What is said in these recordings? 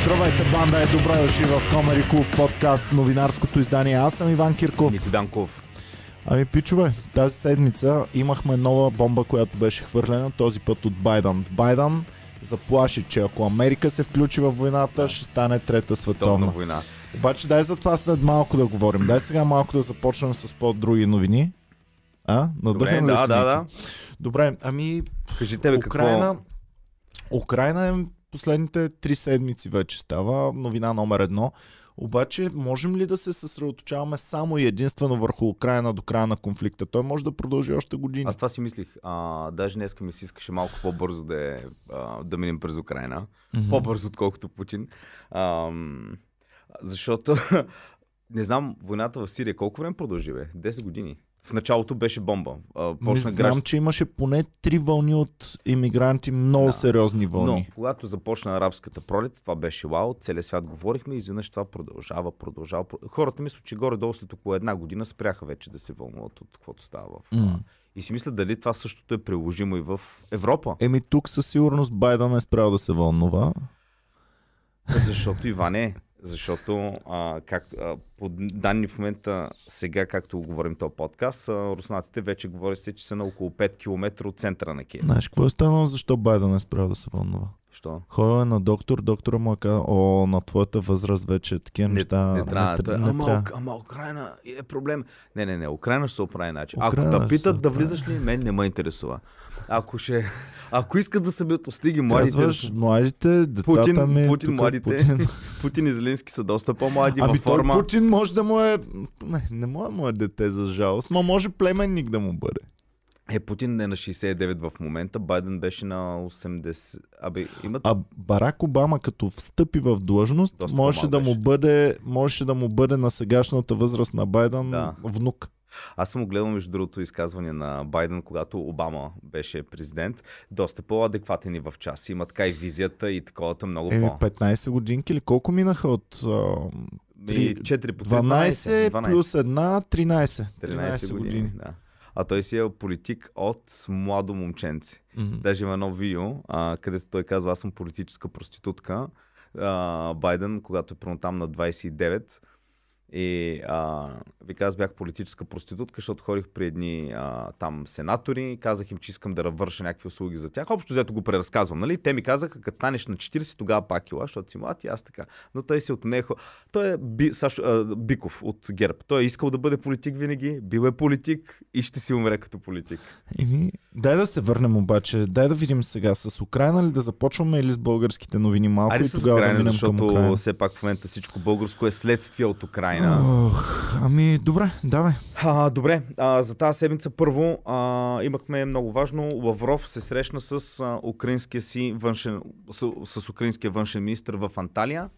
Здравейте, банда е добре дошли в Комери Клуб подкаст, новинарското издание. Аз съм Иван Кирков. Нико Данков. Ами, пичове, тази седмица имахме нова бомба, която беше хвърлена, този път от Байден. Байден заплаши, че ако Америка се включи в войната, ще стане трета световна. война. Обаче дай за това след малко да говорим. Дай сега малко да започнем с по-други новини. А? Надъхан Добре, ли да, си, да, Ники? да. Добре, ами Кажи тебе Украина, какво... Украина е последните три седмици вече става новина номер едно. Обаче, можем ли да се съсредоточаваме само и единствено върху Украина до края на конфликта? Той може да продължи още години. Аз това си мислих. А, даже днес ми се искаше малко по-бързо да, е, а, да минем през Украина. Мгм. По-бързо, отколкото Путин. Ам, защото, не знам, войната в Сирия колко време продължи, бе? 10 години. В началото беше бомба. А, Не почна знам, граждан... че имаше поне три вълни от иммигранти, много Да. сериозни Но, вълни. когато започна арабската пролет, това беше вау, целият свят говорихме и изведнъж това продължава, продължава. про- Хората мислят, че горе-долу след около една година спряха вече да се вълнуват от каквото става в... М. И си мисля дали това същото е приложимо и в Европа. Еми тук със сигурност Байден е спрял да се вълнува. Защото Иване, защото а, как, а, по данни в момента, сега както говорим този подкаст, а, руснаците вече говорят че са на около 5 км от центъра на Киев. Знаеш какво е станало, защо Байден е спрял да се вълнува? Що? Ходил е на доктор, доктора му е казал, о, на твоята възраст вече такива Не, неща не трябва. не ама, трябва. Ук- ама Украина е проблем. Не, не, не. Украина ще се оправи начин. Украина Ако да се питат да влизаш ли, мен не ме интересува. Ако ще... Ако искат да събият остиги младите... Казваш, младите, децата Путин, ми... Путин, тук младите, Путин. Путин. и Зеленски са доста по-млади Ами във форма. той Путин може да му е... Не, не му е дете за жалост, но може племенник да му бъде. Е, Путин е на 69 в момента, Байден беше на 80... Абе, имат... А Барак Обама като встъпи в длъжност, Доста можеше да му бъде, можеше да му бъде на сегашната възраст на Байден Да. внук. Аз съм гледал, между другото, изказване на Байден, когато Обама беше президент. Доста по-адекватен и в час. Има така и визията и таковата много Еми, по... 15 годинки или колко минаха от... А, Ми, три- 4 по 3, 12, 12, плюс една, 13. 13 години. Да. А той си е политик от младо момченце. Мгм. Даже има едно видео, а, където той казва, аз съм политическа проститутка. А, Байден, когато е първо там на 29, и а, вика, аз бях политическа проститутка, защото ходих при едни а, там сенатори, казах им, че искам да върша някакви услуги за тях. Общо взето го преразказвам, нали? Те ми казаха, като станеш на 40, тогава пак ила, защото си млад и аз така. Но той си отнехо. Той е Би, Сашо, а, Биков от ГЕРБ. Той е искал да бъде политик винаги, бил е политик и ще си умре като политик. Еми, дай да се върнем обаче. Дай да видим сега с Украина ли да започваме или с българските новини малко Айде и тогава Украина, да минем към защото Украина. все пак в момента всичко българско е следствие от Украина. Ох, ами добре, давай. А, добре, а, за тази седмица първо а, имахме много важно. Лавров се срещна с а, украинския си външен, с, с украинския външен министр в Анталия.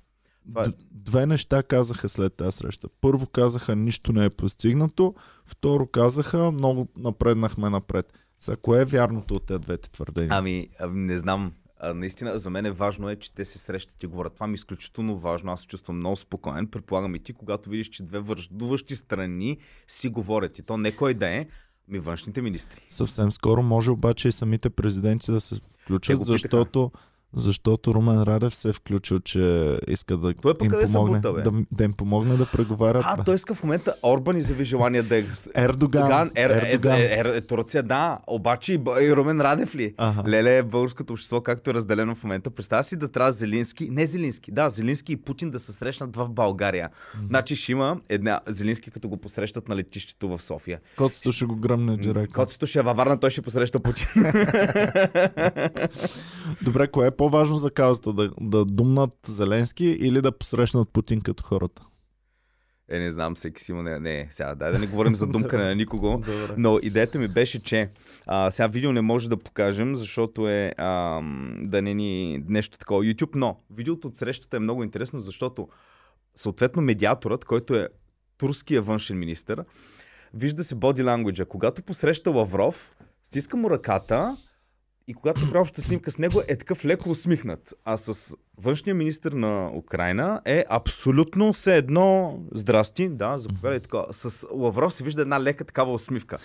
Това е- Д- две неща казаха след тази среща. Първо казаха нищо не е постигнато, второ казаха много напреднахме напред. Сега, кое е вярното от тези двете твърдения? Ами, ами, не знам. А, наистина, за мен е важно е, че те се срещат и говорят. Това ми е изключително важно. Аз се чувствам много спокоен. Предполагам и ти, когато видиш, че две връждуващи страни си говорят. И то не кой да е, ми външните министри. Съвсем скоро може обаче и самите президенти да се включат, го питаха. Защото, Румен Радев се е включил, че иска да Той им помогне, събута, бе? да, да им помогне да преговарят. А, той иска в момента Орбан изяви желание да е... Ердоган. Ер, е, Ердоган. е, е, е, Турция, да. Обаче и, и Румен Радев ли? Аха. Леле, българското общество, както е разделено в момента. Представя си да трябва Зелински, не Зелински, да, Зелински и Путин да се срещнат в България. Значи ще има една Зелински, като го посрещат на летището в София. Котото ще го гръмне директно. Котето ще е във Варна, той ще посреща Путин. Добре, кое е по-важно за каузата? Да, да думнат Зеленски или да посрещнат Путин като хората? Е, не знам, всеки си има... Не, не, сега, дай да не говорим за думкане на никого. Добре. Но идеята ми беше, че а, сега видео не може да покажем, защото е а, да не ни нещо такова YouTube, но видеото от срещата е много интересно, защото съответно медиаторът, който е турския външен министр, вижда се body language. Когато посреща Лавров, стиска му ръката и когато се прави обща снимка с него, е такъв леко усмихнат. А с външния министр на Украина е абсолютно все едно здрасти, да, заповядай така. С Лавров се вижда една лека такава усмивка.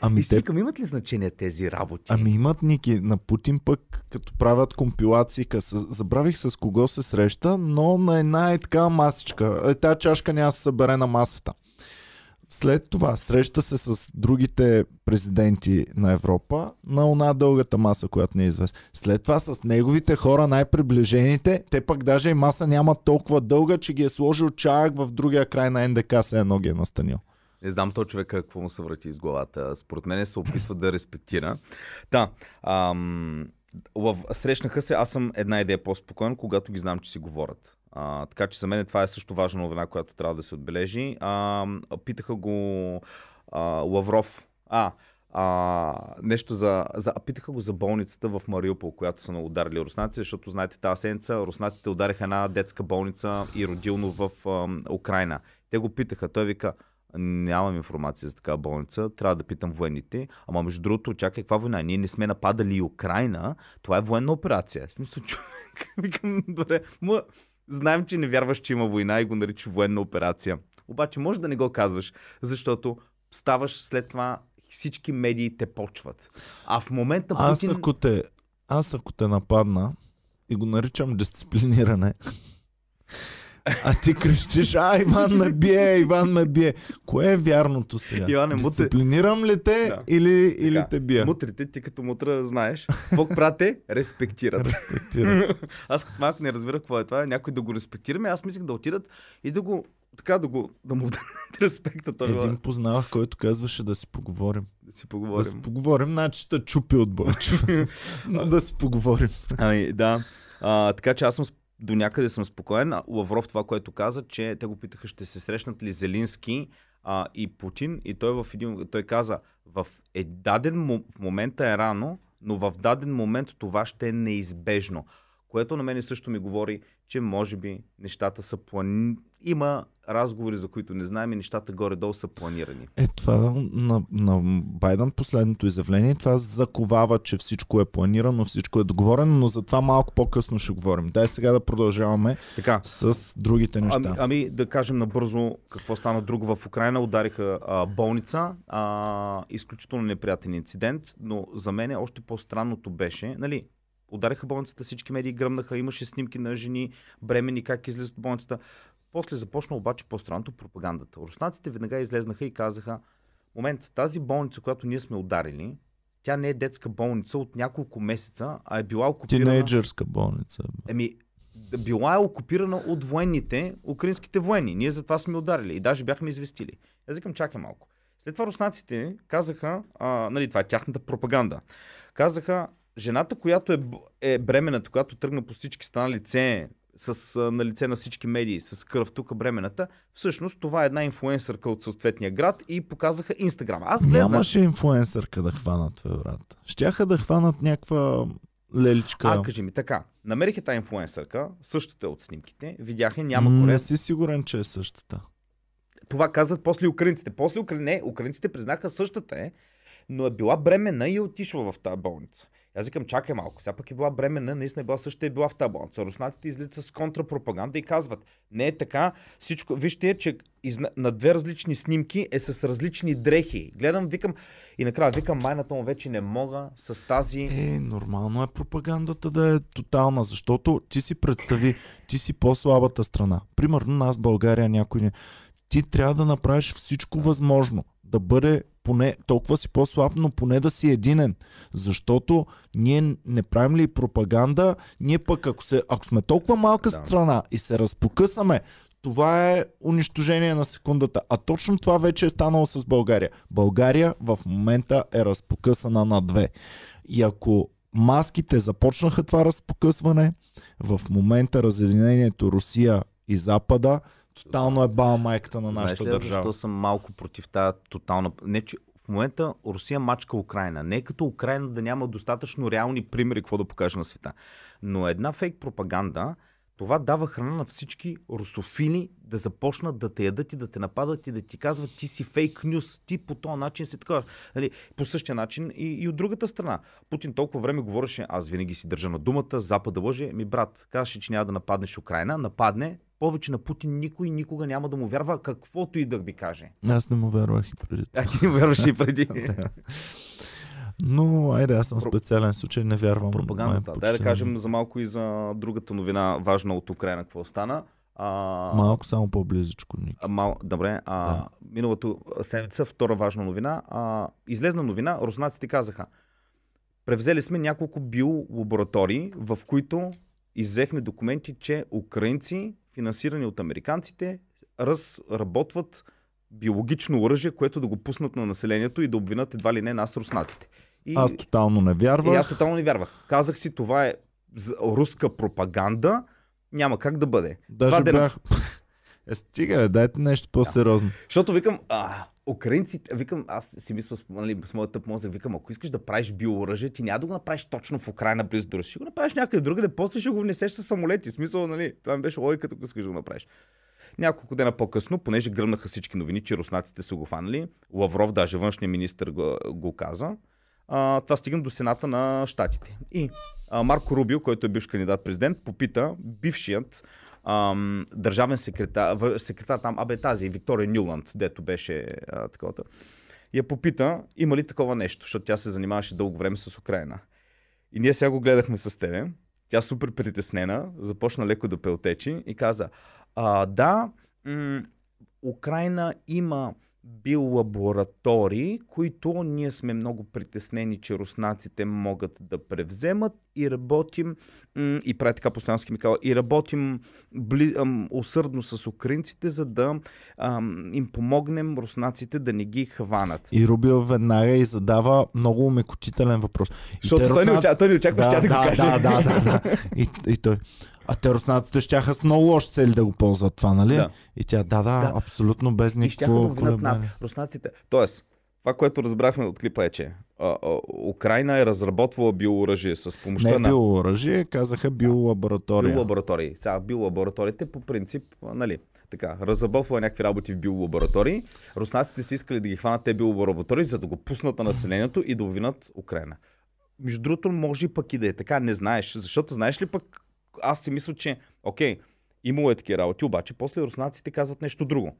Ами и те имат ли значение тези работи? Ами имат Ники. На Путин пък, като правят компилации, с... забравих с кого се среща, но на една е така масичка. Е, тая чашка няма се събере на масата. След това среща се с другите президенти на Европа на она дългата маса, която не е известна. След това с неговите хора, най-приближените, те пък даже и маса няма толкова дълга, че ги е сложил чаяк в другия край на НДК, се едно ги е настанил. Не знам то човека какво му се врати из главата. Според мен се опитва да респектира. Да. Ам, срещнаха се, аз съм една идея по-спокоен, когато ги знам, че си говорят. А, така че за мен това е също важна новина, която трябва да се отбележи. А, питаха го а, Лавров. А, а, нещо за, за... Питаха го за болницата в Мариупол, която са ударили руснаци, защото знаете тази седмица руснаците удариха една детска болница и родилно в а, Украина. Те го питаха, той вика, нямам информация за такава болница, трябва да питам военните. Ама между другото, чакай, каква война? Ние не сме нападали Украина, това е военна операция. В смисъл, човек, викам, добре, му, знаем, че не вярваш, че има война и го наричаш военна операция. Обаче може да не го казваш, защото ставаш след това всички медии те почват. А в момента Аз Путин... ако те, аз ако те нападна и го наричам дисциплиниране, а ти крещиш, а Иван ме бие, Иван ме бие. Кое е вярното сега? Иване, Дисциплинирам ли те Да. или, или Така, те бия? Мутрите, ти като мутра знаеш. Какво прате? Респектират. Респектирам. Аз като малко не разбирах какво е това. Някой да го респектираме. Аз мислех да отидат и да го така да го да му вдъхнат респекта. Той Един познавах, който казваше да си поговорим. да си Да поговорим. си поговорим, значи ще чупи от Бойчев. Да си поговорим. Ами, да. А, така че аз съм до някъде съм спокоен. Лавров това, което каза, че те го питаха ще се срещнат ли Зелински а, и Путин и той в един, той каза в е даден в момента е рано, но в даден момент това ще е неизбежно. Което на мен също ми говори, че може би нещата са плани... Има разговори, за които не знаем и нещата горе-долу са планирани. Е, това на, на Байден последното изявление, това заковава, че всичко е планирано, всичко е договорено, но за това малко по-късно ще говорим. Дай сега да продължаваме Така, с другите неща. Ами, ами да кажем набързо какво стана друго в Украина. Удариха а, болница. А, изключително неприятен инцидент, но за мен още по-странното беше, нали, удариха болницата, всички медии гръмнаха, имаше снимки на жени, бремени, как излизат от болницата. После започна обаче по-странното пропагандата. Руснаците веднага излезнаха и казаха, момент, тази болница, която ние сме ударили, тя не е детска болница от няколко месеца, а е била окупирана... Тинейджърска болница. Еми, била е окупирана от военните, украинските военни. Ние затова сме ударили и даже бяхме известили. Аз викам, чакай малко. След това руснаците казаха, а, нали, това е тяхната пропаганда. Казаха, жената, която е, е бременната, която тръгна по всички страна лице, с, а, на лице на всички медии, с кръв тук бременната, всъщност това е една инфлуенсърка от съответния град и показаха Инстаграм. Аз влезнах. Нямаше инфлуенсърка да хванат в брат. Щяха да хванат някаква леличка. А, кажи ми, така, намерих я тази инфлуенсърка, същата е от снимките, видяха, няма не корен. си сигурен, че е същата. Това казват после украинците. После укра... не, украинците признаха същата е, но е била бременна и е отишла в тази болница. Аз викам, чакай малко, сега пък е била бременна, наистина е била същата е била в тази болница. Руснаците излизат с контрапропаганда и казват, не е така, всичко, вижте, че на две различни снимки е с различни дрехи. Гледам, викам, и накрая викам, майната му вече не мога с тази... Е, нормално е пропагандата да е тотална, защото ти си представи, ти си по-слабата страна. Примерно нас, България, някой не... Ти трябва да направиш всичко възможно. Да бъде поне толкова си по-слаб, но поне да си единен. Защото ние не правим ли пропаганда, ние пък ако, се, ако сме толкова малка Да. страна и се разпокъсаме, това е унищожение на секундата. А точно това вече е станало с България. България в момента е разпокъсана на две. И ако маските започнаха това разпокъсване, в момента разединението Русия и Запада, тотално е баба майката на Знаеш нашата ли аз държава. защо съм малко против тази тотална... Не, че в момента Русия мачка Украина. Не е като Украина да няма достатъчно реални примери, какво да покаже на света. Но една фейк пропаганда, това дава храна на всички русофили да започнат да те ядат и да те нападат и да ти казват ти си фейк нюс, ти по този начин си така. Нали, по същия начин и, и от другата страна. Путин толкова време говореше, аз винаги си държа на думата, Запада лъже. Ми брат, казваше, че няма да нападнеш Украина, нападне, повече на Путин никой никога няма да му вярва, каквото и да ви каже. Аз не му вярвах и преди. А ти не вярваш и преди. Но, айде, аз съм специален случай, не вярвам. Пропагандата. май Дай да кажем за малко и за другата новина, важна от Украина, какво стана. А, Малко само по-близичко. А, мал, добре, а, Да. миналата седмица, втора важна новина, а, излезна новина, руснаците казаха, превзели сме няколко биолаборатории, в които иззехме документи, че украинци, финансирани от американците, разработват биологично оръжие, което да го пуснат на населението и да обвинат едва ли не нас, руснаците. И, Аз тотално не вярвах. и аз тотално не вярвах. Казах си, това е руска пропаганда, няма как да бъде. Даже Два бях... Е, стига, дайте нещо по-сериозно. Защото викам, а, украинците, викам, аз си мисля с, нали, с моят тъп мозък, викам, ако искаш да правиш биооръжие, ти няма да го направиш точно в Украина, близо до. Ще го направиш някъде другаде, после ще го внесеш с самолети. Смисъл, нали, това ми беше логиката, ако искаш да го направиш. Няколко дена по-късно, понеже гръмнаха всички новини, че руснаците са го фанали, Лавров, даже външния министр го, го каза, а, това стигна до Сената на Штатите. И а, Марко Рубио, който е бивш кандидат президент, попита бившият ам, държавен секретар, секретар там, абе тази, Виктория Нюланд, дето беше а, я попита има ли такова нещо, защото тя се занимаваше дълго време с Украина. И ние сега го гледахме с тебе. Тя супер притеснена, започна леко да пелтечи и каза, а, да, м- Украина има биолаборатории, които ние сме много притеснени, че руснаците могат да превземат и работим, и прави така постоянно химикала, и работим бли, ам, усърдно с украинците, за да ам, им помогнем руснаците да не ги хванат. И Рубио веднага и задава много умекотителен въпрос. Защото той не, руснаци- очаква, той не очакваше да, тя да, да, го каже. да, да, да, да. И, и той. А те руснаците щяха с много лоши цели да го ползват това, нали? Да. И тя, да, да, Да. абсолютно без И щяха да никакво обвинят нас. Руснаците. Тоест, това, което разбрахме от клипа е, че а, а, Украина е разработвала биооръжие с помощта Не на биооръжие, казаха биолаборатория. биолаборатории. Сега биолабораториите по принцип, нали, така, разработвала някакви работи в биолаборатории. Руснаците са искали да ги хванат те биолаборатории, за да го пуснат на населението и да обвинат Украина. Между другото, може пък и да е така, не знаеш. Защото знаеш ли пък, аз си мисля, че, окей, имало е такива работи, обаче после руснаците казват нещо друго.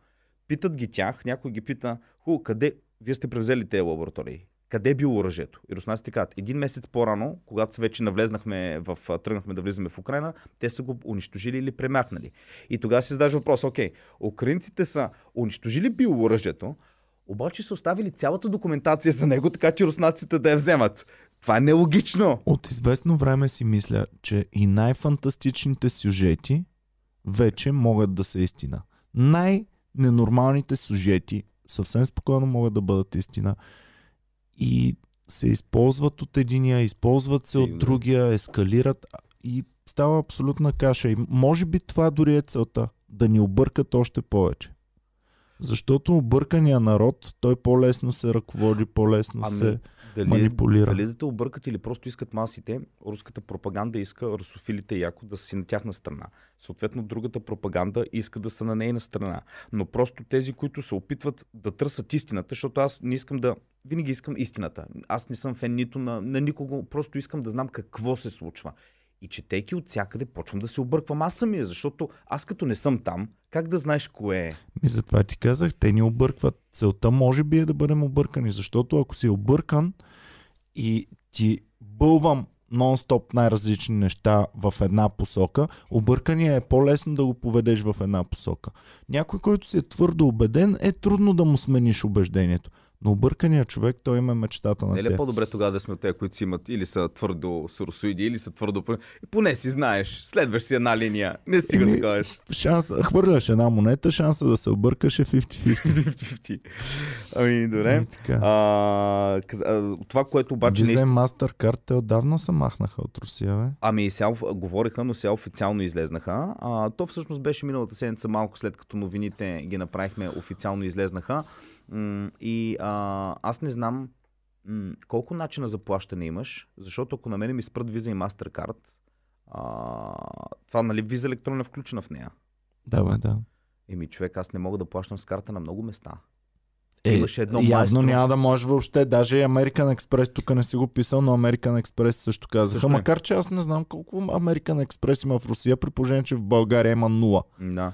Питат ги тях, някой ги пита, хубаво, къде, вие сте превзели тези лаборатории? Къде е било оръжието? И руснаците казват, един месец по-рано, когато вече навлезнахме в, тръгнахме да влизаме в Украина, те са го унищожили или премахнали. И тогава си задаш въпрос, окей, украинците са унищожили биооръжието, обаче са оставили цялата документация за него, така че руснаците да я вземат. Това е нелогично. От известно време си мисля, че и най-фантастичните сюжети вече могат да са истина. Най-ненормалните сюжети съвсем спокойно могат да бъдат истина. И се използват от единия, използват се Сигурно. от другия, ескалират и става абсолютна каша. И може би това дори е целта. Да ни объркат още повече. Защото объркания народ, той по-лесно се ръководи, по-лесно Ами, се Дали, манипулира. дали да те объркат или просто искат масите, руската пропаганда иска русофилите яко да са си на тяхна страна. Съответно, другата пропаганда иска да са на нейна страна. Но просто тези, които се опитват да търсят истината, защото аз не искам да... Винаги искам истината. Аз не съм фен нито на, на никого, просто искам да знам какво се случва. И четейки от всякъде, почвам да се обърквам аз самия, защото аз като не съм там, как да знаеш кое е? Ми затова ти казах, те ни объркват. Целта може би е да бъдем объркани, защото ако си объркан и ти бълвам нон-стоп най-различни неща в една посока, объркания е по-лесно да го поведеш в една посока. Някой, който си е твърдо убеден, е трудно да му смениш убеждението. Но объркания човек, той има мечтата на Не ли е те. по-добре тогава да сме от тези, които си имат или са твърдо соросоиди, или са твърдо... И поне си знаеш, следваш си една линия, не си го Еми, таковаш. Шанс, хвърляш една монета, шанса да се объркаш е 50-50. ами, добре. И така. А, това, което обаче... Visa наистина- Mastercard те отдавна се махнаха от Русия, бе. Ами сега говориха, но сега официално излезнаха. А, то всъщност беше миналата седмица, малко след като новините ги направихме, официално излезнаха. И а, аз не знам колко начина за плащане имаш, защото ако на мене ми спрат виза и MasterCard, а, това нали виза електронна е включена в нея. Да, бе, да. Еми човек, аз не мога да плащам с карта на много места. Е, Имаше едно явно майстор. няма да можеш въобще. Даже и American Express, тук не си го писал, но American Express също казаха. Също е. Макар че аз не знам колко American Express има в Русия, при положение, че в България има нула. Да.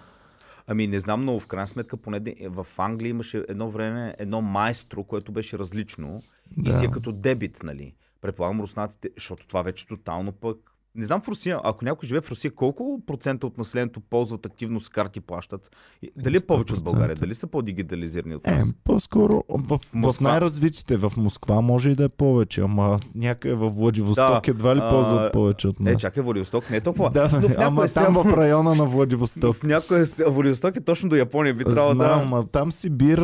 Ами не знам, но в крайна сметка поне в Англия имаше едно време едно майстро, което беше различно и Да. си е като дебит, нали? Предполагам руснаците, защото това вече тотално пък. Не знам в Русия, ако някой живее в Русия, колко процента от населението ползват активно с карти плащат? Дали е повече от 100%. България? Дали са по-дигитализирани от Е, нас? по-скоро в, в, Москва. най-развитите. В Москва може и да е повече, ама някъде в Владивосток Да, едва ли ползват повече от нас. Е, чакай, Владивосток не е толкова. да, но в ама някое там село- в района на Владивосток. В някоя Владивосток е точно до Япония. Би трябвало да... а там Сибир,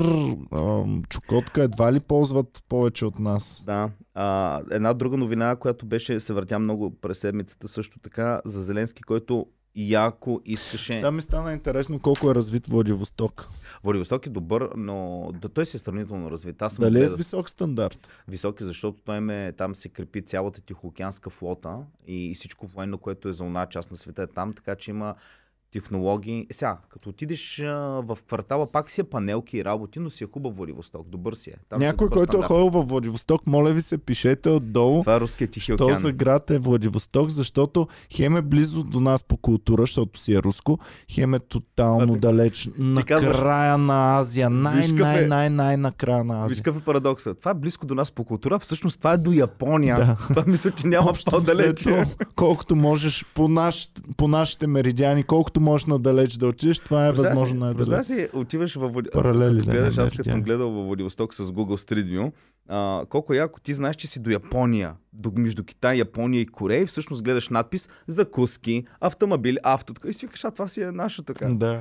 ам, Чукотка едва ли ползват повече от нас. Да. А, една друга новина, която беше, се въртя много през седмицата също така, за Зеленски, който яко искаше... Сега ми стана интересно колко е развит Владивосток. Владивосток е добър, но да, той си е сравнително развит. Аз съм Дали е с висок стандарт? високи, защото той ме, там се крепи цялата тихоокеанска флота и, и всичко военно, което е за една част на света е там, така че има технологии. Сега, като отидеш а, в квартала, пак си е панелки и работи, но си е хубав Владивосток. Добър си е. Там Някой, добър който е ходил във Владивосток, моля ви се, пишете отдолу. Това е руския Тихи океан. за град е Владивосток, защото хем е близо до нас по култура, защото си е руско, хем е тотално Абе, далеч, на казваш- края на Азия, най, Виж най, е- най, най, на края на Виж Азия. какъв е парадокса. Това е близко до нас по култура, всъщност това е до Япония. Да. Това мисля, че няма по-далеч. колкото можеш по, наш, по нашите меридиани, колкото можеш надалеч да отидеш, това е възможно Представя най-далеч. си, отиваш във. Паралели, да, гледаш, аз като съм гледал във Владивосток с Google Street View, а, колко е яко ти знаеш, че си до Япония, до, между Китай, Япония и Корея и всъщност гледаш надпис закуски, автомобили, авто. И си викаш, а това си е нашо така. Да.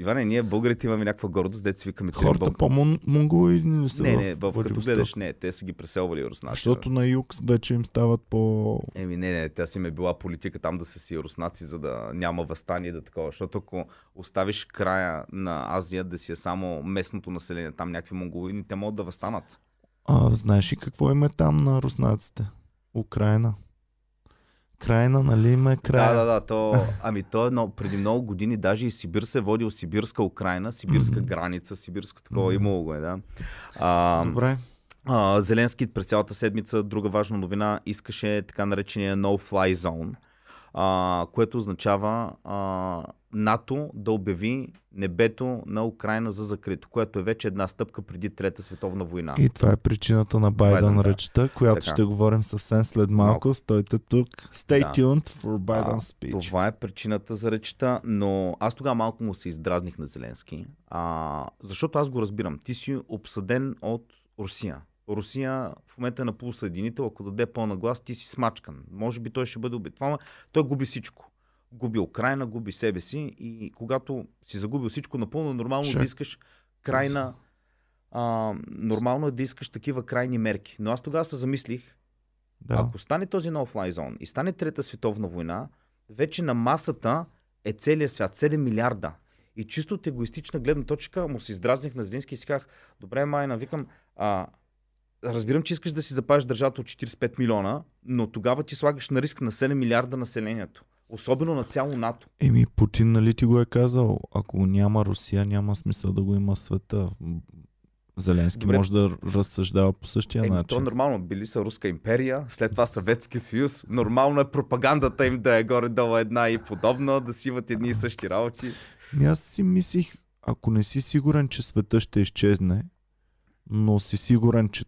Иване, ние българите имаме някаква гордост, дете си викаме. Хората Българ- по-монголоидни ли са Не, не, в, като гледаш, не, те са ги преселвали руснаци. Защото на юг вече им стават по... Еми, не, не, тя си ме била политика там да се си руснаци, за да няма възстание да такова. Защото ако оставиш края на Азия да си е само местното население, там някакви монголини, те могат да възстанат. А, знаеш ли какво им е там на руснаците? Украина. Крайна, нали им е края? Да, да, да. То, ами то е, но преди много години даже и Сибир се е водил Сибирска Украина, Сибирска граница, Сибирско такова, имало го е, да. А, Добре. а, Зеленски през цялата седмица, друга важна новина, искаше така наречения No-Fly Zone, а, което означава а, НАТО да обяви небето на Украина за закрито, което е вече една стъпка преди Трета световна война. И това е причината на Байден, Байден, да. речта, която Така. ще говорим съвсем след малко. Малко. Стойте тук. Stay Да. tuned for Biden's А, speech. Това е причината за речта, но аз тогава малко му се издразних на Зеленски, а, защото аз го разбирам. Ти си обсъден от Русия. Русия в момента е на полусъединител, ако даде пълна глас, ти си смачкан. Може би той ще бъде убит. Това, той губи всичко. Губи Украина, губи себе си и когато си загубил всичко, напълно нормално Ще. да искаш крайна... А, нормално е да искаш такива крайни мерки. Но аз тогава се замислих, Да. ако стане този no-fly zone и стане Трета световна война, вече на масата е целият свят, 7 милиарда. И чисто от егоистична гледна точка му се издразних на Зеленски и си казах, добре, майна, викам, а, разбирам, че искаш да си запазиш държавата от 45 милиона, но тогава ти слагаш на риск на 7 милиарда населението. Особено на цяло НАТО. Еми, Путин, нали ти го е казал? Ако няма Русия, няма смисъл да го има света. Зеленски Добре. може да разсъждава по същия Еми, то начин. нормално. Били са Руска империя, след това Съветски съюз. Нормално е пропагандата им да е горе-долу една и подобна, да си имат едни и същи работи. Ми аз си мислих, ако не си сигурен, че света ще изчезне, но си сигурен, че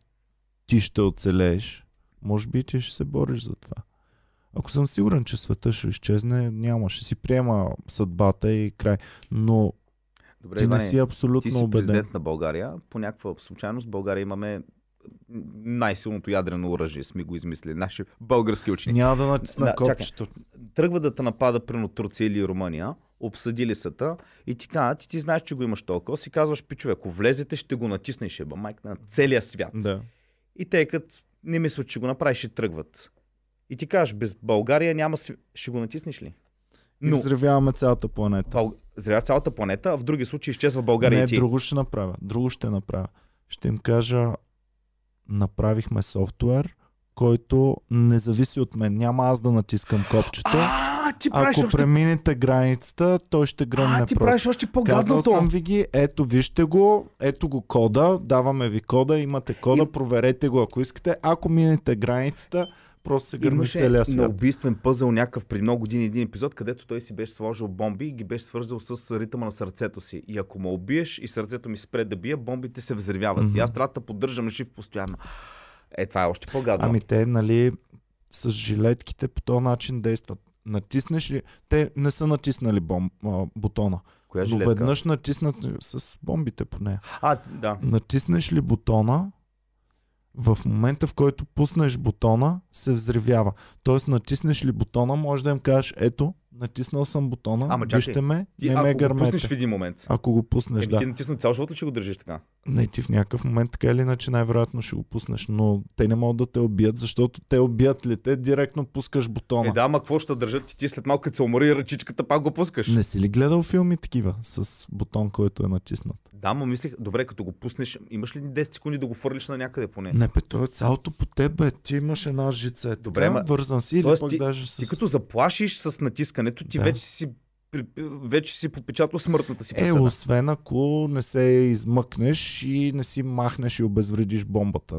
ти ще оцелееш, може би ти ще се бориш за това. Ако съм сигурен, че света ще изчезне, няма, ще си приема съдбата и край. Но Добре, ти не си абсолютно Ти си убеден. президент на България. По някаква случайност България имаме най-силното ядрено оръжие, сме го измислили. Наши български учени. Няма да натисна Да, копчето. Тръгва да те напада прино Турция или Румъния, обсъдили са та и ти казват, и ти знаеш, че го имаш толкова, си казваш, пичове, ако влезете, ще го натиснеш, еба майк на целия свят. Да. И те като не мислят, че го направиш, ще тръгват. И ти кажеш, без България няма, св- ще го натиснеш ли? Но... Изревяваме цялата планета. Бъл... зря цялата планета, а в други случаи изчезва България не, и ти. друго ще направя. Друго ще направя. Ще им кажа, направихме софтуер, който не зависи от мен. Няма аз да натискам копчето. А, ти правиш Ако още... преминете границата, той ще гръмне А, ти просто. правиш още Казал по-гадното. съм ви ги, ето вижте го, ето го кода, даваме ви кода, имате кода, Им- проверете го ако искате. Ако минете границата, просто се гърми Имаше целия на свят. убийствен пъзъл някакъв при много години един епизод, където той си беше сложил бомби и ги беше свързал с ритъма на сърцето си. И ако ме убиеш и сърцето ми спре да бие, бомбите се взривяват. Мгм. И аз трябва да поддържам жив постоянно. Е, това е още по-гадно. Ами те, нали, с жилетките по този начин действат. Натиснеш ли... Те не са натиснали бом, а, бутона. Коя Но веднъж натиснат с бомбите по нея. А, да. Натиснеш ли бутона, в момента в който пуснеш бутона, се взривява. Тоест натиснеш ли бутона, може да им кажеш, ето, натиснал съм бутона, Ама чакай, вижте ме, Ти, не ме ако го гърмете. пуснеш в един момент, Ако го пуснеш, Еми, да. ти натисна цял живот ли ще го държиш така? Не, ти в някакъв момент така или иначе най-вероятно ще го пуснеш, но те не могат да те убият, защото те убият ли те, директно пускаш бутона. Е, да, ама какво ще държат и ти след малко като се умори ръчичката, пак го пускаш. Не си ли гледал филми такива с бутон, който е натиснат? Да, но мислех, добре, като го пуснеш, имаш ли 10 секунди да го фърлиш на някъде поне? Не, бе, то е цялото по теб, бе. Ти имаш една жица, е Добре, така, ма- вързан си или Тоест пък ти- даже с... Ти като заплашиш с натискането, ти Да. вече си вече си подпечатал смъртната си Е, присъда. освен ако не се измъкнеш и не си махнеш и обезвредиш бомбата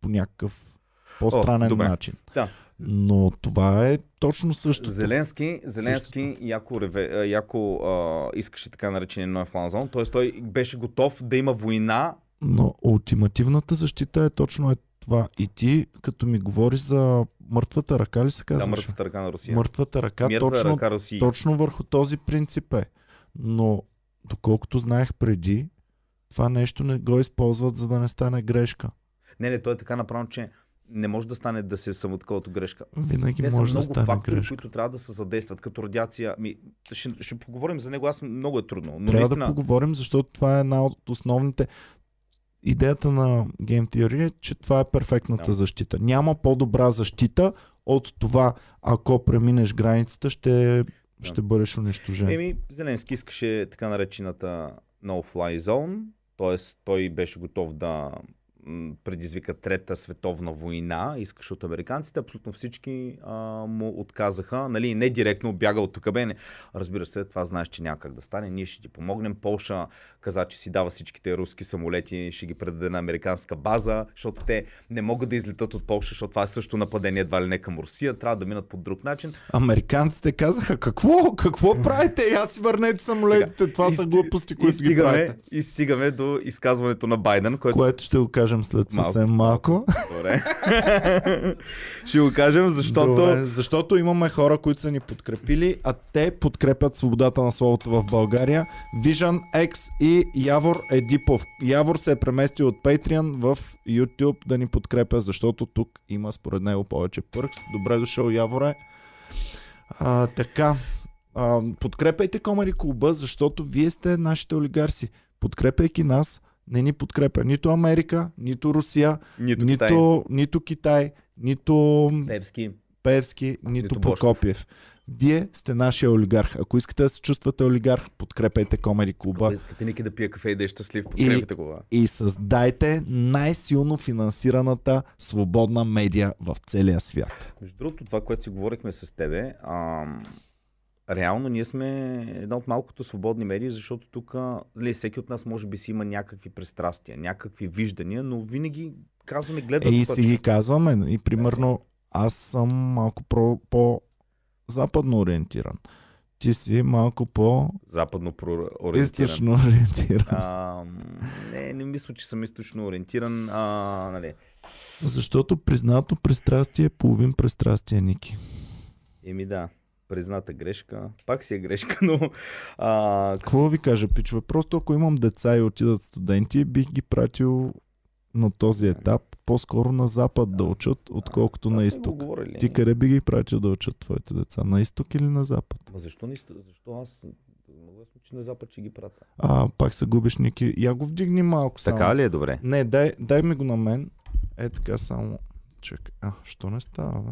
по някакъв по-странен добре. начин. Да. Но това е точно същото. Зеленски, Зеленски яко, реве, яко а, искаше така наречения нов фланзон, т.е. той беше готов да има война. Но ултимативната защита е точно е това. И ти, като ми говориш за мъртвата ръка ли се Да, казваше? мъртвата ръка на Русия. Мъртвата ръка, Мъртва точно, ръка Русия. точно върху този принцип е. Но доколкото знаех преди, това нещо не го използват, за да не стане грешка. Не, не, той е така направено, че не може да стане да се самоткова грешка. Винаги Те са може да много стане фактори, грешка. които трябва да се задействат, като радиация. Ми, ще, ще поговорим за него, аз много е трудно. Но Трябва наистина, да поговорим, защото това е една от основните. Идеята на Game Theory е, че това е перфектната Да. защита. Няма по-добра защита от това, ако преминеш границата, ще, ще бъдеш унищожен. Еми, Зеленски искаше така наречената No-Fly Zone, т.е. той беше готов да предизвика трета световна война, искаше от американците, абсолютно всички а, му отказаха, нали, не директно бяга от тук, бе, не. разбира се, това знаеш, че няма как да стане, ние ще ти помогнем, Полша каза, че си дава всичките руски самолети, ще ги предаде на американска база, защото те не могат да излетат от Полша, защото това е също нападение едва ли не към Русия, трябва да минат по друг начин. Американците казаха, какво? Какво правите? Я си върнете самолетите. Това И са сти- глупости, и които ги стигаме, правите. и стигаме до изказването на Байден, което Което ще го кажем след Малко, съвсем малко. Добре. Ще го кажем, защото... Добре, защото имаме хора, които са ни подкрепили, а те подкрепят свободата на словото в България. Vision X и Явор Едипов. Явор се е преместил от Patreon в YouTube да ни подкрепя, защото тук има според него повече пъркс. Добре дошъл, Яворе. А, така, а, подкрепяйте Комари Клуба, защото вие сте нашите олигарси. Подкрепяйки нас, не ни подкрепя нито Америка, нито Русия, Нито, нито, Китай. нито Китай, нито Певски. Певски, нито, Нито Прокопиев. Вие сте нашия олигарх. Ако искате да се чувствате олигарх, подкрепете Комери Клуба Ако искате нека да пия кафе и да е щастлив, подкрепите го. и създайте най-силно финансираната свободна медия в целия свят. Между другото, това, което си говорихме с тебе, ам, реално ние сме една от малкото свободни медии, защото тук нали, всеки от нас може би си има някакви пристрастия, някакви виждания, но винаги казваме Е, гледат и си ги казваме. И примерно аз съм малко про, по-западно ориентиран. Ти си малко западно проориентиран. по-източно ориентиран. А, не, не мисля, че съм източно ориентиран. А, нали. Защото признато пристрастие е половин пристрастие, Ники. Еми да, призната грешка. Пак си е грешка, но... А, Какво да ви кажа, пичове? Просто ако имам деца и отидат студенти, бих ги пратил на този етап по-скоро на запад да учат, отколкото на сме го изток. говорили. Ти къде би ги пратил да учат твоите деца? На изток или на запад? Ма защо, не, защо аз много ясно, че на запад ще ги прата? А, пак се губиш, Ники. Я го вдигни малко само. Така ли е добре? Не, дай, дай ми го на мен. Е така само. Чакай. А, що не става, бе?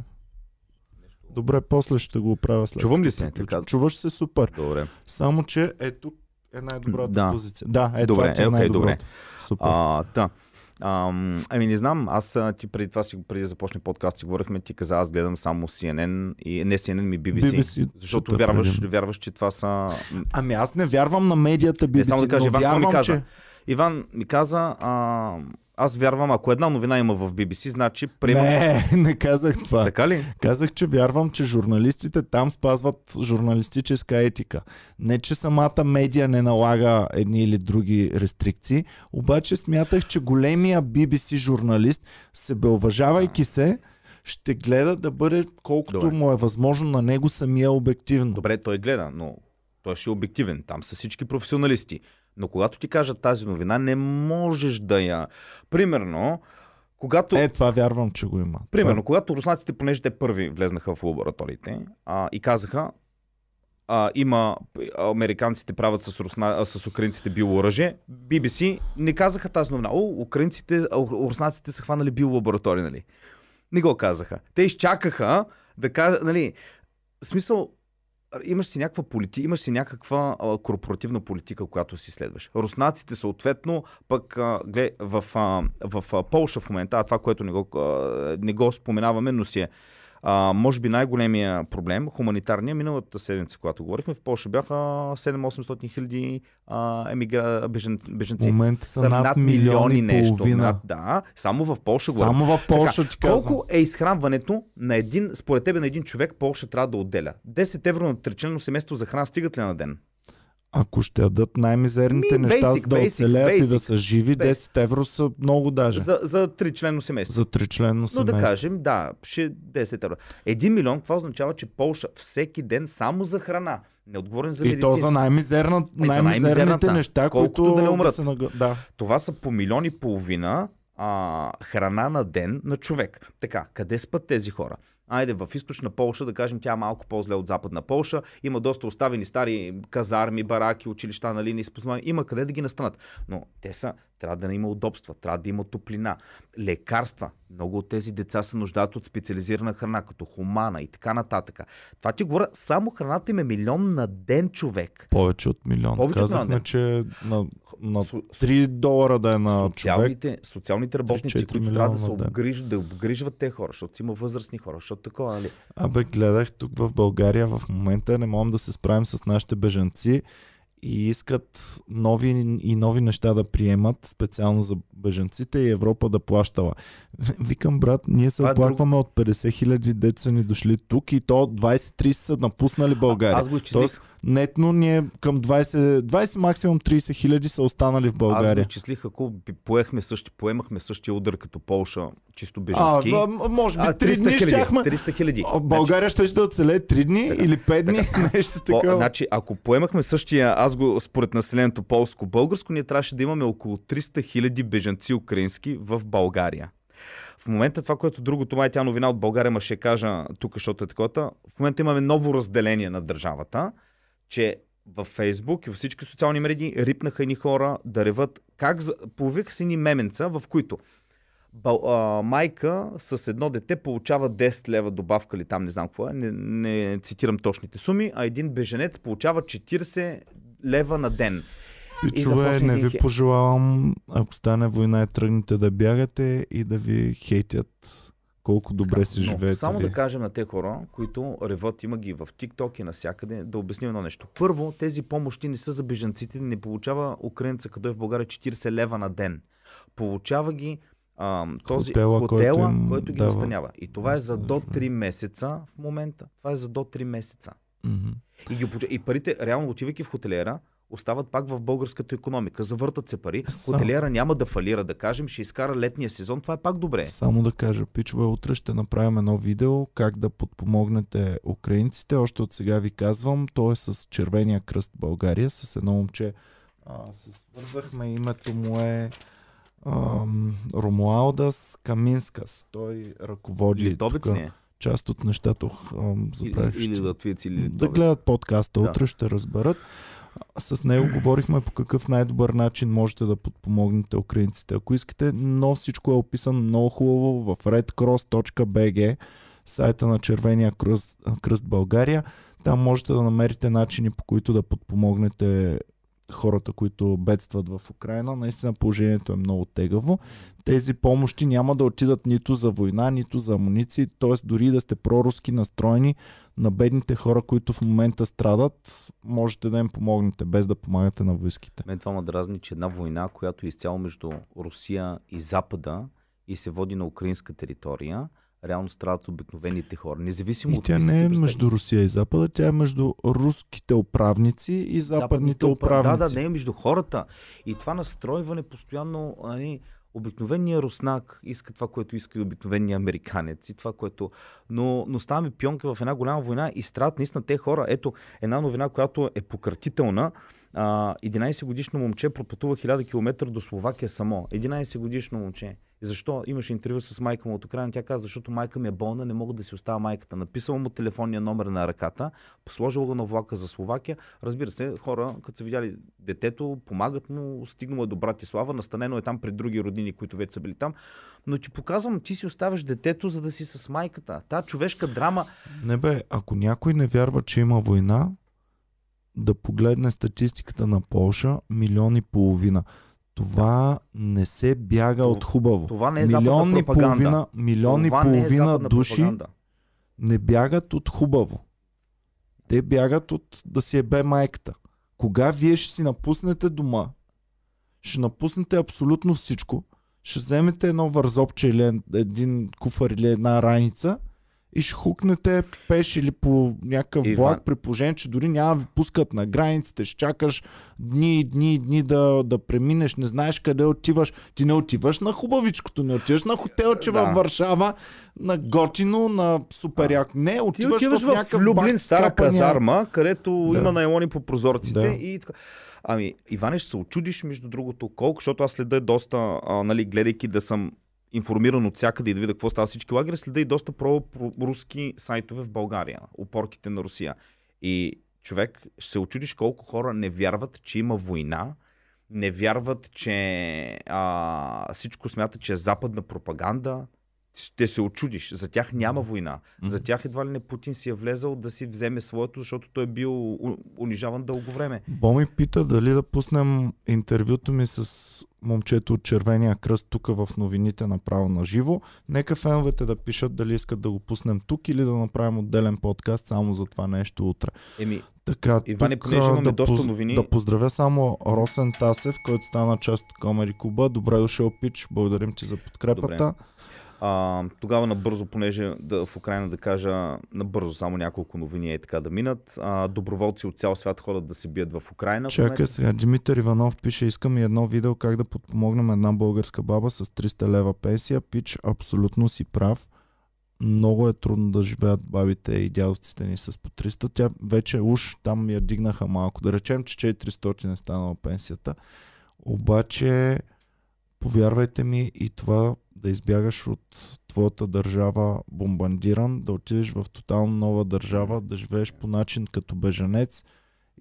Добре, после ще го оправя след. Чувам ли се? Така. Чуваш се супер. Добре. Само, че е тук е най-добрата Да. позиция. Да, е Добре, това е е, най-добрата. добре. Супер. А, да. Ам, ами не знам, аз ти преди това си, преди да започне подкаст, си говорихме, ти каза, аз гледам само CNN и не CNN, ми BBC. BBC, защото супер вярваш, вярваш, че това са... Ами аз не вярвам на медията BBC, Не, само да кажа, Иван, какво ми вярвам, каза? че... Иван ми каза, а, аз вярвам, ако една новина има в BBC, значи приемам... Не, не казах това. Така ли? Казах, че вярвам, че журналистите там спазват журналистическа етика. Не, че самата медия не налага едни или други рестрикции, обаче смятах, че големия BBC журналист, себеуважавайки се, ще гледа да бъде колкото Добре. му е възможно на него самия обективно. Добре, той гледа, но той ще е обективен. Там са всички професионалисти. Но когато ти кажат тази новина, не можеш да я... Примерно, когато... Е, това вярвам, че го има. Примерно, когато руснаците, понеже те първи влезнаха в лабораториите а, и казаха, а, има американците правят с, русна, а, с украинците биооръжие, BBC не казаха тази новина. О, украинците, руснаците са хванали биолаборатории, нали? Не го казаха. Те изчакаха да кажат, нали, смисъл, имаш си някаква политика, имаш си някаква а, корпоративна политика, която си следваш. Руснаците съответно, пък а, глед, в, а, в а, Полша в момента, а това, което не го, а, не го споменаваме, но си е а, може би най-големия проблем, хуманитарния, миналата седмица, когато говорихме, в Польша бяха 7-800 хиляди емигра... бежен, беженци. момента са, над милион и нещо. половина. Над, да, само в Польша говорим. Само в Польша ти казвам. Колко е изхранването на един, според тебе на един човек Полша трябва да отделя? 10 евро на тречлено семейство за храна стигат ли на ден? Ако ще ядат най-мизерните Ми, неща, basic, за да basic, оцелеят и да basic. са живи, Basic. 10 евро са много даже. За, За, тричлено семейство. за тричленно Но семейство. да кажем, да, ще 10 евро. Един милион, това означава, че Полша всеки ден само за храна. Не отговорен за и медицински. то за най-мизерна, Е, най-мизерните най-мизерната. неща, Колкото които да не умрат. се наг- Да. Това са по милион и половина а, храна на ден на човек. Така, къде спят тези хора? Айде, в източна Полша, да кажем, тя е малко по-зле от западна Полша. Има доста оставени стари казарми, бараки, училища на линии. спознаване. Има къде да ги настанат. Но те са, трябва да има удобства, трябва да има топлина, лекарства. Много от тези деца се нуждаят от специализирана храна, като хумана и така нататък. Това ти говоря, само храната им е милион на ден човек. Повече от милион. Повече от Казахме, милион, да. че на, на Со- 3 долара да е на човек. социалните, социалните работници, 3-4 които трябва да се обгрижат, да обгрижват те хора, защото има възрастни хора, защото такова, нали? Абе, гледах тук в България в момента, не можем да се справим с нашите бежанци и искат нови и нови неща да приемат, специално за бежанците и Европа да плащала. Викам, брат, ние се е оплакваме от 50 хиляди деца ни дошли тук и то 20-30 са напуснали България. Аз го изчислих, Тоест, нетно ние към 20, 20 максимум 30 хиляди са останали в аз България. изчислих, ако поехме същи, поемахме същия удар като Полша, чисто бежански. а, може би А, 3 дни хиляди. щяхме. 300 хиляди. България ще да оцелее 3 дни или 5 дни, нещо Значи, По, такова. значи, ако поемахме същия, аз го според населението полско-българско, ние трябваше да имаме около 300 хиляди бежанци украински в България. В момента това, което другото май тя новина от България, ма ще кажа тук, защото е такова, в момента имаме ново разделение на държавата, че във Фейсбук и във всички социални медии рипнаха едни хора да реват как за... появиха си ни меменца, в които Бал, а, майка с едно дете получава 10 лева добавка или там не знам какво е, не, не цитирам точните суми, а един беженец получава 40 лева на ден. Пичове, не ви хе- пожелавам, ако стане война и тръгнете да бягате и да ви хейтят колко добре си Но живеете само вие. да кажем на те хора, които реват, има ги в TikTok и навсякъде, да обясним едно нещо. Първо, тези помощи не са за бежанците, не получава украинца, като е в България 40 лева на ден. Получава ги а, този Хотела, хотела, който им който ги дава настанява. И това е за до възможност. 3 месеца в момента. Това е за до 3 месеца. Мгм. И, ги, и парите, реално отивайки в хотелиера, остават пак в българската економика. Завъртат се пари. Сам- Хотелиера няма да фалира, да кажем, ще изкара летния сезон. Това е пак добре. Само да кажа, пичове, утре ще направим едно видео как да подпомогнете украинците. Още от сега ви казвам, то е с Червения кръст България, с едно момче. А, се свързахме, името му е ам, Ромуалдас Каминскас. Той ръководи Литовец тук ли е? част от нещата. Забравих, Или, или ще- или да литовец. гледат подкаста, Да. утре ще разберат. С него говорихме по какъв най-добър начин можете да подпомогнете украинците. Ако искате, но всичко е описано много хубаво в redcross.bg, сайта на Червения кръст, кръст България. Там можете да намерите начини по които да подпомогнете хората, които бедстват в Украина. Наистина положението е много тегаво. Тези помощи няма да отидат нито за война, нито за амуниции, т.е. дори да сте проруски настроени на бедните хора, които в момента страдат, можете да им помогнете, без да помагате на войските. Мен това ме дразни, че една война, която е изцяло между Русия и Запада и се води на украинска територия, реално страдат обикновените хора. Независимо И от тя не е между Русия и Запада, тя е между руските управници и западните упра- управници. Да, да, не е между хората. И това настройване постоянно, нали, обикновения руснак иска това, което иска и обикновения американец и това, което... Но, но ставаме пионка в една голяма война и страдат наистина те хора. Ето, една новина, която е пократителна. А, 11 годишно момче пропътува 1000 км до Словакия само. 11 годишно момче. Защо? Имаше интервю с майка му от Украина. Тя каза, защото майка ми е болна, не мога да си оставя майката. Написала му телефонния номер на ръката, сложила го на влака за Словакия. Разбира се, хора, като са видяли детето, помагат му, стигнало е до Братислава, настанено е там пред други роднини, които вече са били там. Но ти показвам, ти си оставяш детето, за да си с майката. Та човешка драма. Не бе, ако някой не вярва, че има война, да погледне статистиката на Полша, милион и половина. Това не се бяга от хубаво. Това не е милион и половина, милион и Това не е половина души пропаганда. не бягат от хубаво. Те бягат от да си ебе майката. Кога вие ще си напуснете дома, ще напуснете абсолютно всичко, ще вземете едно вързопче или ен- един куфар или една раница и ще хукнете пеш или по някакъв Иван- влак, при положение, че дори няма да ви пускат на границите, ще чакаш дни и дни и дни да, да преминеш, не знаеш къде отиваш. Ти не отиваш на хубавичкото, не отиваш на хотелче Да. във Варшава, на Готино, на супер як. Не, Ти отиваш, отиваш в, в, някакъв Люблин, бак, стара скапания. казарма, където Да. има найлони по прозорците Да. и така. Ами, Иване, ще се очудиш, между другото, колко, защото аз следа доста, а, нали, гледайки да съм информиран от всякъде и да видя какво става всички лагери, следа и доста про-руски сайтове в България, опорките на Русия. И човек, ще се очудиш колко хора не вярват, че има война, не вярват, че а, всичко смята, че е западна пропаганда. Ще се очудиш. За тях няма война. За тях едва ли не Путин си е влезал да си вземе своето, защото той е бил унижаван дълго време. Боми пита дали да пуснем интервюто ми с момчето от Червения кръст тук в новините направо на живо. Нека феновете да пишат дали искат да го пуснем тук или да направим отделен подкаст само за това нещо утре. Еми, Така, Иване, тук, понеже имаме да, доста новини- да поздравя само Росен Тасев, който стана част от Комери Куба. Добре дошъл, Пич. Благодарим ти за подкрепата. А, тогава набързо, понеже да, в Украина да кажа набързо само няколко новини е така да минат. А, доброволци от цял свят ходят да се бият в Украина. Чакай сега, Димитър Иванов пише, искам и едно видео как да подпомогнем една българска баба с 300 лева пенсия. Пич, абсолютно си прав. Много е трудно да живеят бабите и дядовците ни с по 300. Тя вече уж там я дигнаха малко. Да речем, че 400 е станала пенсията. Обаче, повярвайте ми и това да избягаш от твоята държава бомбандиран, да отидеш в тотално нова държава, да живееш по начин като беженец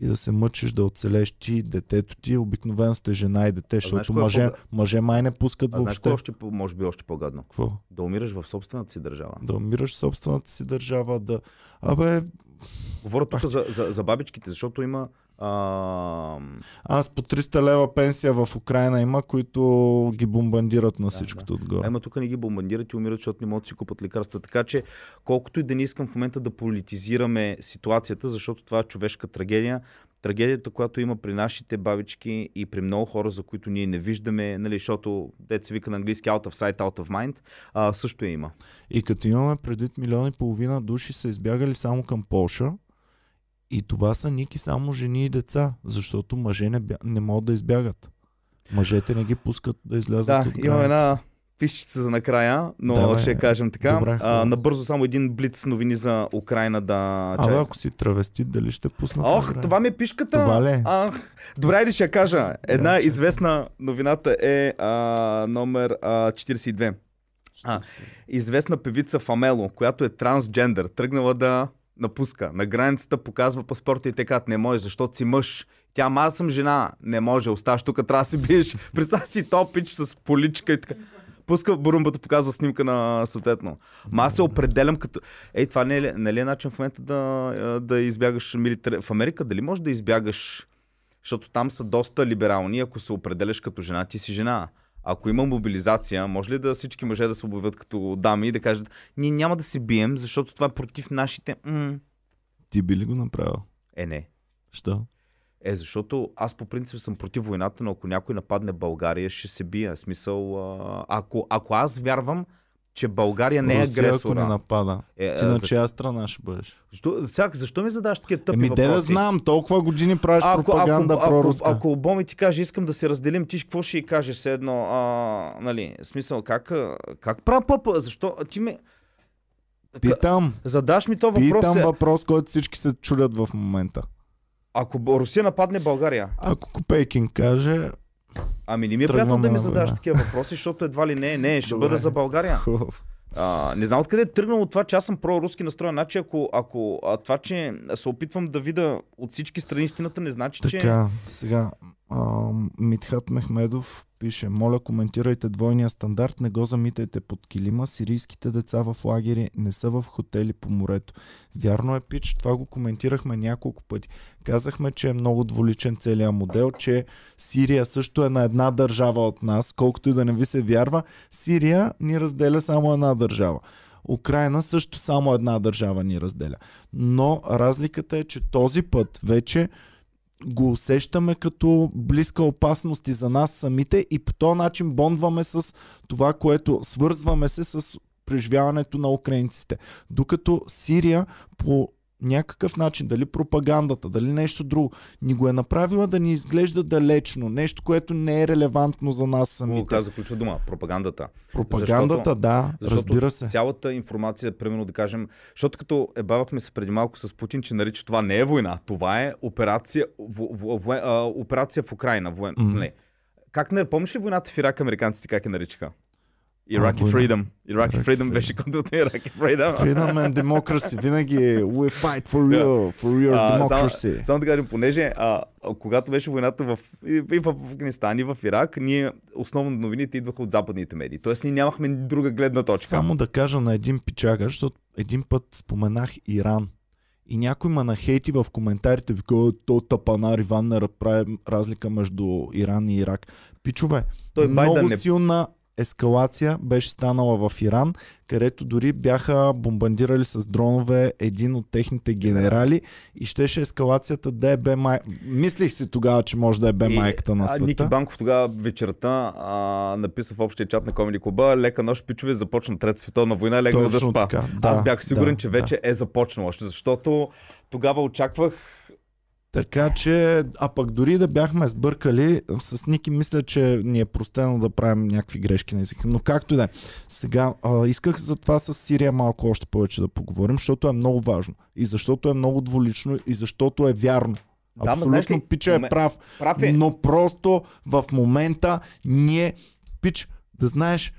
и да се мъчиш да оцелеш ти, детето ти. Обикновено сте жена и дете, знаеш защото е мъже, по- мъже май не пускат А знаеш въобще. кое още, може би още по-гадно? Какво? Да умираш в собствената си държава. Да умираш в собствената си държава, да... Абе, Говоря тук за, за, за бабичките, защото има а, аз по 300 лева пенсия в Украина има, които ги бомбандират на Да, всичкото А отгоре. има тук не ги бомбандират и умират, защото не могат да си купат лекарства. Така че, колкото и да не искам в момента да политизираме ситуацията, защото това е човешка трагедия, трагедията, която има при нашите бабички и при много хора, за които ние не виждаме, нали, защото деца вика на английски out of sight, out of mind, а, също я има. И като имаме предвид милион и половина души са избягали само към Полша, и това са ники само жени и деца, защото мъже не, бя... не могат да избягат. Мъжете не ги пускат да излязат Да, от имам границата. една фишчица за накрая, но Давай. ще кажем така. Добре, а, набързо само един блиц новини за Украина да... Абе, ако си травестит, дали ще пуснат? Ох, накрая? това ми е пишката. Това ли е? Ах, добре, айде ще я кажа. Една че. известна новината е а, номер а, 42. А, известна певица Фамело, която е трансджендър, тръгнала да напуска. На границата показва паспорта и те казват, не може, защото си мъж. Тя, ама аз съм жена. Не може, оставаш тук, трябва да си биеш. Представя си топич с поличка и така. Пуска бурумбата, показва снимка на съответно. Ма аз се определям като... Ей, това не е, ли- не е начин в момента да, да избягаш милитар... В Америка дали може да избягаш Защото там са доста либерални. Ако се определяш като жена, ти си жена. Ако има мобилизация, може ли да всички мъже да се обявят като дами и да кажат, ние няма да се бием, защото това е против нашите... М-". Ти би ли го направил? Е, не. Що? Е, защото аз по принцип съм против войната, но ако някой нападне България, ще се бия. Смисъл, ако, ако аз вярвам, че България не е Русия, ако не агресора. напада. Е, Ти на за- чия страна ще бъдеш? защо, сега, защо ми задаш такива тъпи Еми, де да въпроси? знам, толкова години правиш ако, пропаганда ако, ако, проруска. ако Боми ти каже, искам да се разделим, ти какво ще й кажеш все едно? А, нали, смисъл, как, как правя пъпа? Защо? Ти ме... Питам, Задаш ми то въпрос. питам е, въпрос, който всички се чудят в момента. Ако Русия нападне България, Ако Копейкин каже, ами не ми е приятно да ми задаш война. такива въпроси, защото едва ли не, не, ще Добре. бъда за България. хубав. А, не знам откъде е тръгнало това, че аз съм проруски настроен. Значи, ако, ако а, това, че се опитвам да видя от всички страни истината, не значи, че... Така, сега а, Митхат Мехмедов пише Моля коментирайте двойния стандарт, не го замитайте под килима, сирийските деца в лагери не са в хотели по морето. Вярно е, Пич, това го коментирахме няколко пъти. Казахме, че е много дволичен целият модел, че Сирия също е на една държава от нас, колкото и да не ви се вярва, Сирия ни разделя само една държава. Украина също само една държава ни разделя. Но разликата е, че този път вече го усещаме като близка опасност и за нас самите и по този начин бондваме с това, което свързваме се с преживяването на украинците. Докато Сирия по някакъв начин, дали пропагандата, дали нещо друго, ни го е направила да ни изглежда далечно. Нещо, което не е релевантно за нас самите. каза ключова дума. Пропагандата. Пропагандата, Защото- да, Защото разбира се. цялата информация, примерно да кажем, защото като ебавахме се преди малко с Путин, че нарича това не е война, това е операция в, в, в, а, операция в Украина. Воен... Мгм. Не. Как не, помниш ли войната в Ирак, американците как я наричаха? Iraqi война. Freedom. Iraqi Iraqi Freedom Freedom. беше като Iraqi Freedom. Freedom and democracy. Винаги е we fight for real, for your А, democracy. само да кажем, понеже а, а, когато беше войната в, и, и в Афганистан и в Ирак, ние основно новините идваха от западните медии. Тоест ние нямахме друга гледна точка. Само да кажа на един пичага, защото един път споменах Иран. И някой ма нахейти в коментарите, вика, «О, то тапанар Иван не прави разлика между Иран и Ирак. Пичове, Той много Байден не- силна ескалация беше станала в Иран, където дори бяха бомбандирали с дронове един от техните генерали и щеше ескалацията да е бе май... Мислих си тогава, че може да е бе майката на а, Ники света. Банков тогава вечерта а, написа в общия чат на Комеди Клуба, лека нощ, пичове, започна Трета световна война, легна да спа. така, Аз да, бях сигурен, да, че да. вече е започнала, защото тогава очаквах Така че, а пък дори да бяхме сбъркали, с Ники мисля, че ни е простено да правим някакви грешки на езика. Но както и да е. Сега, а, исках за това с Сирия малко още повече да поговорим, защото е много важно. И защото е много дволично, и защото е вярно. Абсолютно ли, Пича е прав. прав е. Но просто в момента ние, Пич, да знаеш,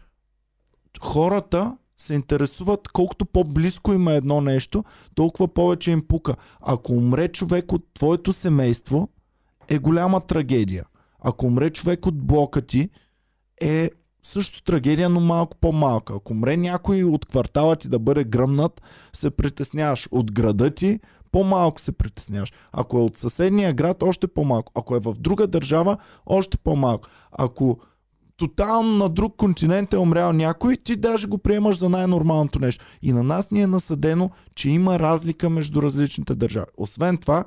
хората се интересуват колкото по-близко има едно нещо, толкова повече им пука. Ако умре човек от твоето семейство, е голяма трагедия. Ако умре човек от блока ти, е също трагедия, но малко по-малка. Ако умре някой от квартала ти да бъде гръмнат, се притесняваш. От града ти, по-малко се притесняваш. Ако е от съседния град, още по-малко. Ако е в друга държава, още по-малко. Ако тотално на друг континент е умрял някой, ти даже го приемаш за най-нормалното нещо. И на нас ни е насъдено, че има разлика между различните държави. Освен това,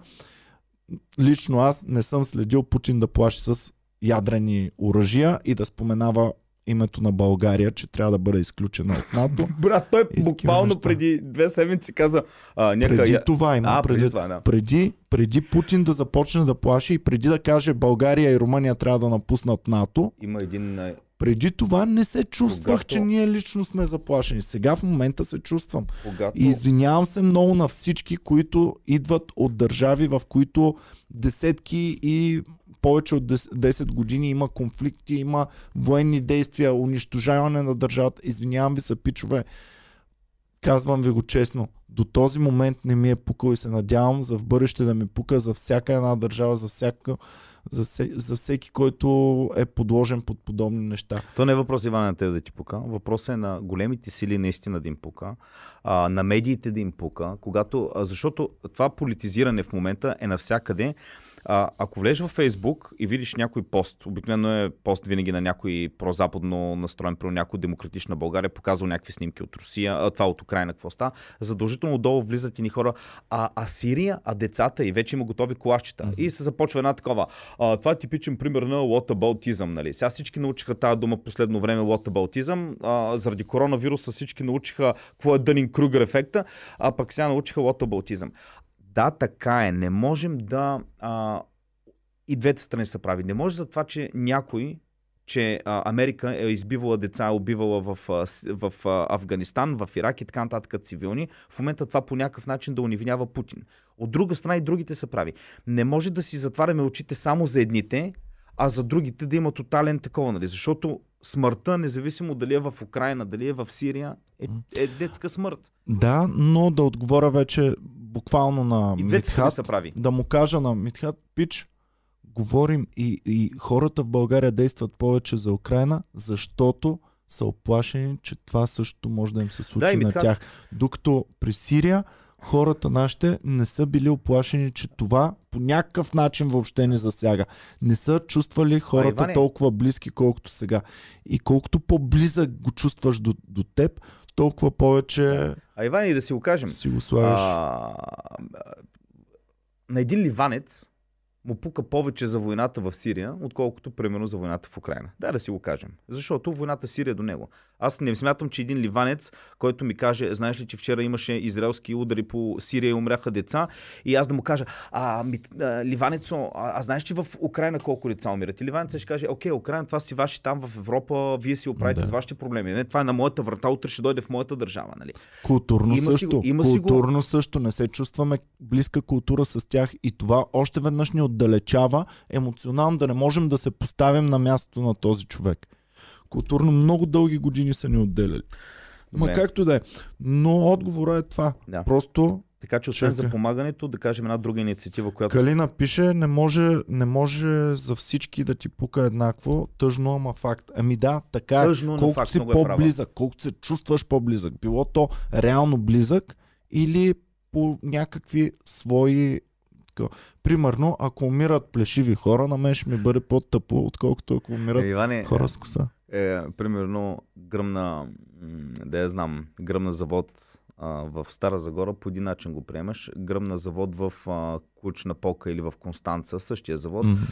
лично аз не съм следил Путин да плаши с ядрени оръжия и да споменава името на България, че трябва да бъде изключена от НАТО. Брат, той такива буквално преди две седмици каза а, някакъв... Преди това има. А, преди, преди това, да. преди, преди Путин да започне да плаши и преди да каже България и Румъния трябва да напуснат НАТО, Има един... преди това не се чувствах, Когато- че ние лично сме заплашени. Сега в момента се чувствам. Когато... И извинявам се много на всички, които идват от държави, в които десетки и повече от 10 10 години има конфликти, има военни действия, унищожаване на държавата. Извинявам ви се, пичове. Казвам ви го честно. До този момент не ми е пукал и се надявам за в бъдеще да ми пука за всяка една държава, за, всяка, за, се, за всеки, който е подложен под подобни неща. То не е въпрос, Иван, на теб да ти пука. Въпросът е на големите сили наистина да им пука, а, на медиите да им пука, когато, а, защото това политизиране в момента е навсякъде А, ако влезеш във Фейсбук и видиш някой пост, обикновено е пост винаги на някой прозападно настроен, при някой демократична България, показал някакви снимки от Русия, а, това от Украина, какво става, задължително долу влизат и ни хора, а, а Сирия, а децата и вече има готови колашчета. Mm-hmm. И се започва една такова. А, това е типичен пример на whataboutism, нали? Сега всички научиха тази дума последно време whataboutism, а, заради коронавируса всички научиха какво е Дънин Кругер ефекта, а пък сега научиха whataboutism. Да, така е. Не можем да. А, и двете страни са прави. Не може за това, че някой че а, Америка е избивала деца, убивала в, в, в Афганистан, в Ирак и така нататък цивилни, в момента това по някакъв начин да унивинява Путин. От друга страна и другите са прави. Не може да си затваряме очите само за едните, а за другите да има тотален такова, нали? Защото смъртта, независимо дали е в Украина, дали е в Сирия, е, е детска смърт. Да, но да отговоря вече буквално на И Митхат, прави. да му кажа на Митхат, пич, говорим и, и хората в България действат повече за Украина, защото са оплашени, че това също може да им се случи Да, на Митхат- тях. Докато при Сирия хората нашите не са били оплашени, че това по някакъв начин въобще не засяга. Не са чувствали хората Иване- толкова близки, колкото сега. И колкото по-близък го чувстваш до, до теб, толкова повече А Иван, и да си го кажем. си го слагаш. А, на един ливанец му пука повече за войната в Сирия, отколкото примерно за войната в Украина. Да, да си го кажем. Защото войната в Сирия е до него. Аз не смятам, че един ливанец, който ми каже, знаеш ли, че вчера имаше израелски удари по Сирия и умряха деца, и аз да му кажа, а, ми, а ливанецо, а, а знаеш, че в Украина колко деца умират? И ливанецът ще каже, окей, Украина, това си ваши там в Европа, вие си оправите Да. с вашите проблеми. Не, това е на моята врата, утре ще дойде в моята държава. Нали? Културно Има си също. го- има си го- културно също. Не се чувстваме близка култура с тях и това още веднъж ни отдалечава емоционално да не можем да се поставим на мястото на този човек. Културно много дълги години са ни отделяли. Ма Добре. както да е. Но отговора е това. Да. Просто Така че освен за помагането, да кажем една друга инициатива, която Калина пише, не може, не може за всички да ти пука еднакво, тъжно, ама факт. Ами да, така е. Тъжно, но колкото факт, си е по-близък, колкото се чувстваш по-близък, било то реално близък или по някакви свои... Примерно, ако умират плешиви хора, на мен ще ми бъде по-тъпо, отколкото ако умират Е, Иване, хора с коса. Е, примерно гръмна, да я знам, гръмна завод а, в Стара Загора, по един начин го приемаш. Гръмна завод в а, Кучна Полка или в Констанца, същия завод. Мгм.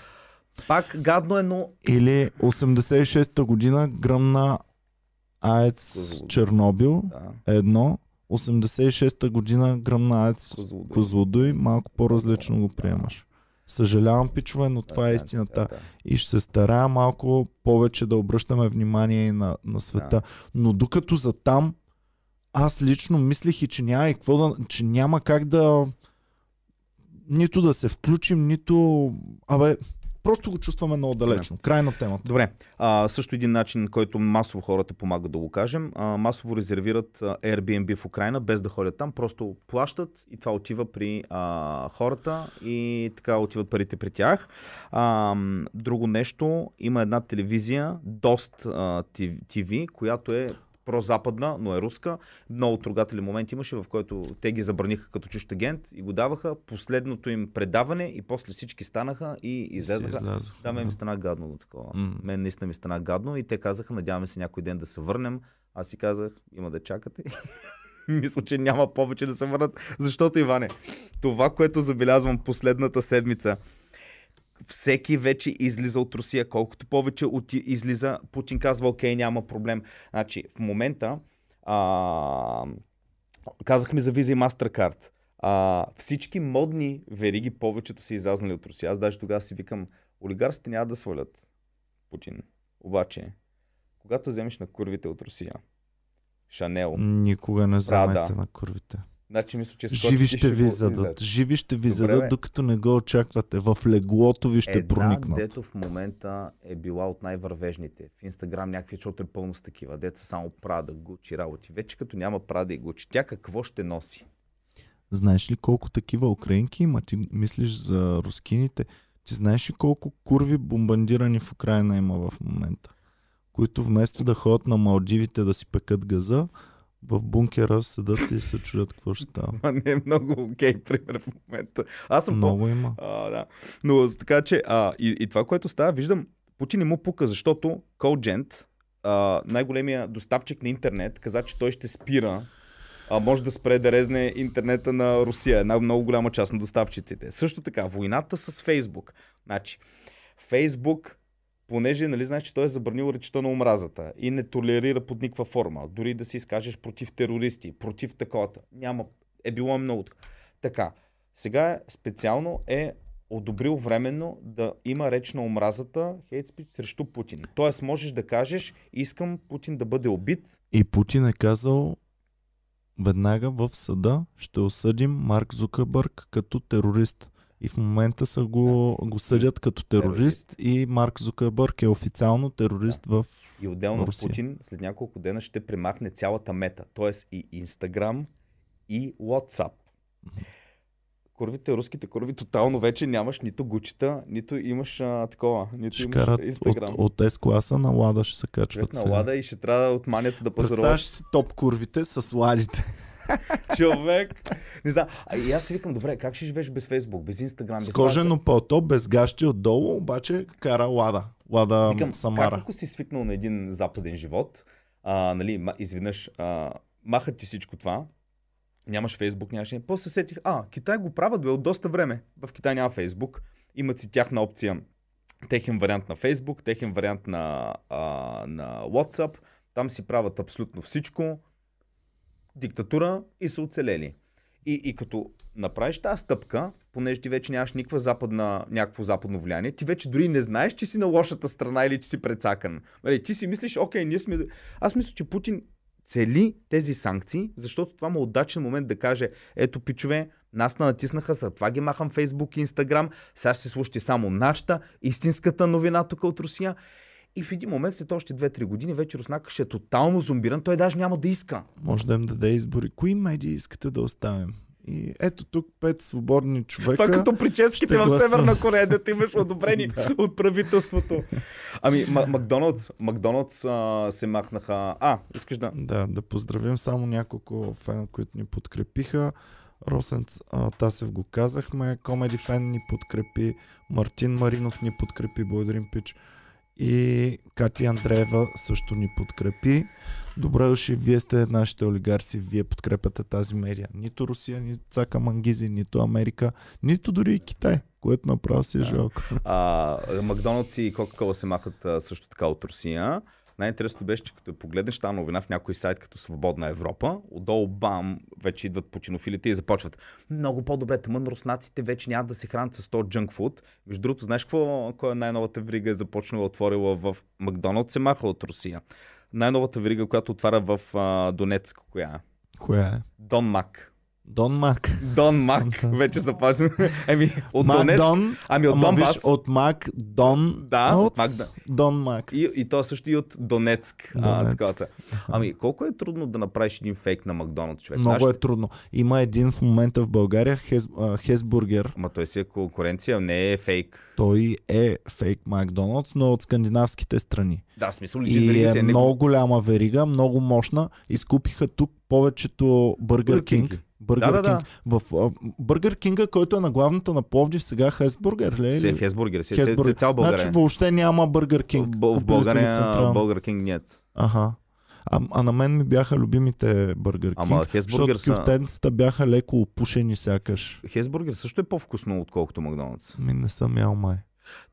Пак гадно е, но Или 86-та година гръмна АЕЦ Козлодуй. Чернобил, да, едно. 86-та година гръмна АЕЦ Козлодуй. Козлодуй, малко по-различно го приемаш. Съжалявам, пичове, но това е Да, истината. да, да. И ще се старая малко повече да обръщаме внимание и на, на света. Но докато за там, аз лично мислех и че няма, и какво да, че няма как да нито да се включим, нито... Абе, просто го чувстваме много далечно. Край на темата. Добре. А, също един начин, който масово хората помагат да го кажем. А, масово резервират Airbnb в Украина, без да ходят там. Просто плащат и това отива при а, хората и така отиват парите при тях. А, друго нещо, има една телевизия, а, TV, която е прозападна, но е руска. Много трогателен момент имаше, в който те ги забраниха като чужд агент и го даваха. Последното им предаване и после всички станаха и излезаха. излязох. Да, мен ми стана гадно такова. М. Мен наистина ми стана гадно и те казаха, надяваме се някой ден да се върнем. Аз си казах, има да чакате. Мисля, че няма повече да се върнат, защото Иване, това, което забелязвам последната седмица, всеки вече излиза от Русия. Колкото повече от излиза, Путин казва, окей, няма проблем. Значи, в момента, а, казахме за виза и MasterCard. А, всички модни вериги повечето са излезнали от Русия. Аз даже тогава си викам, олигарсите няма да свалят Путин. Обаче, когато вземеш на курвите от Русия, Шанел, Никога не вземайте Прада. на курвите. Значи мисля, че Живи скоро ще ви задат. Живи ще ви Добре, задат, докато не го очаквате. В леглото ви ще Една, проникнат. дето в момента е била от най-вървежните. В Инстаграм някакви, защото е пълно с такива. Деца само Прада, Гучи, работи. Вече като няма Прада и Гучи, тя какво ще носи? Знаеш ли колко такива украинки има? Ти мислиш за рускините. Ти знаеш ли колко курви бомбандирани в Украина има в момента? Които вместо да ходят на Малдивите да си пекат газа, В бункера седат и се чудят какво ще става. Това не е много окей пример в момента. Аз съм по... Много има. А, да. Но така че, а, и, и това, което става, виждам, Путин не му пука, защото а, най-големия доставчик на интернет, каза, че той ще спира а, може да спре да резне интернета на Русия, една много голяма част на доставчиците. Също така, войната с Фейсбук. Значи, Фейсбук, понеже, нали, знаеш, че той е забранил речета на омразата и не толерира под никаква форма, дори да си изкажеш против терористи, против такова. Няма, е било много. Така, сега специално е одобрил временно да има реч на омразата, хейт спич срещу Путин. Тоест можеш да кажеш, искам Путин да бъде убит. И Путин е казал веднага в съда ще осъдим Марк Зукърбърг като терорист. И в момента са го, го съдят като терорист, Терорист. и Марк Зукърбърг е официално терорист в... И отделно Русия. Путин след няколко дена ще премахне цялата мета, т.е. и Instagram, и WhatsApp. Курвите, руските курви, тотално вече нямаш нито гучета, нито имаш а, такова, нито Ще имаш карат от, от S-класа на Лада ще се качват. Човек на лада и ще трябва от манията да пазаруваш. Представяш си топ курвите с ладите. Човек. Не знам. А и аз си викам, добре, как ще живееш без Фейсбук, без Инстаграм, С без кожено пълто, без гащи отдолу, обаче кара Лада. Лада Викам, Самара. как ако си свикнал на един западен живот, а, нали, изведнъж а, махат ти всичко това, нямаш Фейсбук, нямаш... нищо. После се сетих, а, Китай го правят бе, от доста време. В Китай няма Фейсбук. Имат си тяхна опция, техен вариант на Фейсбук, техен вариант на, а, на WhatsApp. Там си правят абсолютно всичко. Диктатура и са оцелели. И, и като направиш тази стъпка, понеже ти вече нямаш никаква западна, някакво западно влияние, ти вече дори не знаеш, че си на лошата страна или че си прецакан. Нали, ти си мислиш, окей, ние сме... Аз мисля, че Путин цели тези санкции, защото това му е удачен момент да каже, ето пичове, нас на натиснаха, за това ги махам Фейсбук и Инстаграм, сега ще слушате само нашата, истинската новина тук от Русия. И в един момент, след още 2-3 години, вече Руснака ще е тотално зомбиран, той даже няма да иска. Може да им даде избори. Кои медии искате да оставим? И ето тук пет свободни човека. Това като прическите в. Северна Корея, да ти имаш одобрени от правителството. Ами, Ма- Макдоналдс, Макдоналдс а, се махнаха. А, искаш да. Да, да поздравим само няколко фена, които ни подкрепиха. Росен Тасев го казахме, Комеди Фен ни подкрепи, Мартин Маринов ни подкрепи, благодарим пич. И Кати Андреева също ни подкрепи. Добре дошли, вие сте нашите олигарси, вие подкрепяте тази медия. Нито Русия, нито Цака Мангизи, нито Америка, нито дори и Китай, което направо си е жалко. А, Макдоналдс и Кока-Кола се махат а, също така от Русия. Най-интересното беше, че като погледнеш тази новина в някой сайт като Свободна Европа, отдолу бам, вече идват путинофилите и започват. Много по-добре, тъмън руснаците вече няма да се хранят с то джънк фуд. Между другото, знаеш какво, коя най-новата врига е започнала, отворила в Макдоналдс, се маха от Русия. Най-новата врига, която отваря в а, Донецк, коя е? Коя е? Дон Мак. Дон Мак. Дон Мак вече започна. Еми, от Мак Донецк. Дон, Ами от Донбас. виж, от Мак Дон, Да, от Мак. Дон Мак. И, и то също и от Донецк. А, Донецк. такова. ами, колко е трудно да направиш един фейк на Макдоналдс, човек? Много Знаеш е трудно. Има един в момента в България, Хес, а, Хесбургер. Ама той си е конкуренция, не е фейк. Той е фейк Макдоналдс, но от скандинавските страни. Да, смисъл лежи И е е много голяма верига, много мощна. Изкупиха тук повечето Бъргър Burger King. Кинг. Бъргър Да, да, да. Кинг. В Бъргър Кинга, който е на главната на Пловдив, сега Хесбургер ли? е? Си е Хесбургер. Си е Хесбургер. цял България. Значи въобще няма Бъргър Кинг. в, България. Българ Кинг нет. Аха. А, а на мен ми бяха любимите Бъргър Кинг. Ама Хесбургер са... бяха леко опушени сякаш. Хесбургер също е по-вкусно, отколкото Макдоналдс. Ми не съм ял май.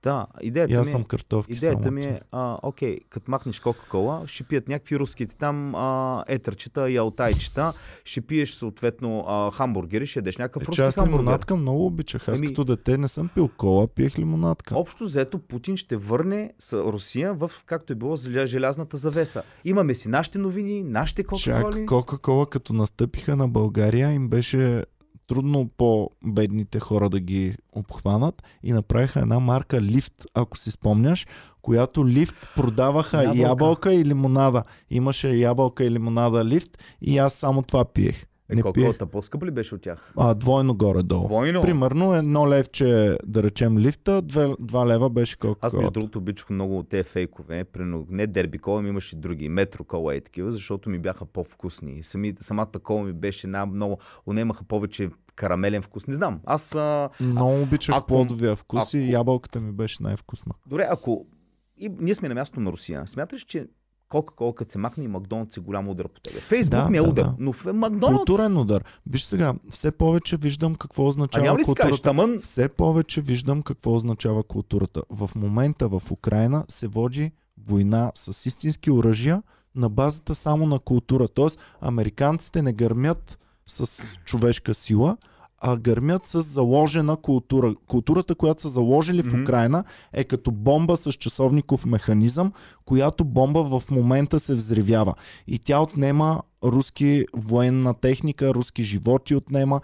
Да, И идеята аз ми съм е... картофки Идеята само. ми е, а, окей, като махнеш Кока-Кола, ще пият някакви руските там а, етърчета и алтайчета, ще пиеш съответно а, хамбургери, ще ядеш някакъв Е, руски аз хамбургер. лимонадка много обичах. Аз Еми- като дете не съм пил кола, пиех лимонадка. Общо взето Путин ще върне с Русия в както е било желя- желязната завеса. Имаме си нашите новини, нашите Чак кока-коли. Кока-кола като настъпиха на България им беше трудно по-бедните хора да ги обхванат и направиха една марка Лифт, ако си спомняш, която Лифт продаваха Ябълка. ябълка, и лимонада. Имаше ябълка и лимонада Лифт и аз само това пиех. Е, Не по-скъпа ли беше от тях? А, двойно горе-долу. Двойно? Примерно едно левче, да речем лифта, две, два лева беше колко. Аз между другото обичах много от тези фейкове, примерно не дерби кола, ми имаше и други, метро кола и такива, защото ми бяха по-вкусни. Сами, самата кола ми беше една много, унемаха повече карамелен вкус. Не знам, аз а, Много обичах ако- плодовия вкус и ако- ябълката ми беше най-вкусна. Добре, ако и ние сме на място на Русия, смяташ, че Кока-кола, като се махне и Макдоналдс е голям удар по тебе. Фейсбук Да, ми е да, удар, да. но в Макдоналдс... Културен удар. Виж сега, все повече виждам какво А означава няма ли си кажеш, културата. тамън... Все повече виждам какво означава културата. В момента в Украина се води война с истински оръжия на базата само на култура. Тоест, американците не гърмят с човешка сила, а гърмят с заложена култура. Културата, която са заложили в Мгм. Украина, е като бомба с часовников механизъм, която бомба в момента се взривява. И тя отнема руски военна техника, руски животи отнема,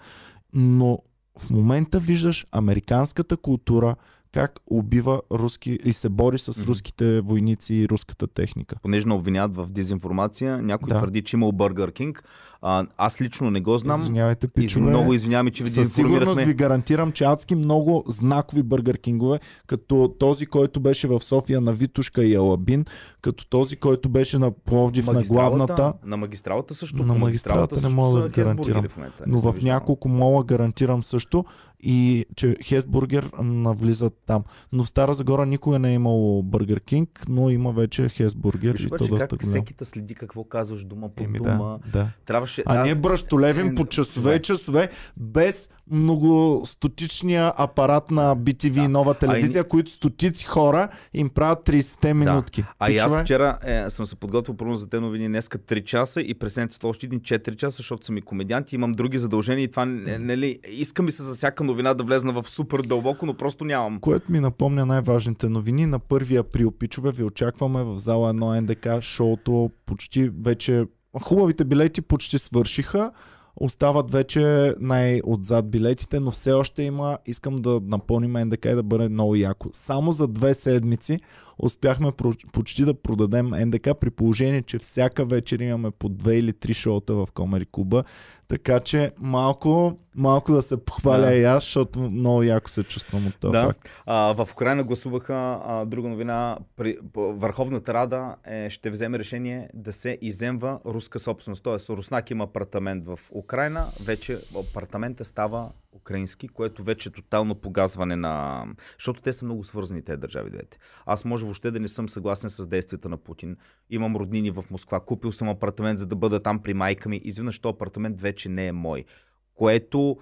но в момента виждаш американската култура как убива руски и се бори с руските войници и руската техника. понеже не обвиняват в дезинформация, някой Да. твърди, че имал Бъргър Кинг. А, аз лично не го знам. Извинявайте, Из, пичове. много извиняваме, че ви Със сигурност ви гарантирам, че адски много знакови бъргър кингове, като този, който беше в София на Витушка и Алабин, като този, който беше на Пловдив на главната. На магистралата също. На магистралата не също мога да гарантирам. в момента. Не Но в няколко мола гарантирам също и че Хесбургер навлизат там. Но в Стара Загора никога не е имало Бъргър Кинг, но има вече Хесбургер Виж и то доста как всеки следи какво казваш дума по Еми, дума. да, да. Трябваше... А да, ние бръщолевим е, по часове да. и часове, без многостотичния апарат на BTV Да. и нова А и- телевизия, които стотици хора им правят 30 минутки. А и аз Пичове, вчера е, съм се подготвил първо за те новини днеска 3 часа и през седмицата още един 4 часа, защото съм и комедиант и имам други задължения и това, нали, искам ми се за всяка новина да влезна в супер дълбоко, но просто нямам. Което ми напомня най-важните новини. На 1 април, пичове, ви очакваме в зала 1 НДК. Шоуто почти вече... Хубавите билети почти свършиха. Остават вече най-отзад билетите, но все още има, искам да напълним НДК и да бъде много яко. Само за две седмици успяхме почти да продадем НДК при положение, че всяка вечер имаме по две или три шоута в Комери Куба. Така че малко, малко да се похваля Да. и аз, защото много яко се чувствам от този Да. факт. А, в Украина гласуваха а, друга новина. При, Върховната Рада е, ще вземе решение да се иземва руска собственост. Тоест, Руснак има апартамент в Украина, вече апартамента става украински, което вече е тотално погазване на... Защото те са много свързани, тези държави двете. Аз може въобще да не съм съгласен с действията на Путин. Имам роднини в Москва, купил съм апартамент, за да бъда там при майка ми. Изведнъж този апартамент вече не е мой. Което...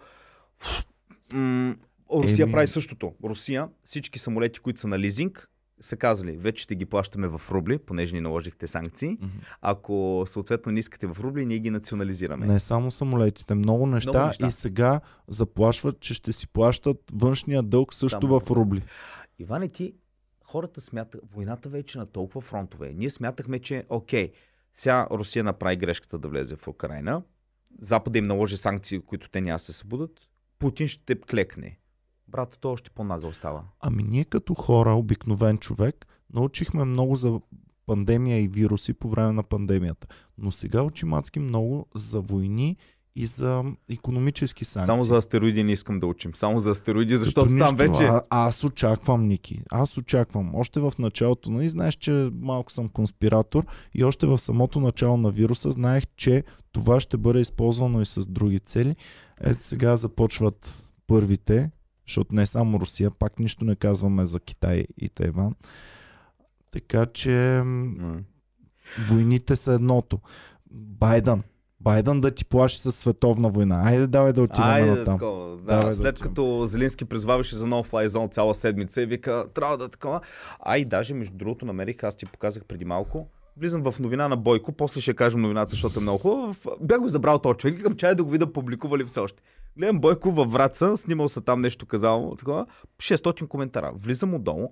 Русия Еми. прави същото. Русия, всички самолети, които са на лизинг, са казали, вече ще ги плащаме в рубли, понеже ни наложихте санкции. Ако съответно не искате в рубли, ние ги национализираме. Не само самолетите, много неща, Много неща. и сега заплашват, че ще си плащат външния дълг също Само в рубли. Иване, ти, хората смятат, войната вече на толкова фронтове. Ние смятахме, че окей, сега Русия направи грешката да влезе в Украина, Запада им наложи санкции, които те няма се събудат, Путин ще клекне. Брат, той още по-нагъл става. Ами ние като хора, обикновен човек, научихме много за пандемия и вируси по време на пандемията. Но сега учим адски много за войни и за економически санкции. Само за астероиди не искам да учим. Само за астероиди, защото Като там нищо, вече... А, аз очаквам, Ники. Аз очаквам. Още в началото, нали, знаеш, че малко съм конспиратор и още в самото начало на вируса знаех, че това ще бъде използвано и с други цели. Ето сега започват първите, защото не само Русия, пак нищо не казваме за Китай и Тайван. Така че М. войните са едното. Байден. Байден да ти плаши с световна война. Айде, давай да отидем Айде, на да, там. такова, да. Давай да След отидем. като Зелински призваваше за нов флай зон цяла седмица и вика, трябва да е такова. А и даже, между другото, намерих, аз ти показах преди малко, влизам в новина на Бойко, после ще кажем новината, защото е много хубава. В- Бях го забрал този човек, викам чай да го видя публикували все още. Гледам Бойко във Враца, снимал се там нещо казал, такова, 600 коментара. Влизам отдолу,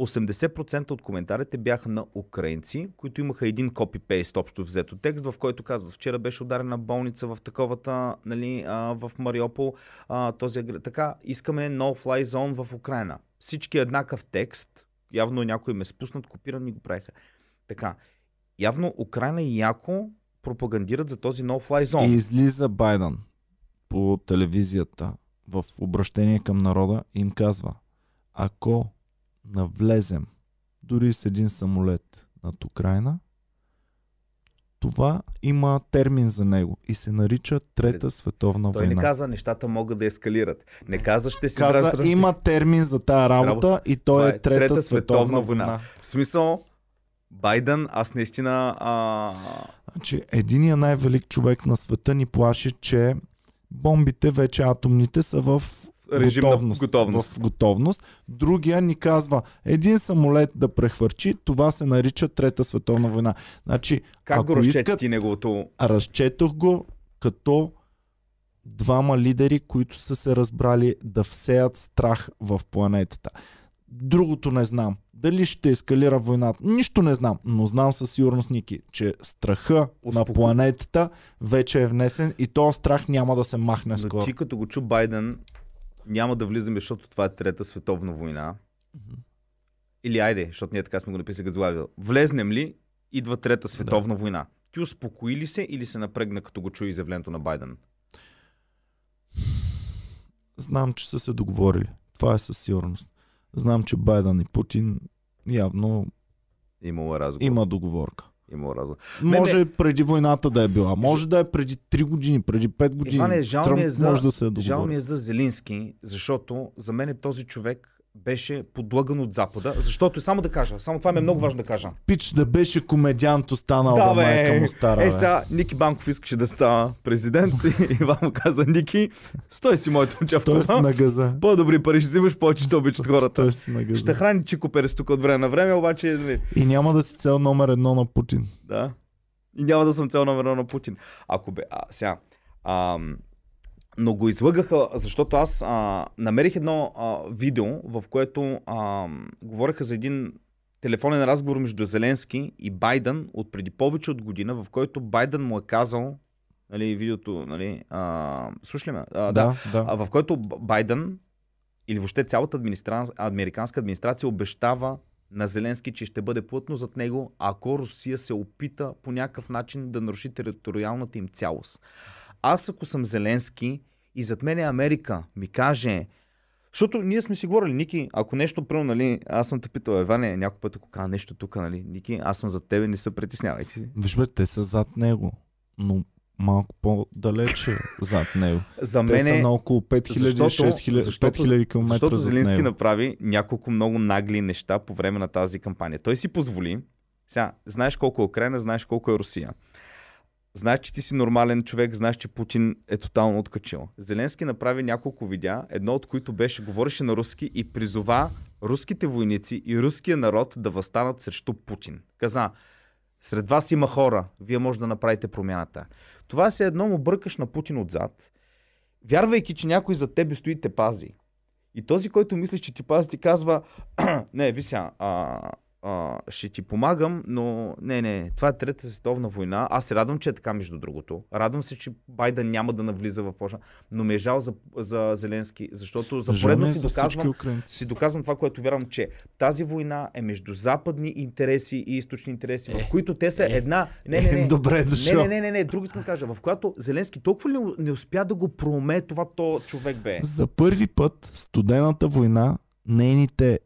80% от коментарите бяха на украинци, които имаха един копипейст общо взето текст, в който казват, вчера беше ударена болница в таковата, нали, а, в Мариопол, а, този, така, искаме no-fly zone в Украина. Всички еднакъв текст, явно някой ме спуснат, копиран и го правиха. Така, явно Украина и яко пропагандират за този no-fly zone. И излиза Байден по телевизията в обращение към народа им казва, ако навлезем дори с един самолет над Украина, това има термин за него и се нарича Трета световна Той война. не каза, нещата могат да ескалират. Не каза, ще си Каза, дръж- има термин за тая работа, Работа. и то е е Трета, световна, война. война. В смисъл, Байден, аз наистина... А... Значи, единия най-велик човек на света ни плаши, че бомбите, вече атомните, са в Режим на готовност, готовност. В готовност. Другия ни казва, един самолет да прехвърчи, това се нарича Трета световна война. Значи, Как ако го разчети искат, ти неговото... разчетох го като двама лидери, които са се разбрали да всеят страх в планетата. Другото не знам. Дали ще ескалира войната? Нищо не знам, но знам със сигурност, Ники, че страха на Успоко- планетата вече е внесен и този страх няма да се махне Но скоро. ти като го чу Байден, няма да влизаме, защото това е Трета световна война. Или айде, защото ние така сме го написали като заглавие. Влезнем ли, идва Трета световна война. Ти успокои ли се или се напрегна, като го чуи изявлението на Байден? Знам, че са се договорили. Това е със сигурност. Знам, че Байден и Путин явно Имало е разговор. има договорка. Имало разговор. Може преди войната да е била, може да е преди 3 години, преди 5 години. Иване, жал Тръмп ми е за, може да се е жал ми е за Зелински, защото за мен този човек беше подлъган от Запада, защото само да кажа, само това ми е много важно да кажа. Пич да беше комедиант, останал Да, бе. майка му стара. Е, сега Ники Банков искаше да става президент и Иван му каза, Ники, стой си моето момче в Той си кола. на газа. По-добри пари ще взимаш, повече ще обичат хората. Той си на газа. Ще храни Чико Перес тук от време на време, обаче нали, И няма да си цел номер едно на Путин. Да. И няма да съм цел номер едно на Путин. Ако бе, а, сега, ам, но го излъгаха, защото аз а, намерих едно а, видео, в което а, говореха за един телефонен разговор между Зеленски и Байден от преди повече от година, в който Байден му е казал, нали, видеото, нали, а, слушай ме? А, да, Да, да. а, в който Байден или въобще цялата администра... американска администрация обещава на Зеленски, че ще бъде плътно зад него, ако Русия се опита по някакъв начин да наруши териториалната им цялост. Аз ако съм Зеленски и зад мен е Америка ми каже, защото ние сме си говорили, Ники, ако нещо, прямо, нали, аз съм те питал, Еване, някой път, ако кажа нещо тук, нали, Ники, аз съм зад тебе, не се притеснявайте. Виж бе, те са зад него, но малко по-далече зад него. За мен са на около 5000, Защото- 6000, защото- 5000 км Защото Зеленски направи няколко много нагли неща по време на тази кампания. Той си позволи, сега, знаеш колко е Украина, знаеш колко е Русия. Знаеш, че ти си нормален човек, знаеш, че Путин е тотално откачил. Зеленски направи няколко видеа, едно от които беше, говореше на руски и призова руските войници и руския народ да възстанат срещу Путин. Каза, сред вас има хора, вие може да направите промяната. Това се едно му бъркаш на Путин отзад, вярвайки, че някой за тебе стои и те пази. И този, който мислиш, че ти пази, ти казва, не, вися, а, а, ще ти помагам, но не, не, това е Трета световна война. Аз се радвам, че е така, между другото. Радвам се, че Байден няма да навлиза в Польша, но ме е жал за, за Зеленски, защото за поредно е си за доказвам, си доказвам това, което вярвам, че тази война е между западни интереси и източни интереси, в които те са една... Не, не, не. Е, Добре Не, дошъл. не, не, не, не, друго искам да кажа, в която Зеленски толкова ли не успя да го проумее това то човек бе? За първи път студената война, нейните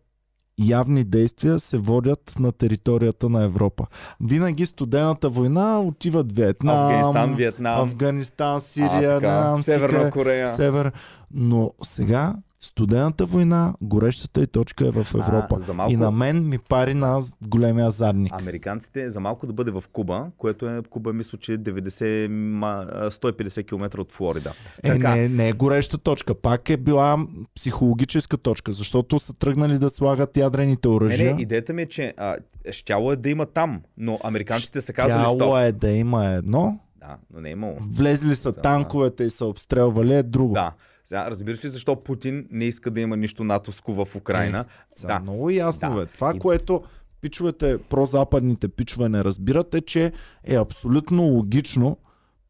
явни действия се водят на територията на Европа. Винаги студената война отиват Виетнам, Афганистан, Виетнам, Афганистан, а, Сирия, така, си Северна Корея. Север. Но сега студената война, горещата и точка е в Европа. А, за малко- И на мен ми пари на големия задник. Американците за малко да бъде в Куба, което е Куба, мисля, че е 90, ма- а, 150 км от Флорида. Е, Така. не, не е гореща точка. Пак е била психологическа точка, защото са тръгнали да слагат ядрените Не, оръжия. не, идеята ми е, че а, щяло е да има там, но американците са казали стоп. е да има едно, Да, но не е имало. влезли са За- танковете и са обстрелвали е друго. Да. Сега, разбираш ли защо Путин не иска да има нищо натовско в Украина? Са да. много ясно, Да. бе. Това, И- което пичовете, прозападните пичове не разбират е, че е абсолютно логично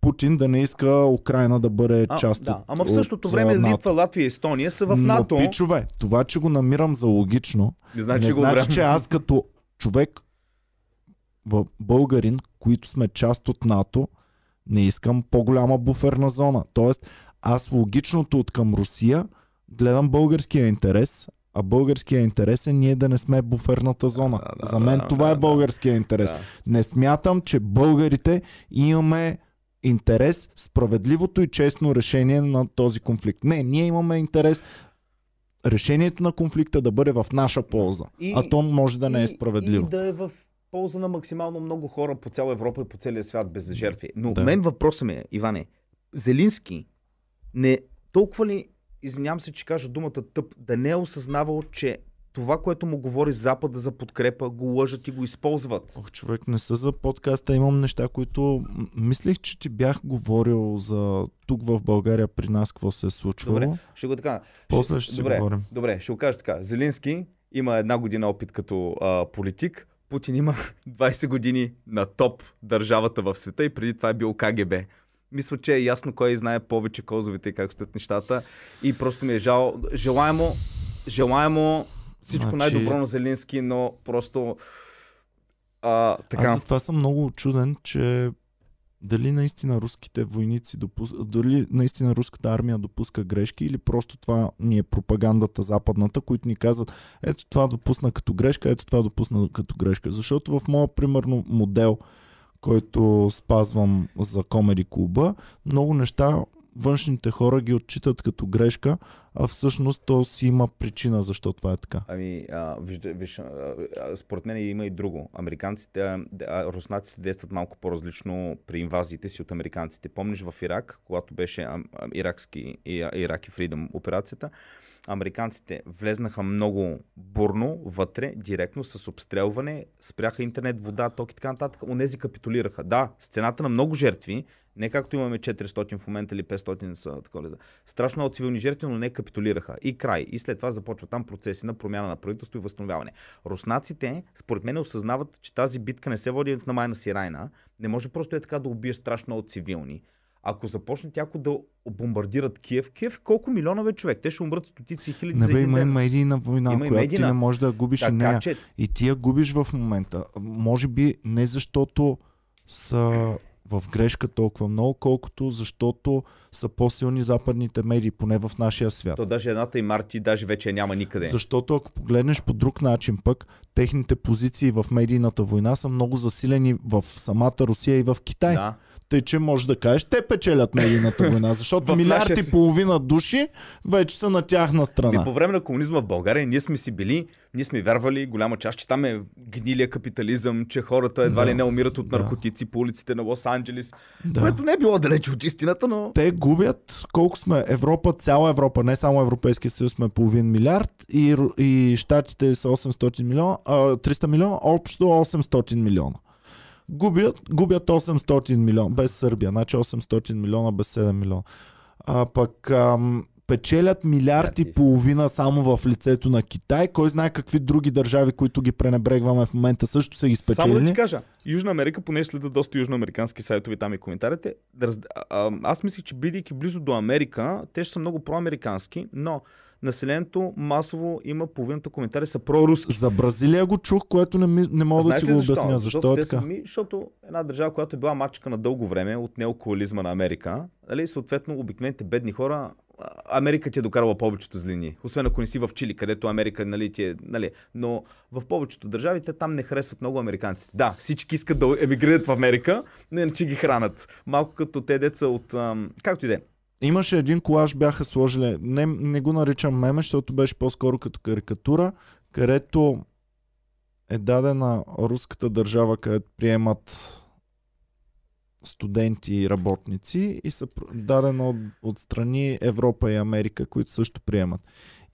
Путин да не иска Украина да бъде А, част да. от Ама в същото от, време НАТО. Литва, Латвия и Естония са в Но, НАТО. пичове, това, че го намирам за логично, Не значи, не че го значи, че аз като човек в българин, които сме част от НАТО, не искам по-голяма буферна зона. Тоест, аз логичното от към Русия гледам българския интерес, а българския интерес е ние да не сме буферната зона. Да, да, За мен да, това да, е българския интерес. Да. Не смятам, че българите имаме интерес справедливото и честно решение на този конфликт. Не, ние имаме интерес решението на конфликта да бъде в наша полза. И- а то може да не е И- справедливо. И да е в полза на максимално много хора по цяла Европа и по целия свят без жертви. Но да. мен въпросът ми е, Иване, Зелински не толкова ли, извинявам се, че кажа думата тъп, да не е осъзнавал, че това, което му говори Запада за подкрепа, го лъжат и го използват. Ох, човек, не са за подкаста. Имам неща, които мислех, че ти бях говорил за тук в България при нас какво се е случвало. Добре. Ще го така. После ще си добре, говорим. Добре, ще го кажа така. Зелински има една година опит като а, политик. Путин има 20 години на топ държавата в света и преди това е бил КГБ. Мисля, че е ясно кой знае повече козовите и как стоят нещата. И просто ми е жал. Желаемо, желаемо всичко Значи- най-добро на Зелински, но просто а, така. Аз затова съм много чуден, че дали наистина руските войници допускат, дали наистина руската армия допуска грешки или просто това ни е пропагандата западната, които ни казват, ето това допусна като грешка, ето това допусна като грешка. Защото в моя примерно модел, който спазвам за комеди клуба, много неща външните хора ги отчитат като грешка, а всъщност то си има причина защо това е така. Ами, а, вижда, виж, а, според мен има и друго. Американците, а, руснаците действат малко по-различно при инвазиите си от американците. Помниш в Ирак, когато беше а, а, иракски, и- Ирак и Фридъм операцията, американците влезнаха много бурно вътре, директно с обстрелване, спряха интернет, вода, ток и така нататък. Онези капитулираха. Да, с цената на много жертви, не както имаме 400 в момента или 500 са такова. Страшно много цивилни жертви, но не капитулираха. И край. И след това започва там процеси на промяна на правителство и възстановяване. Руснаците, според мен, осъзнават, че тази битка не се води в намайна си райна. Не може просто е така да убие страшно много цивилни. Ако започне тяко да бомбардират Киев, Киев колко милиона бе човек? Те ще умрат стотици хиляди Не за бе, един има ден. медийна война, Има която медийна. ти не можеш да губиш и нея. Така че И ти я губиш в момента. Може би не защото са в грешка толкова много, колкото защото са по-силни западните медии, поне в нашия свят. то даже едната и Марти даже вече я няма никъде. Защото ако погледнеш по друг начин пък, техните позиции в медийната война са много засилени в самата Русия и в Китай. Да. Тъй, че можеш да кажеш, те печелят медийната война, защото милиард и половина души вече са на тяхна страна. И по време на комунизма в България ние сме си били, ние сме вярвали голяма част, че там е гнилия капитализъм, че хората едва Да. ли не умират от Да. наркотици по улиците на Лос-Анджелес, Да. което не е било далече от истината, но те губят колко сме Европа, цяла Европа, не само Европейския съюз сме половин милиард и, и Штатите са 800 милиона, а, 300 милиона, общо 800 милиона. Губят, губят 800 милиона, без Сърбия, значи 800 милиона без 7 милиона. А пък ам, печелят милиард и половина само в лицето на Китай. Кой знае какви други държави, които ги пренебрегваме в момента, също са ги Само да ти спечелили. кажа, Южна Америка, поне следа доста южноамерикански сайтове там и коментарите, аз мислих, че бидейки близо до Америка, те ще са много проамерикански, но населението масово има половината коментари са проруски. За Бразилия го чух, което не, ми, не мога да си Знаете го защо? обясня. Защо е те така? Са, ми, защото една държава, която е била мачка на дълго време от неоколизма на Америка, нали, съответно обикновените бедни хора, Америка ти е докарала повечето злини. Освен ако не си в Чили, където Америка нали, ти е... Нали, но в повечето държави те там не харесват много американците. Да, всички искат да емигрират в Америка, но иначе ги хранат. Малко като те деца от... Ам, както и да е. Имаше един колаж, бяха сложили, не, не го наричам меме, защото беше по-скоро като карикатура, където е дадена руската държава, където приемат студенти и работници и са дадена от, от страни Европа и Америка, които също приемат.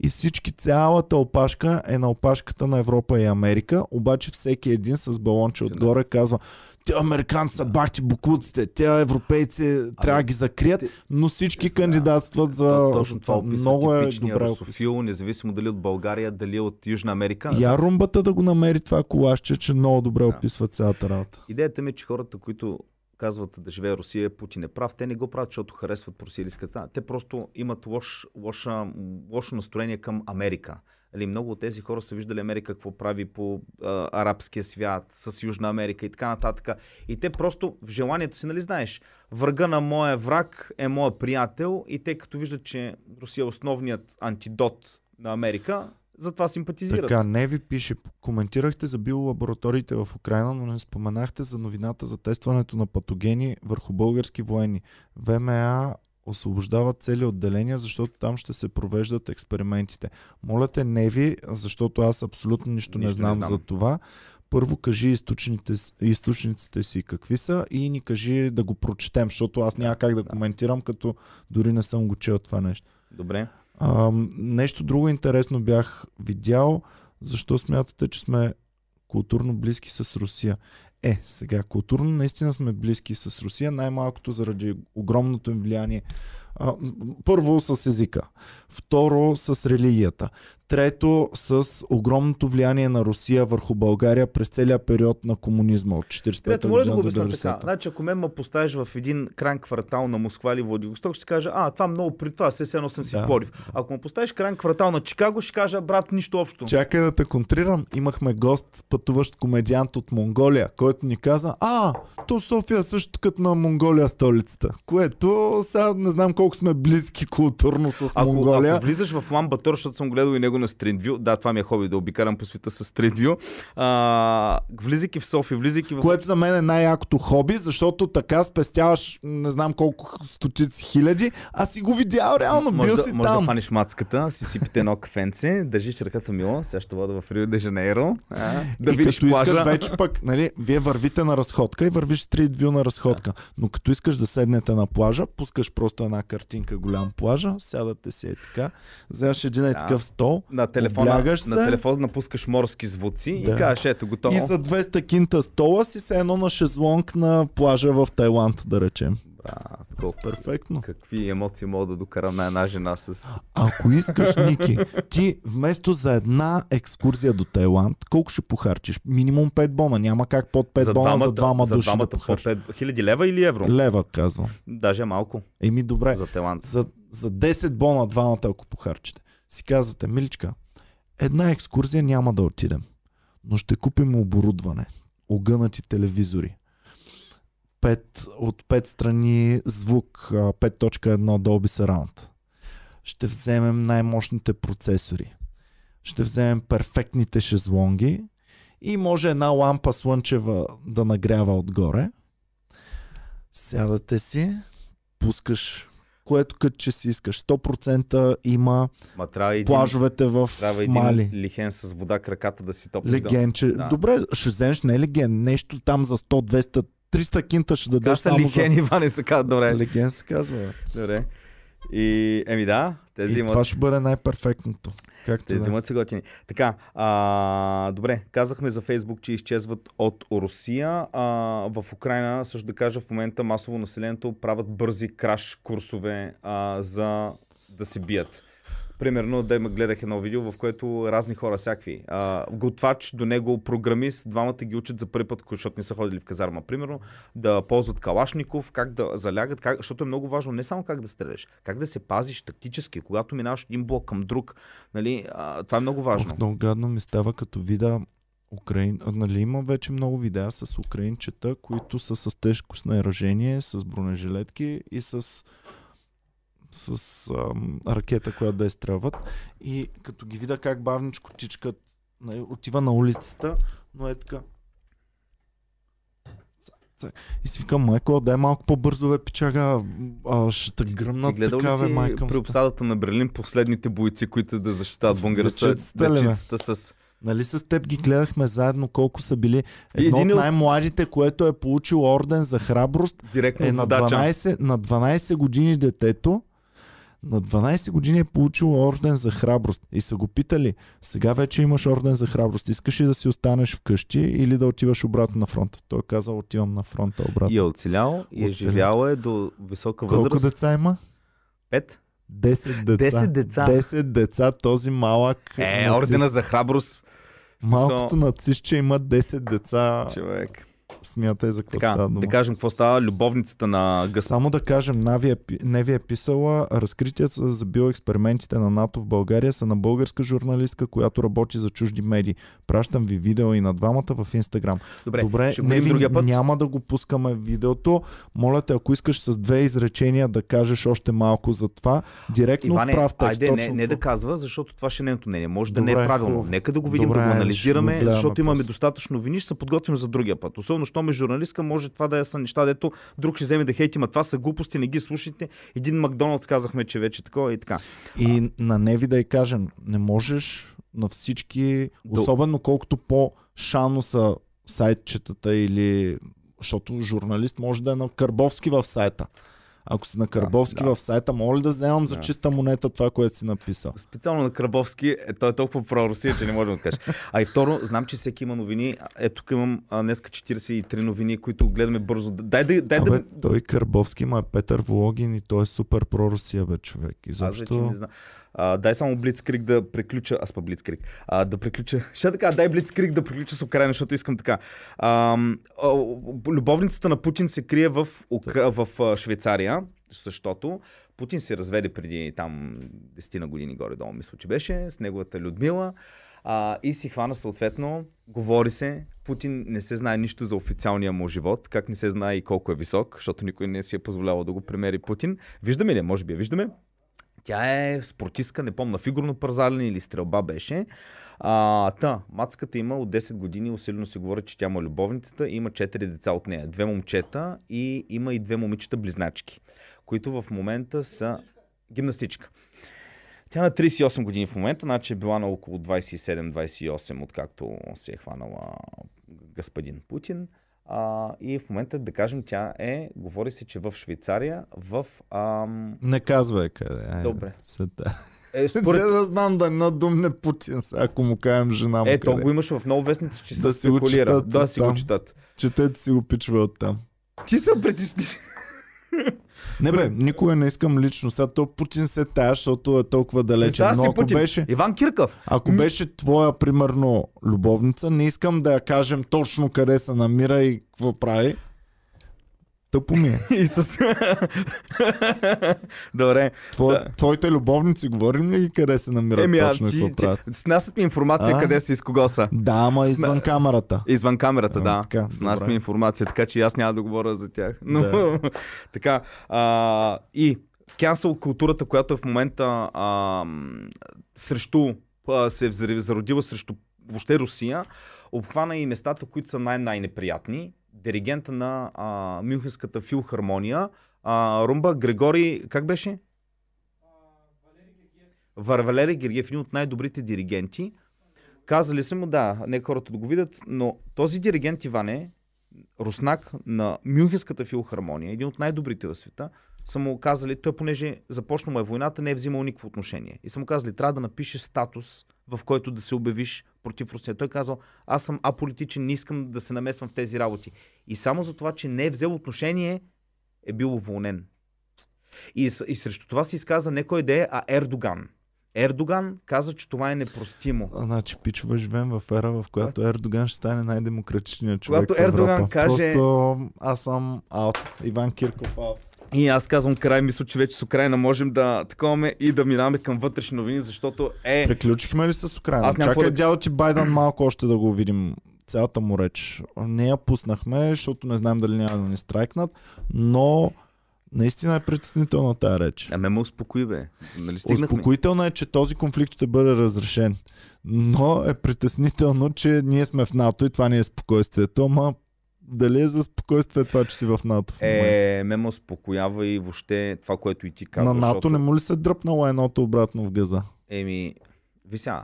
И всички, цялата опашка е на опашката на Европа и Америка, обаче всеки един с балонче отгоре казва те американци са бахти букуците, те европейци трябва да ги закрият, но всички Да. кандидатстват за... То, точно това описва Много е добре русофил, независимо дали от България, дали от Южна Америка. Я румбата да го намери това колашче, че много добре Да. описва цялата работа. Идеята ми е, че хората, които казват да живее Русия, Путин е прав. Те не го правят, защото харесват Русия или искат. Те просто имат лош, лоша, лошо настроение към Америка. Али, много от тези хора са виждали Америка какво прави по а, арабския свят, с Южна Америка и така нататък. И те просто в желанието си, нали знаеш, врага на моя враг е моя приятел и те като виждат, че Русия е основният антидот на Америка, затова симпатизират. Така, не ви пише, коментирахте за биолабораториите в Украина, но не споменахте за новината за тестването на патогени върху български военни. ВМА освобождават цели отделения, защото там ще се провеждат експериментите. Моля те, не ви, защото аз абсолютно нищо, нищо не, знам не знам за това. Първо кажи източниците, източниците си какви са и ни кажи да го прочетем, защото аз няма как да, да. коментирам, като дори не съм го чел това нещо. Добре. Нещо друго интересно бях видял. Защо смятате, че сме културно близки с Русия? Е, сега културно наистина сме близки с Русия, най-малкото заради огромното им влияние а, първо с езика, второ с религията, трето с огромното влияние на Русия върху България през целия период на комунизма от 45 Трето, моля да го обясня така. Значи, ако мен ме поставиш в един крайен квартал на Москва или Владивосток, ще кажа, а, това много при това, се едно съм си да. в Пловдив. Ако ме поставиш крайен квартал на Чикаго, ще кажа, брат, нищо общо. Чакай да те контрирам. Имахме гост, пътуващ комедиант от Монголия, който ни каза, а, то София е също като на Монголия столицата. Което сега не знам колко сме близки културно с ако, Монголия. Ако влизаш в Ламбатър, защото съм гледал и него на Стриндвю, да, това ми е хоби да обикарам по света с Стриндвю, а, влизайки в София, влизайки в... Което за мен е най-якото хоби, защото така спестяваш не знам колко стотици хиляди, а си го видял реално, може бил да, си може там. да фаниш мацката, си сипите едно кафенце, държиш ръката мило, сега ще вода в Рио де Жанейро, а, да и видиш като плажа. искаш вече пък, нали, вие вървите на разходка и вървиш стрит вю на разходка. Да. Но като искаш да седнете на плажа, пускаш просто една картинка голям плажа, сядате си е така, вземаш един е да. такъв стол, на телефона, се, на телефона напускаш морски звуци да. и кажеш, ето готово. И за 200 кинта стола си се едно на шезлонг на плажа в Тайланд, да речем. Брат, колко, Перфектно. Какви емоции мога да докарам на една жена с... Ако искаш, Ники, ти вместо за една екскурзия до Тайланд, колко ще похарчиш? Минимум 5 бона. Няма как под 5 за бона двамата, за двама за души двамата да похарчиш. 5... Хиляди лева или евро? Лева, казвам. Даже малко. Еми добре. За Тайланд. За, за 10 бона двамата, ако похарчите. Си казвате, миличка, една екскурзия няма да отидем, но ще купим оборудване, огънати телевизори, 5, от 5 страни звук 5.1 Dolby Surround. Ще вземем най-мощните процесори. Ще вземем перфектните шезлонги и може една лампа слънчева да нагрява отгоре. Сядате си, пускаш което като че си искаш. 100% има Ма, трябва един, плажовете в трябва един Мали. лихен с вода краката да си топли. Легенче. Да. Добре, ще вземеш не леген, нещо там за 100, 200, 300 кинта ще дадеш само лихен, за... Иване се казва, добре. Леген се казва. Добре. И, еми да, тези имат... това ще бъде най-перфектното. Както Тези да. имат са готини. Така, а, добре, казахме за Фейсбук, че изчезват от Русия. А, в Украина, също да кажа, в момента масово населението правят бързи краш курсове а, за да се бият. Примерно, да гледах едно видео, в което разни хора, всякакви. Готвач до него, програмист, двамата ги учат за първи път, защото не са ходили в казарма. Примерно, да ползват калашников, как да залягат, как, защото е много важно не само как да стреляш, как да се пазиш тактически, когато минаваш един блок към друг. Нали, а, това е много важно. Ох, много гадно ми става като вида Украин... Нали, има вече много видеа с украинчета, които са с тежко снаряжение, с бронежилетки и с с ам, ракета, която да изстрелват. И като ги видя как бавничко тичкат, нали, отива на улицата, но е така. И си викам, майко, дай малко по-бързо, бе, пичага, а, ще те гръмнат така, бе, майка. при обсадата на Берлин последните бойци, които да защитават бунгера са дечицата с... Нали с теб ги гледахме заедно колко са били. Едно един от най-младите, което е получил орден за храброст, Директно е на 12, на 12 години детето на 12 години е получил орден за храброст и са го питали, сега вече имаш орден за храброст, искаш ли да си останеш вкъщи или да отиваш обратно на фронта? Той е казал, отивам на фронта обратно. И е оцелял, и е живял е до висока възраст. Колко деца има? Пет. 10 деца. 10 деца. 10 деца, този малък. Е, нацист. ордена за храброст. Малкото нацистче има 10 деца. Човек. Смятай за какво Така, става да кажем какво става. Любовницата на Гъс... Само да кажем, Нави е, Неви е писала, разкритията за биоекспериментите на НАТО в България са на българска журналистка, която работи за чужди медии. Пращам ви видео и на двамата в Инстаграм. Добре, Добре, ще Неви, другия път. няма да го пускаме видеото. Моля те, ако искаш с две изречения да кажеш още малко за това, директно Иване, прав текст. айде, не, точно не да казва, защото това ще е нейното мнение. Може да не Добре, е правилно. хубаво. Нека да го видим, Добре, да го анализираме, го гледаме защото имаме после. достатъчно новини, ще се подготвим за другия път. Особено, що ме журналистка, може това да е са неща, дето друг ще вземе да хейти, ма това са глупости, не ги слушайте. Един Макдоналдс казахме, че вече такова и така. И на Неви да й кажем, не можеш на всички, До- особено колкото по-шано са сайтчетата или... Защото журналист може да е на Карбовски в сайта. Ако си на Карбовски да. в сайта, моля да вземам за Да. чиста монета това, което си написал? Специално на Крабовски, е, той е толкова про-Русия, че не можем да кажем. А и второ, знам, че всеки има новини. Ето тук имам а, днеска 43 новини, които гледаме бързо. Дай да, дай Абе, да... той Карбовски има Петър Вологин и той е супер про-Русия, бе, човек. Аз вече не знам. А, дай само Блицкрик да приключа. Аз па Блицкрик. А, да приключа. Ще така, дай Блицкрик да приключа с Украина, защото искам така. А, любовницата на Путин се крие в, в Швейцария, защото Путин се разведе преди там 10 на години горе-долу, мисля, че беше, с неговата Людмила. А, и си хвана съответно, говори се, Путин не се знае нищо за официалния му живот, как не се знае и колко е висок, защото никой не си е позволявал да го премери Путин. Виждаме ли? Може би виждаме. Тя е спортистка, не помня, фигурно парзалене или стрелба беше. А, та, мацката има от 10 години, усилено се говори, че тя му е любовницата има 4 деца от нея. Две момчета и има и две момичета близначки, които в момента са гимнастичка. Тя на 38 години в момента, значи е била на около 27-28, откакто се е хванала господин Путин. А, и в момента, да кажем, тя е, говори се, че в Швейцария, в... Ам, Не казвай къде. Айде, Добре. Сета. е, Според... според, да знам да надумне Путин, ако му кажем жена му Е, то го имаше в много вестници, че Да се спекулира. Да, си го там. четат. Четете си го пичва оттам. Ти се притесни. Не бе, никога не искам лично. Сега то Путин се тая, защото е толкова далече. Но ако Путин. беше, Иван Кирков. ако беше твоя, примерно, любовница, не искам да я кажем точно къде се намира и какво прави. Тъпо ми е. И с... Добре. Твое, Да. Твоите любовници, говорим ли къде се намират Еми, точно ти, какво ти, правят? снасят ми информация А? къде си и с кого са. Да, ама Сна- извън камерата. Извън камерата, А, да. така, С нас добре. ми информация, така че аз няма да говоря за тях. Но, Да. така. А, и cancel културата, която е в момента а, срещу, а, се е зародила срещу въобще Русия, обхвана и местата, които са най-най-неприятни. Диригента на а, Мюнхенската филхармония, а, Румба Грегори, как беше? Валери Гергиев, един от най-добрите диригенти. Казали са му, да, нека хората да го видят, но този диригент Иване, руснак на Мюнхенската филхармония, един от най-добрите в света, са му казали, той понеже започна му е войната, не е взимал никакво отношение. И са му казали, трябва да напишеш статус, в който да се обявиш против Русия. Той казал, аз съм аполитичен, не искам да се намесвам в тези работи. И само за това, че не е взел отношение, е бил уволнен. И, и срещу това се изказа не кой да е, а Ердоган. Ердоган каза, че това е непростимо. А, Значи, пичове, живеем в ера, в която Ердоган ще стане най-демократичният човек Когато в. Ердоган каже- Просто аз съм аут. Иван Кирков аут. И аз казвам край, мисля, че вече с Украина можем да таковаме и да минаваме към вътрешни новини, защото е... Приключихме ли с Украина? Аз Чакай да- дядо ти Байден малко още да го видим цялата му реч. Не я пуснахме, защото не знаем дали няма да ни страйкнат, но наистина е притеснителна тази реч. А ме ме успокои, бе. Нали? Успокоително е, че този конфликт ще бъде разрешен. Но е притеснително, че ние сме в НАТО и това ни е спокойствието, ама дали е за спокойствие това, че си в НАТО в момента? Е, ме ме успокоява и въобще това, което и ти казваш. На НАТО защото... не му ли се дръпнало едното обратно в газа? Еми, вися,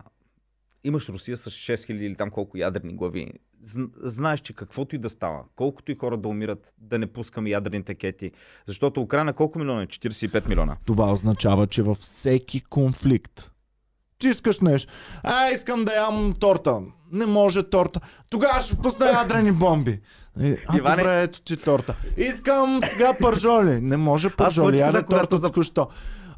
имаш Русия с 6000 или там колко ядрени глави. Зн- Знаеш, че каквото и да става, колкото и хора да умират, да не пускаме ядрени такети. Защото Украина колко милиона е? 45 милиона. Това означава, че във всеки конфликт ти искаш нещо. А, искам да ям торта. Не може торта. Тогава ще пусна ядрени бомби. Е, А, Иване- добре, ето ти торта. Искам сега пържоли. Не може пържоли. ти казах, Яде торта за- току-що.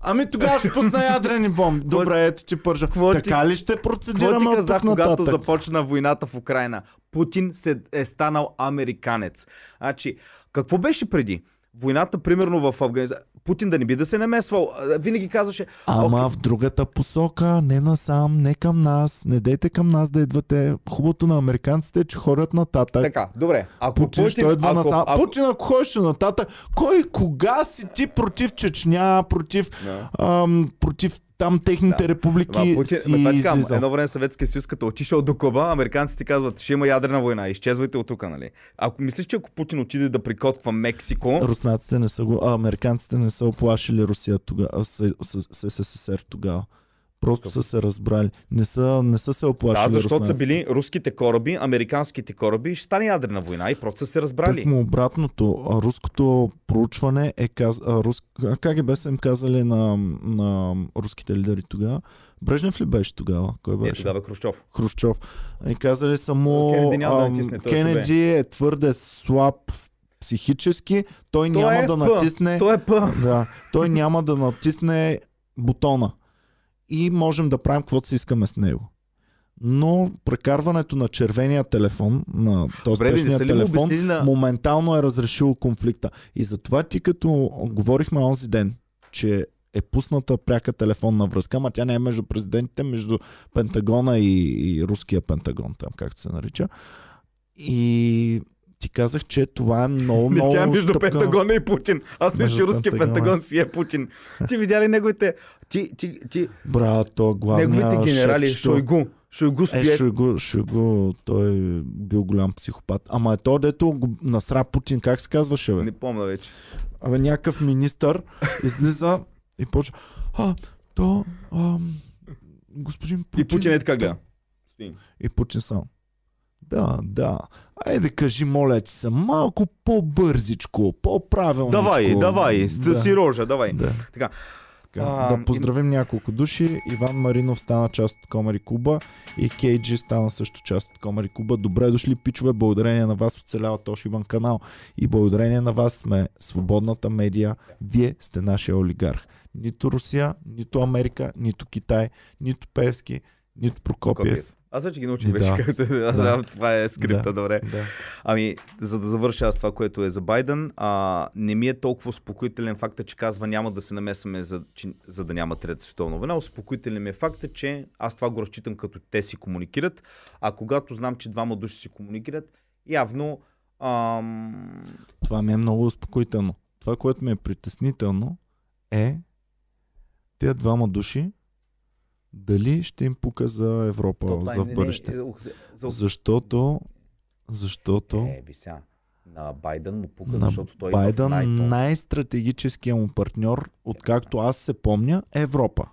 Ами тогава ще пусна ядрени бомби. Добре, ето ти пържа. Ти- Така ли ще процедираме ти от казах, тук когато започна войната в Украина? Путин се е станал американец. Значи, какво беше преди? Войната, примерно в Афганистан. Путин да не би да се намесвал. Винаги казваше, Ама в другата посока, не насам, не към нас, не дейте към нас да идвате. Хубавото на американците е, че ходят нататък. така, добре. Ако Путин, Путин, ще идва ако, насам. ако, Путин, ако ходеше нататък, кой, кога си ти против Чечня, против, ам, против там техните Да. републики Ма, Путин, си едно време Съветския съюз, като отишъл до Куба, американците казват, ще има ядрена война, изчезвайте от тук, нали? Ако мислиш, че ако Путин отиде да прикотква Мексико, Руснаците не са го, а, американците не са оплашили Русия тогава, СССР тогава. Просто са се разбрали. Не са, не са се оплашили да, защото са руснаците. били руските кораби, американските кораби, ще стане ядрена война и просто са се разбрали. Тъкмо обратното. Руското проучване е каз... рус... КГБ са им казали на, на руските лидери тогава. Брежнев ли беше тогава? Кой Не, беше? тогава Хрущов. Хрущов. И казали само Кенеди ам, натисне, Кенеди е твърде слаб психически, той, Той няма е да натисне Той е П. да, той няма да натисне бутона. И можем да правим каквото си искаме с него. Но прекарването на червения телефон, на този му телефон, на... моментално е разрешило конфликта. И затова ти като говорихме онзи ден, че е пусната пряка телефонна връзка, ама тя не е между президентите, между Пентагона и, и руския Пентагон, там както се нарича. И ти казах, че това е много, Не, много тя е между стъпка- Пентагона и Путин. Аз мисля, че руския. Пентагон си е Путин. Ти видя ли неговите... Ти, ти, ти, Брат, то главния неговите генерали, шефчето- Шойгу. Шойгу Е, стои... Шойгу, Шойгу, той е бил голям психопат. Ама е то, дето го насра Путин, как се казваше, бе? Не помня вече. Абе, някакъв министър излиза и почва. А, то, ам, господин Путин. И Путин е така гледа. И Путин сам. Да, да. Айде кажи, моля, че съм малко по-бързичко, по-правилно. Давай, давай, да. си рожа, давай. Да. Така. А, да поздравим няколко души. Иван Маринов стана част от Комари Куба и Кейджи стана също част от Комари Куба. Добре дошли, пичове. Благодарение на вас оцелява Тошибан канал и благодарение на вас сме свободната медия. Вие сте нашия олигарх. Нито Русия, нито Америка, нито Китай, нито Певски, нито Прокопиев. Копиев. Аз вече ги научих вече да. както. Аз Да. това е скрипта, добре. Да. Ами, за да завърша аз това, което е за Байден, а, не ми е толкова успокоителен факта, че казва няма да се намесваме, за, че, за да няма трета световна война. Успокоителен ми е факта, че аз това го разчитам като те си комуникират, а когато знам, че двама души си комуникират, явно ам, Това ми е много успокоително. Това, което ми е притеснително е тези двама души дали ще им пука за Европа то за в бъдеще. не- за, Защото, защото Е, вися. На Байден му пука, на защото той е Байден най-то. най-стратегическият му партньор, откакто аз се помня, е Европа.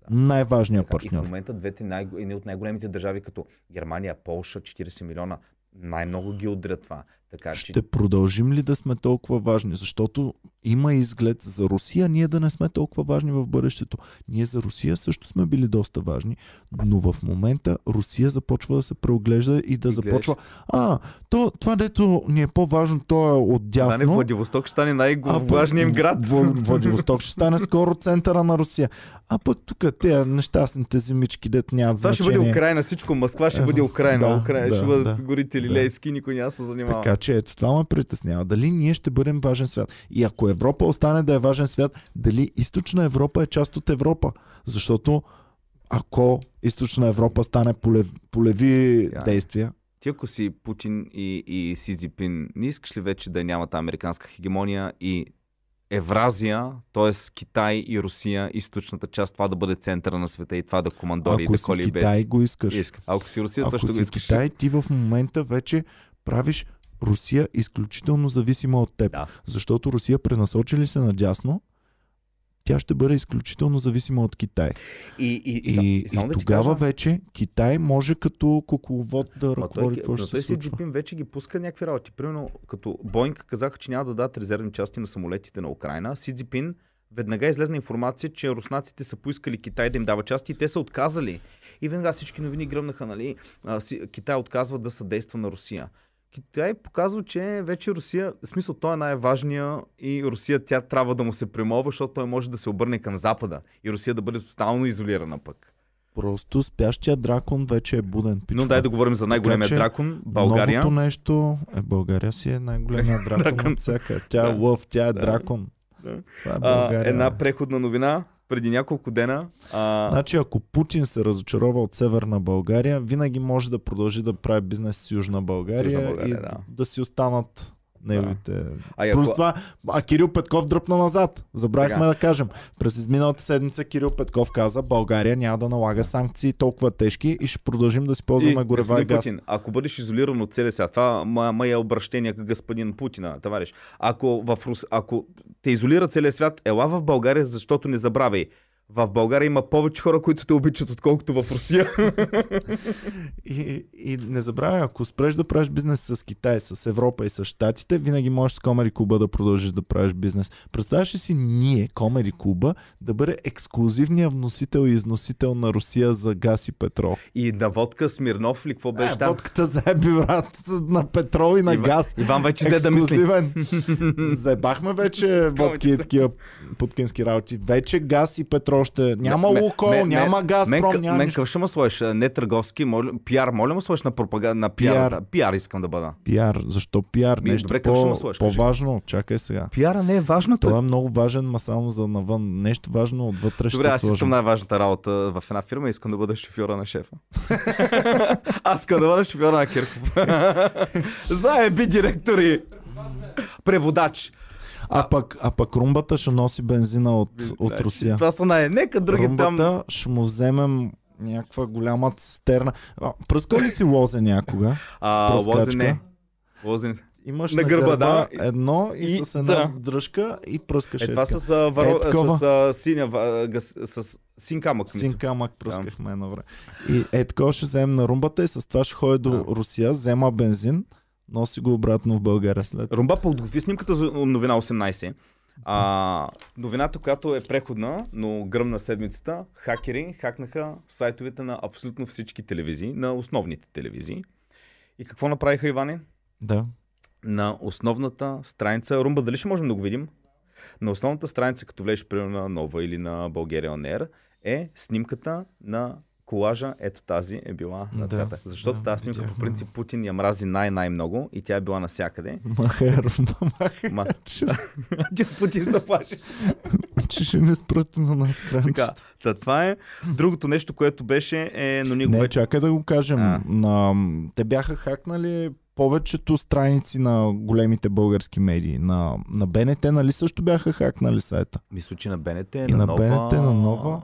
Да. Най-важният Така, и в партньор. момента двете най- едни от най-големите държави, като Германия, Полша, 40 милиона, най-много ги удрят това. Така че Ще продължим ли да сме толкова важни? Защото има изглед за Русия ние да не сме толкова важни в бъдещето. Ние за Русия също сме били доста важни, но в момента Русия започва да се преоглежда и да И гледаш. започва. А, то, това дето ни е по-важно, то е от Да, не, дясно. Владивосток ще стане най-важният им град. Вла- Владивосток ще стане скоро центъра на Русия. А пък тук тези нещастните земички, дето нямат Това ще бъде Украина, всичко. Москва ще Е, бъде Украина. да, Украина да, ще бъдат да, горите да. лилейски, никой няма да се занимава. Така че ето това ме притеснява. Дали ние ще бъдем важен свят? И ако Европа остане да е важен свят, дали източна Европа е част от Европа? Защото ако източна Европа стане полев, полеви е. действия, Ти ако си Путин и, и Си Цзипин, не искаш ли вече да нямат американска хегемония и Евразия, т.е. Китай и Русия, източната част, това да бъде центъра на света и това да командори и ако да си коли Китай без. го искаш. Иска. Ако си Русия, Ако също го си искаш. Китай, ти в момента вече правиш Русия изключително зависима от теб. Да. Защото Русия пренасочи ли се надясно, тя ще бъде изключително зависима от Китай. И, и, И, и, само да тогава кажа, вече Китай може като кукловод да ръководи какво ще се си случва. Джипин вече ги пуска някакви работи. Примерно, като Боинг казаха, че няма да дадат резервни части на самолетите на Украина, Си Цзипин веднага излезна информация, че руснаците са поискали Китай да им дава части и те са отказали. И веднага всички новини гръмнаха, нали? Си, Китай отказва да съдейства на Русия. Китай показва, че вече Русия, в смисъл той е най-важния и Русия тя трябва да му се премова, защото той може да се обърне към Запада и Русия да бъде тотално изолирана пък. Просто спящия дракон вече е буден. Но пичове. дай да говорим за най-големия че дракон, България. Новото нещо е България си е най-големия дракон Дракон. от всяка. Тя е лъв, тя е Да. дракон. Да. Това е А, България. една преходна новина преди няколко дена. А, Значи, ако Путин се разочарова от Северна България, винаги може да продължи да прави бизнес с Южна България, С Южна България, и да. да. си останат неговите. а, ако, Плюс това, а Кирил Петков дръпна назад. Забравихме Така. да кажем. През изминалата седмица Кирил Петков каза, България няма да налага санкции толкова тежки и ще продължим да си ползваме и, горева и газ. Путин, ако бъдеш изолиран от целия свят, това ма, ма е обращение към господин Путина, товариш. Ако, в Рус, ако те изолира целия свят, ела в България, защото не забравяй. В България има повече хора, които те обичат, отколкото в Русия. И, и не забравяй, ако спреш да правиш бизнес с Китай, с Европа и с Штатите, винаги можеш с Комери Куба да продължиш да правиш бизнес. Представяш ли си ние, Комери Куба, да бъде ексклюзивният вносител и износител на Русия за газ и петрол? И на водка Смирнов ли, какво беше Е, там? водката заеби, брат, на петрол и на Ива- газ. Иван вече взе да мисли. Заебахме вече водки и такива путкински работи. Вече газ и петрол ще... Няма Ме- Лукол, ме- няма ме- Газпром, мен, няма мен какво ще му сложиш? Не търговски, моля, пиар, моля му сложиш на пропаганда, на пиар. Пиар. Да, пиар искам да бъда. Пиар. Защо пиар? Ми, Нещо добре, по, сложиш, кажи? по-важно. Чакай сега. Пиара не е важно. Това е много важен, ма само за навън. Нещо важно отвътре Добре, ще аз искам най-важната работа в една фирма, искам да бъда шофьора на шефа. аз искам да бъда шофьора на Кирков. Заеби директори! Преводач. А, пък, а пък румбата ще носи бензина от, от Значи, Русия. Това са най... Нека други румбата там... ще му вземем някаква голяма цистерна. А, пръскал ли си лозе някога? А, лозе не. Лозе... Имаш На на гърба, гърба, да. едно и, И- с една да. дръжка и пръскаш Е, това с, а, варо... Е, такова. с а, синя... ва- гъс- С син камък, мисля. Син камък пръскахме едно време. И е такова ще вземем на румбата и с това ще ходи до Да. Русия, взема бензин, носи го обратно в България след. Румба подготви снимката за новина 18. А, новината, която е преходна, но гръмна седмицата, хакери хакнаха сайтовете на абсолютно всички телевизии, на основните телевизии. И какво направиха, Иване? Да. На основната страница, Румба, дали ще можем да го видим? На основната страница, като влезеш примерно на Нова или на България On Air, е снимката на колажа, ето тази е била на Да, да, Защото да, тази снимка по принцип Путин я мрази най-най-много и тя е била навсякъде. Румба, махай. Ма, Тя Путин се плаши. че ще не спрати на нас Така, кранчета. та, това е. Другото нещо, което беше, е, но ние го Не, вече... чакай да го кажем. А. На, те бяха хакнали повечето страници на големите български медии. На, на БНТ, нали също бяха хакнали сайта? Мисля, че на БНТ, И на, на Нова... БНТ, на Нова.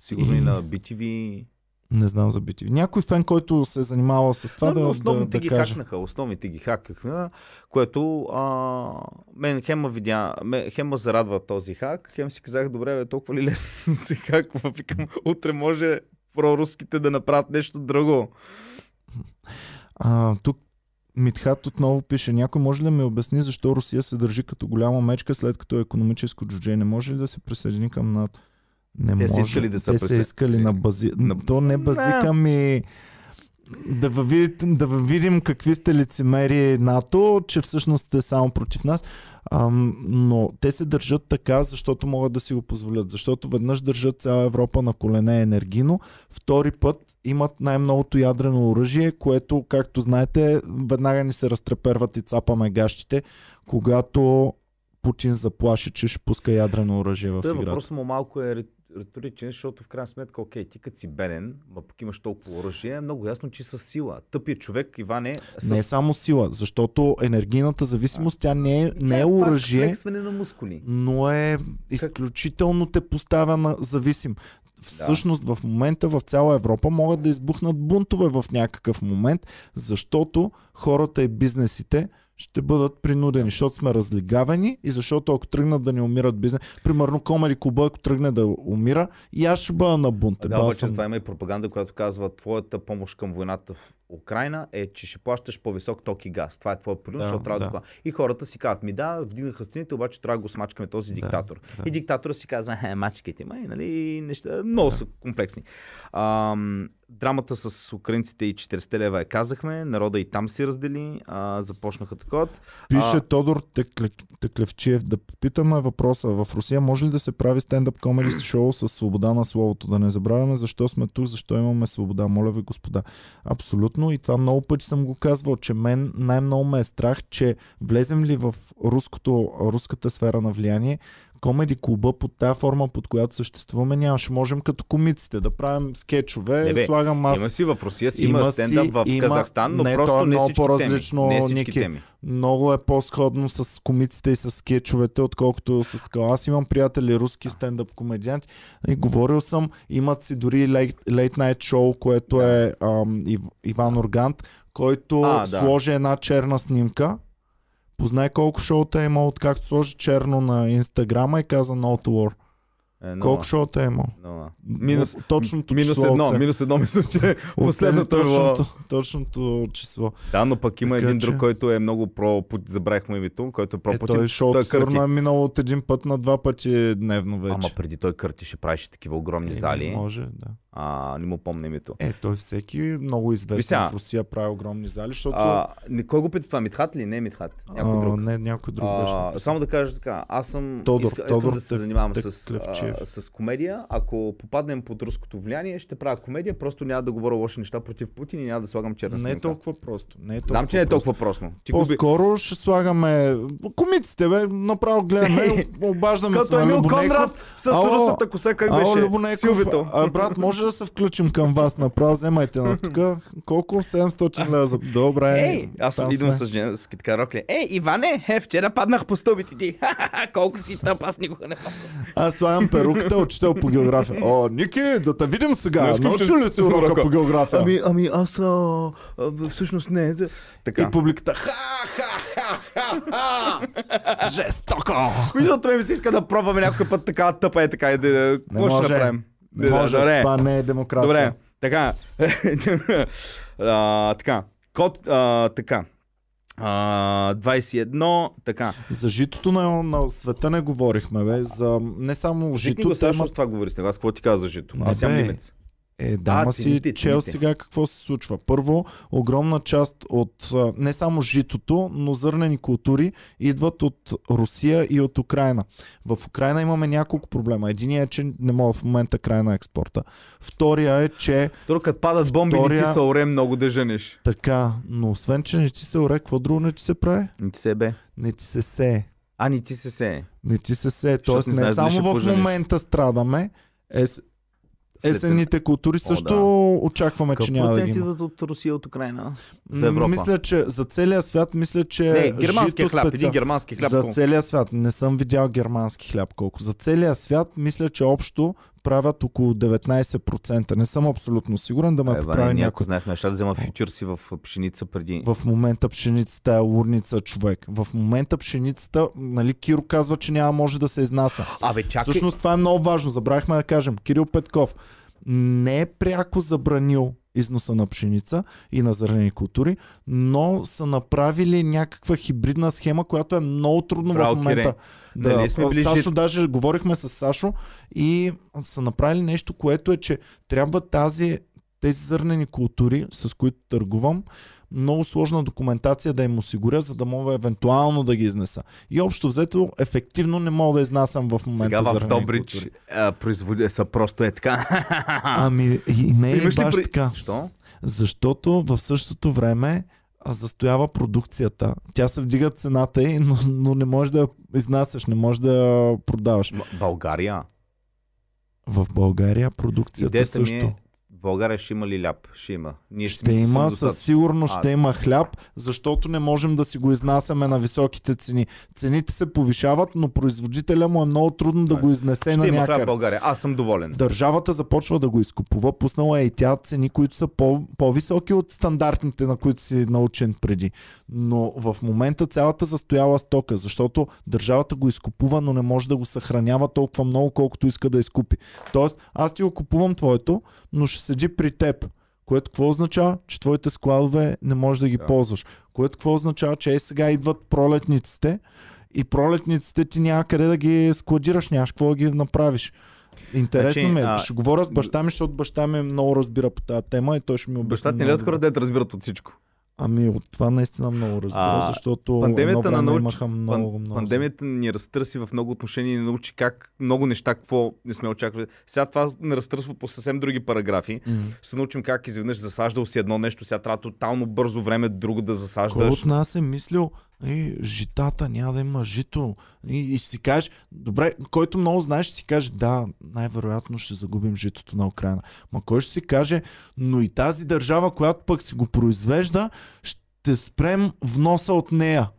Сигурно и, И- на BTV. Не знам за бити. Някой фен, който се е занимавал с това Но, да, но да, основните да ги каже. хакнаха. Основните ги хакнаха, което а, мен хема видя, ме, хема зарадва този хак, хем си казах, добре, бе, толкова ли лесно се хаква, викам, утре може проруските да направят нещо друго. А, тук Митхат отново пише, някой може ли да ми обясни защо Русия се държи като голяма мечка след като е економическо джудже? Не може ли да се присъедини към НАТО? Не Те може. са искали да се Те са искали на бази... На- То не базика ми... Да, ви видите, да ви видим какви сте лицемери НАТО, че всъщност сте само против нас. Ам, но те се държат така, защото могат да си го позволят. Защото веднъж държат цяла Европа на колене енергийно, втори път имат най-многото ядрено оръжие, което, както знаете, веднага ни се разтреперват и цапаме гащите, когато Путин заплаши, че ще пуска ядрено оръжие в Той играта. въпросът му малко е риторичен, защото в крайна сметка, окей, ти като си беден, ма пък имаш толкова оръжие, е много ясно, че с сила. Тъпият човек, Иване, с... Не е само сила, защото енергийната зависимост, тя не е, Тя не е пак оръжие, на мускули. но е изключително те поставя на зависим. Всъщност в момента в цяла Европа могат да избухнат бунтове в някакъв момент, защото хората и бизнесите ще бъдат принудени, защото сме разлигавани и защото ако тръгнат да ни умират бизнес, примерно Комери Куба, ако тръгне да умира, и аз ще бъда на бунт. Да, обаче съм- това има и пропаганда, която казва, твоята помощ към войната в Украина е, че ще плащаш по-висок ток и газ. Това е твоя принос, Да, защото трябва да. да. да. И хората си казват, ми да, вдигнаха с цените, обаче трябва да го смачкаме този диктатор. да. И диктатора си казва, е, мачкайте ма, и, нали, неща много са комплексни. Ам, драмата с украинците и 40 лева я казахме, народа и там си раздели, а, започнаха такова. Пише А- Тодор Текле- Теклевчиев да попитаме въпроса. В Русия може ли да се прави стендъп комеди шоу с свобода на словото? Да не забравяме защо сме тук, защо имаме свобода. Моля ви, господа. Абсолютно. И това много пъти съм го казвал, че мен най-много ме е страх, че влезем ли в руското, руската сфера на влияние, комеди клуба под тази форма, под която съществуваме, нямаше. Можем като комиците да правим скетчове, Не бе, слагам аз Има си в Русия си има, Има стендъп в има- Казахстан, но не, просто то е не много по-различно, теми. Не всички Ники. теми. много е по-сходно с комиците и с скетчовете, отколкото с такова. Аз имам приятели руски стендъп комедианти и говорил съм, имат си дори late, late night шоу, което Да. е ам, Ив, Иван Органт, който А, да. сложи една черна снимка. Познай колко шоута е имал, откакто сложи черно на Инстаграма и каза No to War. Е, Колко шоута е имал? минус, точното минус число едно, минус едно мисля, че последното е точното, точното число. Да, но пък има Така един че- друг, който е много про... Забравихме името, който е про... Е, той шоуто той сигурно кърти. е минало от един път на два пъти дневно вече. Ама преди той къртише, правеше такива огромни Е, зали. Може, да. А, не му помня името. Е, той всеки много известен сега. в Русия прави огромни зали, защото... А, кой го пита това? Митхат ли? Не е Митхат. Някой а, друг. Не, някой друг беше. А, само да кажа така, аз съм Тодор, иска, искам Тодор да се занимавам с, Теклевчиев. а, с комедия. Ако попаднем под руското влияние, ще правя комедия, просто няма да говоря лоши неща против Путин и няма да слагам черна не е снимка. толкова просто. Не е толкова Знам, че не е толкова просто. Ти губи... По-скоро ще слагаме комиците, бе, направо гледаме, обаждаме се Като Емил. Конрад с русата коса, как беше? Любо Нейков, Силвито. а, брат, може да се включим към вас направо, вземайте на тук. Колко? 700 лева за... Добре. Ей, аз там идвам с жена с китка рокли. Ей, Иване, е, вчера паднах по стълбите ти. Колко си тъп, аз никога не. Аз слагам перуката, учител по география. О, Ники, да те видим сега. Не искаш ли си урока по география? Ами, ами аз а, а, всъщност не. Така. И публиката. Ха, ха, ха, ха, ха. Жестоко. Между ми се иска да пробваме някой път така тъпа е така и да... Не Какво ще може. направим? Не може, добре. това не е демокрация. Добре, така. а, така. Код, а, така. А, 21, така. За житото на, на света не говорихме, бе. За не само сега, има... защото това говори с него. Аз какво ти каза за жито? Аз ям бе. Е, да, А, си цените, чел сега какво се случва. Първо, огромна част от не само житото, но зърнени култури идват от Русия и от Украина. В Украина имаме няколко проблема. Единият е, че не мога в момента край на експорта. Втория е, че Второ, като падат бомби, не Втория- ти се оре много да жениш. така, но освен, че не ти се оре, какво друго не ти се прави? Не ти се бе. Не ти се сее. А, не ти се се. Не ти се. Защото Тоест не не знаеш само в пожениш. момента страдаме, е, След- есенните култури също да. очакваме, че Какъв няма да ги има. идват от Русия, от Украина? За Европа. Мисля, че за целия свят, мисля, че не, германския жито хляб. специал- Един германски хляб. За колко? целия свят. Не съм видял германски хляб колко. За целия свят, мисля, че общо правят около 19%. Не съм абсолютно сигурен да ме Е, Ваня, поправи някой. ако знаехме, ще да взема фьючерси в пшеница преди. В момента пшеницата е урница, човек. В момента пшеницата, нали, Киро казва, че няма може да се изнася. Абе, чакай. Всъщност това е много важно. Забравихме да кажем. Кирил Петков не е пряко забранил износа на пшеница и на зърнени култури, но са направили някаква хибридна схема, която е много трудно Браво, в момента. Кире. Нали сме Сашо, даже говорихме с Сашо и са направили нещо, което е, че трябва тази, тези зърнени култури, с които търгувам, много сложна документация да им осигуря, за да мога евентуално да ги изнеса. И общо взето, ефективно не мога да изнасям в момента Сега в Добрич производя са просто е така. Ами и не е баш при- така. Що? Защото в същото време а, застоява продукцията. Тя се вдига цената й, но, но не можеш да я изнасяш, не можеш да я продаваш. България. В България продукцията Идеята също. ми е, България ще има ли ляп? Ще има. Ние ще, Ще има, със сигурност ще има хляб, защото не можем да си го изнасяме на високите цени. Цените се повишават, но производителя му е много трудно да Да. го изнесе Ще на някъде. България. Аз съм доволен. Държавата започва да го изкупува, пуснала е и тя цени, които са по- по-високи от стандартните, на които си научен преди. Но в момента цялата застояла стока, защото държавата го изкупува, но не може да го съхранява толкова много, колкото иска да изкупи. Тоест, аз ти го купувам твоето, но ще седи при теб. Което какво означава? Че твоите складове не можеш да ги Да. ползваш. Което какво означава? Че е сега идват пролетниците и пролетниците ти няма къде да ги складираш, нямаш какво да ги направиш. Интересно Значи, ми е. а, Ще говоря с баща ми, защото баща ми много разбира по тази тема и той ще ми обясни. Бащата ни ли от хората, дето разбират от всичко? Ами от това наистина много разбира, А, защото пандемията на науч- имаха много, Пан- много. Пандемията ни разтърси в много отношения и ни научи как много неща, какво не сме очаквали. Сега това не разтърсва по съвсем други параграфи. Ще се научим как изведнъж засаждал си едно нещо, сега трябва тотално бързо време друго да Кой засаждаш. от нас е мислил, е, житата, няма да има жито. И, и ще си кажеш, добре, който много знаеш, ще си каже, да, най-вероятно ще загубим житото на Украина. Ма кой ще си каже, но и тази държава, която пък си го произвежда, ще спрем вноса от нея.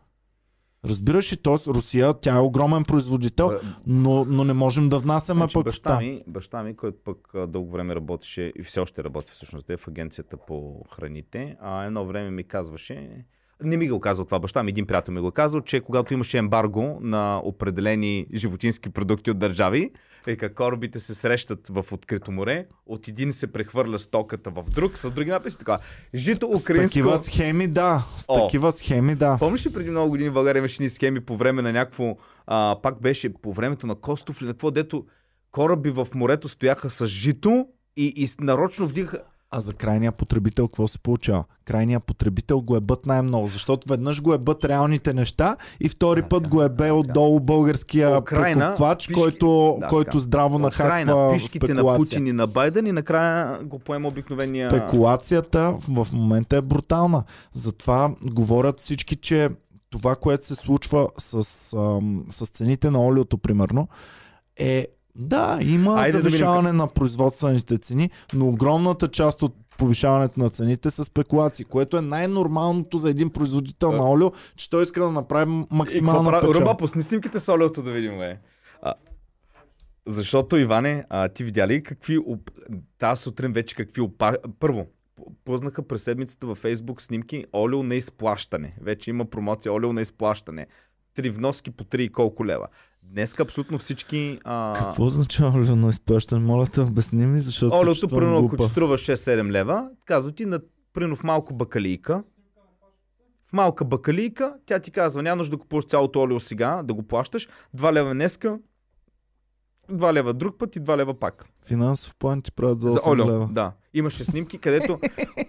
Разбираш ли? Т.е. Русия, тя е огромен производител, но, но не можем да внасяме Значи, пък баща, ми, баща ми, който пък дълго време работеше и все още работи всъщност, е в агенцията по храните, а едно време ми казваше, не ми го казал това, баща ми, един приятел ми го е казал, че когато имаше ембарго на определени животински продукти от държави, е как корабите се срещат в открито море, от един се прехвърля стоката в друг, с други написи така. Жито С украинско... такива схеми, да. С О. такива схеми, да. Помниш ли преди много години в България имаше ни схеми по време на някакво, а, пак беше по времето на Костов или на какво, дето кораби в морето стояха с жито и, и с- нарочно вдигаха. А за крайния потребител какво се получава? Крайният потребител го е бът най-много, защото веднъж го е бът реалните неща и втори път го е бе отдолу българския Украина, прекупвач, пишки- който, да, който така. здраво нахаква пишките на. Путин и на Байден и накрая го поема обикновения... Спекулацията в в момента е брутална. Затова говорят всички, че това, което се случва с, ам, с цените на олиото, примерно, е да, има Айде да завишаване на производствените цени, но огромната част от повишаването на цените са спекулации, което е най-нормалното за един производител Да. на олио, че той иска да направи максимална печалба. Ръба, пусни снимките с олиото да видим, бе. А, защото, Иване, а, ти видя ли какви... оп- Тази сутрин вече какви опа... Първо, пузнаха през седмицата във Фейсбук снимки олио на изплащане. Вече има промоция олио на изплащане. Три вноски по 3 и колко лева. Днес абсолютно всички... А... Какво означава на изплащане? Моля те, обясни ми, защото Олиото, примерно, ако ти струва 6-7 лева, казва ти на примерно в малко бакалийка, в малка бакалийка, тя ти казва, няма нужда да купуваш цялото олио сега, да го плащаш, 2 лева днеска, 2 лева друг път и 2 лева пак. Финансов план ти правят за 8 За олио, лева. да. Имаше снимки, където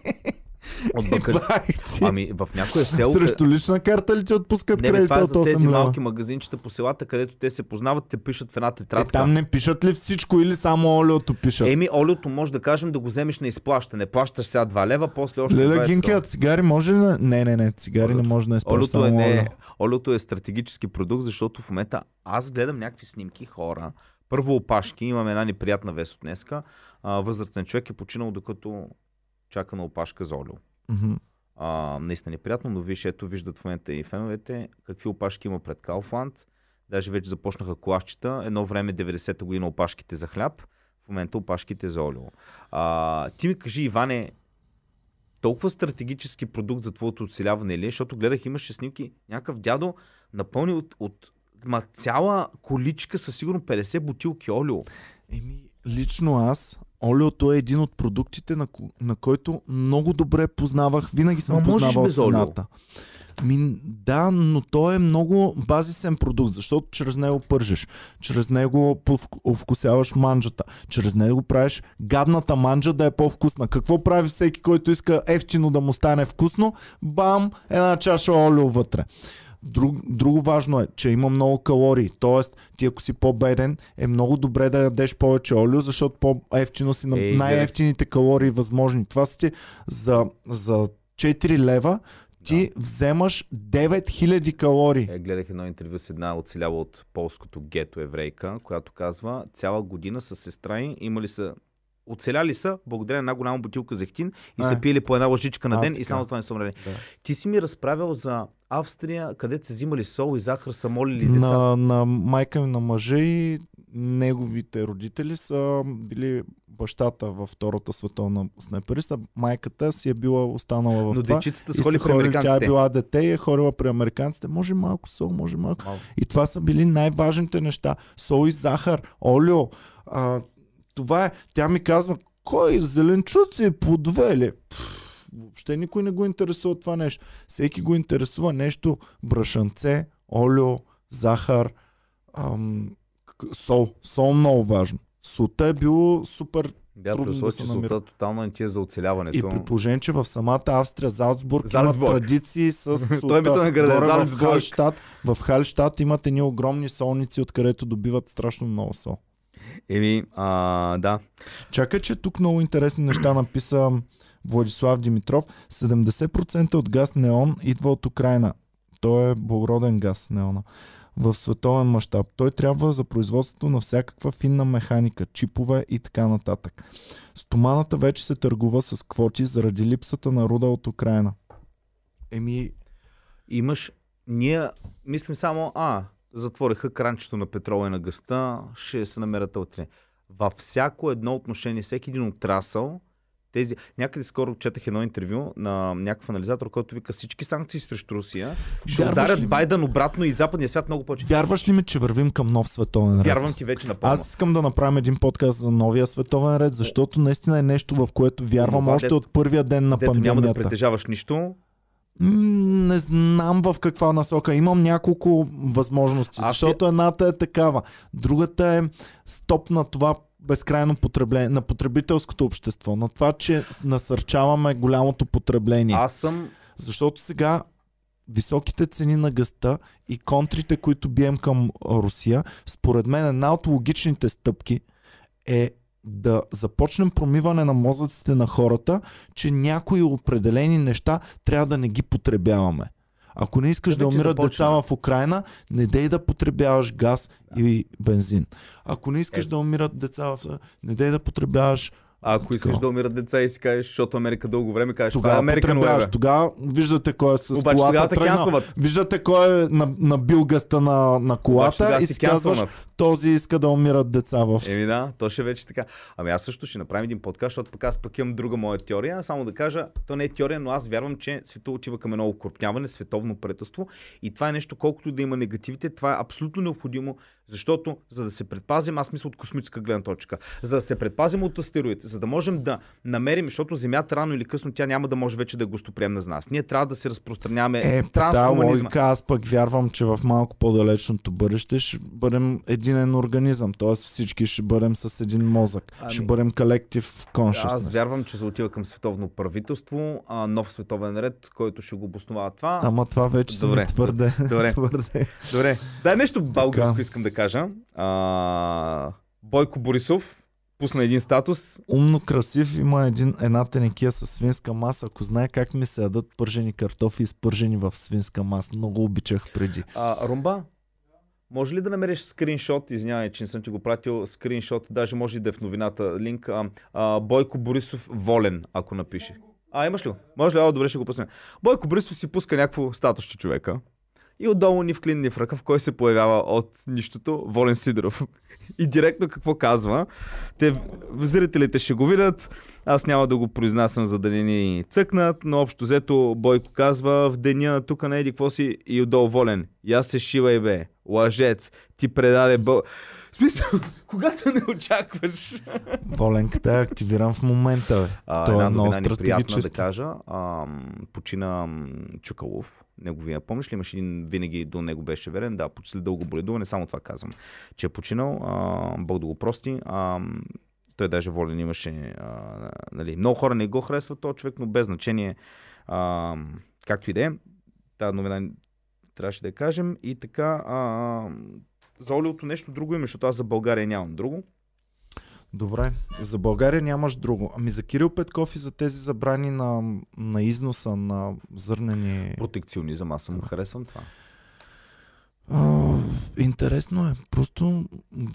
от ти. Ами в някое село... Срещу лична карта ли ти отпускат Не, кредит това е за 8 тези малки магазинчета по селата, където те се познават, те пишат в една Е, тетрадка. там не пишат ли всичко или само олиото пишат? Еми, олиото може да кажем да го вземеш на изплащане. Плащаш сега 2 лева, после още Леля 20 Гинки, а цигари може ли? Не, не, не, цигари не Олиото- може да използваш Олиото е, не, олио. олиото е стратегически продукт, защото в момента аз гледам някакви снимки хора. Първо опашки, имаме една неприятна вест от днеска. Възрастен човек е починал докато чака на опашка за олио. Мгм. А, наистина неприятно, но виж, ето виждат в момента и феновете какви опашки има пред Kaufland. Даже вече започнаха колашчета. Едно време 90-та година опашките за хляб, в момента опашките за олио. А, ти ми кажи, Иване, толкова стратегически продукт за твоето оцеляване ли е? Защото гледах, имаше снимки, някакъв дядо напълни от, от ма, цяла количка със сигурно 50 бутилки олио. Еми, лично аз, олиото е един от продуктите, на, на който много добре познавах. Винаги съм можеш познавал цената. Ми, да, но той е много базисен продукт, защото чрез него пържеш, чрез него повк- вкусяваш манджата, чрез него правиш гадната манджа да е по-вкусна. Какво прави всеки, който иска ефтино да му стане вкусно? Бам, една чаша олио вътре. Друг, друго важно е, че има много калории. Тоест, ти ако си по-беден, е много добре да ядеш повече олио, защото по-ефтино си на Ей, най-ефтините калории възможни. Това са ти за, за 4 лева ти вземаш 9000 калории. Е, гледах едно интервю с една оцеляла от полското гето еврейка, която казва, цяла година с сестра й имали са Оцеляли са, благодарение на една голяма бутилка зехтин и А. са пили по една лъжичка на А, ден и така. само с това не са умрели. Да. Ти си ми разправил за Австрия, където са взимали сол и захар, са молили деца. На, на майка ми на мъжа и неговите родители са били бащата във Втората световна снайпериста. Майката си е била останала в Но това. дечицата са холи при ходили, тя е американците. била дете и е ходила при американците. Може малко сол, може малко. Малко. И това са били най-важните неща. Сол и захар, олио. А, това е. Тя ми казва, кой зеленчуци плодове ли? Пф, Въобще никой не го интересува това нещо. Всеки го интересува нещо брашанце, олио, захар, ам, сол. Сол много важно. Сута е било супер Да, Трудно да се намира. султа тотално не ти е за оцеляването. И при положение, че в самата Австрия, Залцбург, Залцбург. има традиции с солта. Той е името на града, Горе в Залцбург. Хальштат, в Хальштат имат едни огромни солници, откъдето добиват страшно много сол. Еми, а, да. Чакай, че тук много интересни неща написа Владислав Димитров. 70% от газ неон идва от Украина. Той е благороден газ неона. В световен мащаб. Той трябва за производството на всякаква финна механика, чипове и така нататък. Стоманата вече се търгува с квоти заради липсата на руда от Украина. Еми, Имаш... Ние мислим само, а, затвориха кранчето на петрола и на гъста, ще се намерят утре. Във всяко едно отношение, всеки един отрасъл, тези... Някъде скоро четах едно интервю на някакъв анализатор, който вика всички санкции срещу Русия ще Вярваш ли ударят ми? Байден обратно и западния свят много повече. вярваш ли ми, че вървим към нов световен ред? Вярвам ти вече напълно. Аз искам да направим един подкаст за новия световен ред, защото наистина е нещо, в което вярвам Това, още дето- от първия ден на Дето няма да пандемията. притежаваш нищо. Не знам в каква насока. Имам няколко възможности, Аз защото едната е такава. Другата е стоп на това безкрайно потребление, на потребителското общество, на това, че насърчаваме голямото потребление. Аз съм Защото сега високите цени на гъста и контрите, които бием към Русия, според мен една от логичните стъпки е да започнем промиване на мозъците на хората, че някои определени неща трябва да не ги потребяваме. Ако не искаш Да, да умират започна. деца в Украина, не дей да потребяваш газ и бензин. Ако не искаш Е. да умират деца в... Не дей да потребяваш А ако искаш да умират деца и си кажеш, защото Америка дълго време кажеш, това е Америка. Нове. Тогава виждате кой е с Обаче колата кянсват. Виждате кой е на- набил гъста на, на Обаче колата тогава и си казваш, този иска да умират деца в... Еми да, то ще е вече така. Ами аз също ще направим един подкаст, защото пък аз пък имам друга моя теория. Само да кажа, то не е теория, но аз вярвам, че света отива към едно укрупняване, световно правителство. И това е нещо, колкото да има негативите, това е абсолютно необходимо, защото за да се предпазим, аз мисля от космическа гледна точка, за да се предпазим от астероид, за да можем да намерим, защото Земята рано или късно тя няма да може вече да е гостоприемна за нас. Ние трябва да се разпространяваме Е, по тази транshуманизма. логика аз пък вярвам, че в малко по-далечното бъдеще ще бъдем единен организъм, т.е. всички ще бъдем с един мозък. Ами- Ще бъдем колектив Аз consciousness. вярвам, че се отива към световно правителство, а, нов световен ред, който ще го обосновава това. Ама това вече Добре, твърде. добре. твърде. Добре. Да, нещо българско искам да кажа. А, Бойко Борисов пусна един статус. Умно красив има един, една тенекия с свинска маса. Ако знае как ми се ядат пържени картофи, изпържени в свинска маса. Много обичах преди. А, Румба, може ли да намериш скриншот, извинявай, че не съм ти го пратил, скриншот, даже може и да е в новината линк, а, а, Бойко Борисов волен, ако напише. А, имаш ли го? Може ли? А, добре, ще го пуснем. Бойко Борисов си пуска някакво статусче човека. И отдолу ни в клин, ни в ръкав, кой се появява от нищото? Волен Сидоров. И директно какво казва? Те, зрителите ще го видят. Аз няма да го произнасям, за да не ни цъкнат, но общо взето Бойко казва в деня тук не еди какво си и отдолу волен. И аз се шивай бе, лъжец, ти предаде бъл... В смисъл, когато не очакваш. Воленката е активиран в момента. Бе. А, Той е много неприятна да стратегически. кажа. А, почина Чукалов, неговия, помниш ли, имаш един, винаги до него беше верен, да, след дълго боледуване, само това казвам, че е починал, а, Бог да го прости. А, той даже волен имаше, а, нали, много хора не го харесват този човек, но без значение, а, както и да е, тази новина трябваше да я кажем. И така, а, за олиото нещо друго има, защото аз за България нямам друго. Добре. За България нямаш друго. Ами за Кирил Петков и за тези забрани на, на износа на зърнени... Протекционизъм, аз съм харесвам това. А, интересно е. Просто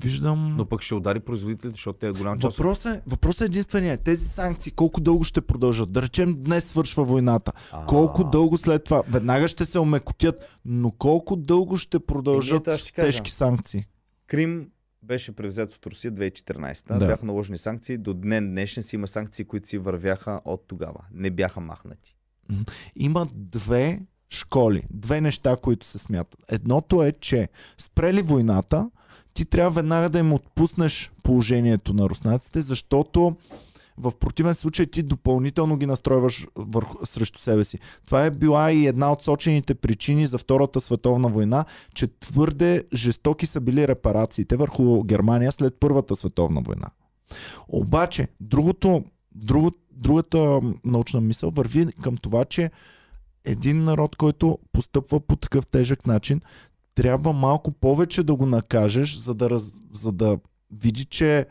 виждам... Но пък ще удари производителите, защото те е голям част. Въпрос е, въпрос е единствения. Тези санкции колко дълго ще продължат? Да речем днес свършва войната. А, Колко дълго след това? Веднага ще се омекотят, но колко дълго ще продължат кажа. тежки санкции? Крим беше превзет от Русия 2014. Да. Да. Бяха наложени санкции. До днен днешен си има санкции, които си вървяха от тогава. Не бяха махнати. Има две школи, две неща, които се смятат. Едното е, че спрели войната, ти трябва веднага да им отпуснеш положението на руснаците, защото в противен случай ти допълнително ги настройваш върху, срещу себе си. Това е била и една от сочените причини за Втората световна война, че твърде жестоки са били репарациите върху Германия след Първата световна война. Обаче, другото, друго, другата научна мисъл върви към това, че един народ, който постъпва по такъв тежък начин, трябва малко повече да го накажеш, за да, раз, за да види, че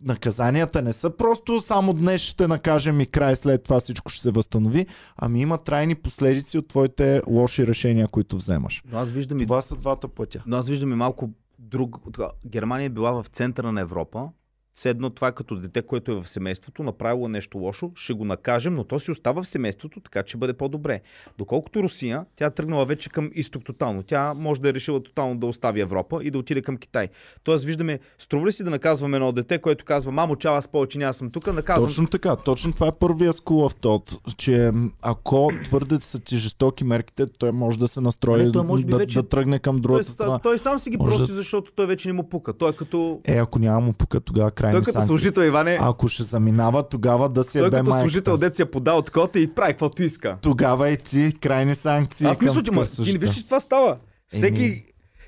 наказанията не са просто само днес ще накажем и край, след това всичко ще се възстанови, ами има трайни последици от твоите лоши решения, които вземаш. Но аз виждам и, Това са двата пътя. но аз виждам и малко друг. Германия е била в центъра на Европа. Все едно това е като дете, което е в семейството, направило нещо лошо, ще го накажем, но то си остава в семейството, така че бъде по-добре. Доколкото Русия, тя е тръгнала вече към изток тотално. Тя може да е решила тотално да остави Европа и да отиде към Китай. Тоест виждаме, струва ли си да наказваме едно дете, което казва, мамо, чао, аз повече няма съм тук, наказвам. Точно така, точно това е първия of thought, че ако твърде са ти жестоки мерките, той може да се настрои Не, той може би да, вече- да тръгне към той, другата са- страна. той сам си ги Може да- проси, защото той вече не му пука. Той е като, Е, ако няма му пука, тогава крайни той е като санкции. служител, Иване. Ако ще заминава, тогава да си той е е бе като майката. служител, дет си я подал от кота и прави каквото иска. Тогава и ти крайни санкции. Аз мисля, че ма, ти не виж, че това става. Всеки, Еми.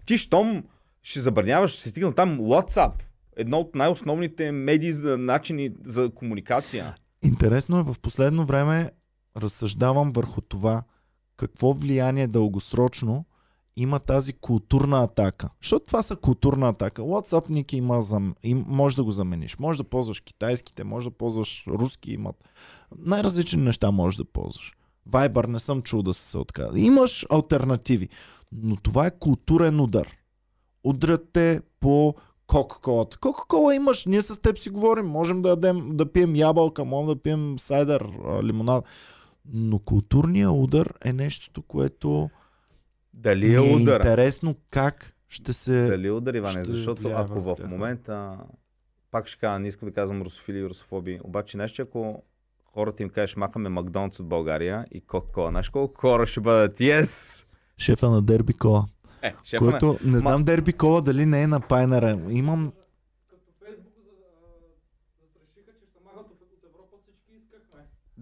ти щом ще забраняваш, ще стигна там WhatsApp. Едно от най-основните медии за начини за комуникация. Интересно е, в последно време разсъждавам върху това какво влияние дългосрочно има тази културна атака. Защото това са културна атака. WhatsApp Ники има, зам... им, може да го замениш. Може да ползваш китайските, може да ползваш руски имат. Най-различни неща може да ползваш. Viber не съм чул да се отказва. Имаш альтернативи. Но това е културен удар. Удрят те по Кока-колата. Кока-кола имаш, ние с теб си говорим, можем да, ядем, да пием ябълка, можем да пием сайдър, лимонад. Но културният удар е нещото, което Дали е е удар? интересно как ще се... Дали е удар, Иване? ще Защото ако в момента, пак ще кажа, не искам да казвам русофили и русофоби, обаче че ако хората им кажеш, махаме Макдоналдс от България и Кока-кола, знаеш колко хора ще бъдат? Yes! Шефа на Дерби Кола. Е, шефа на... Който, не знам Дерби Кола дали не е на Пайнера. Имам...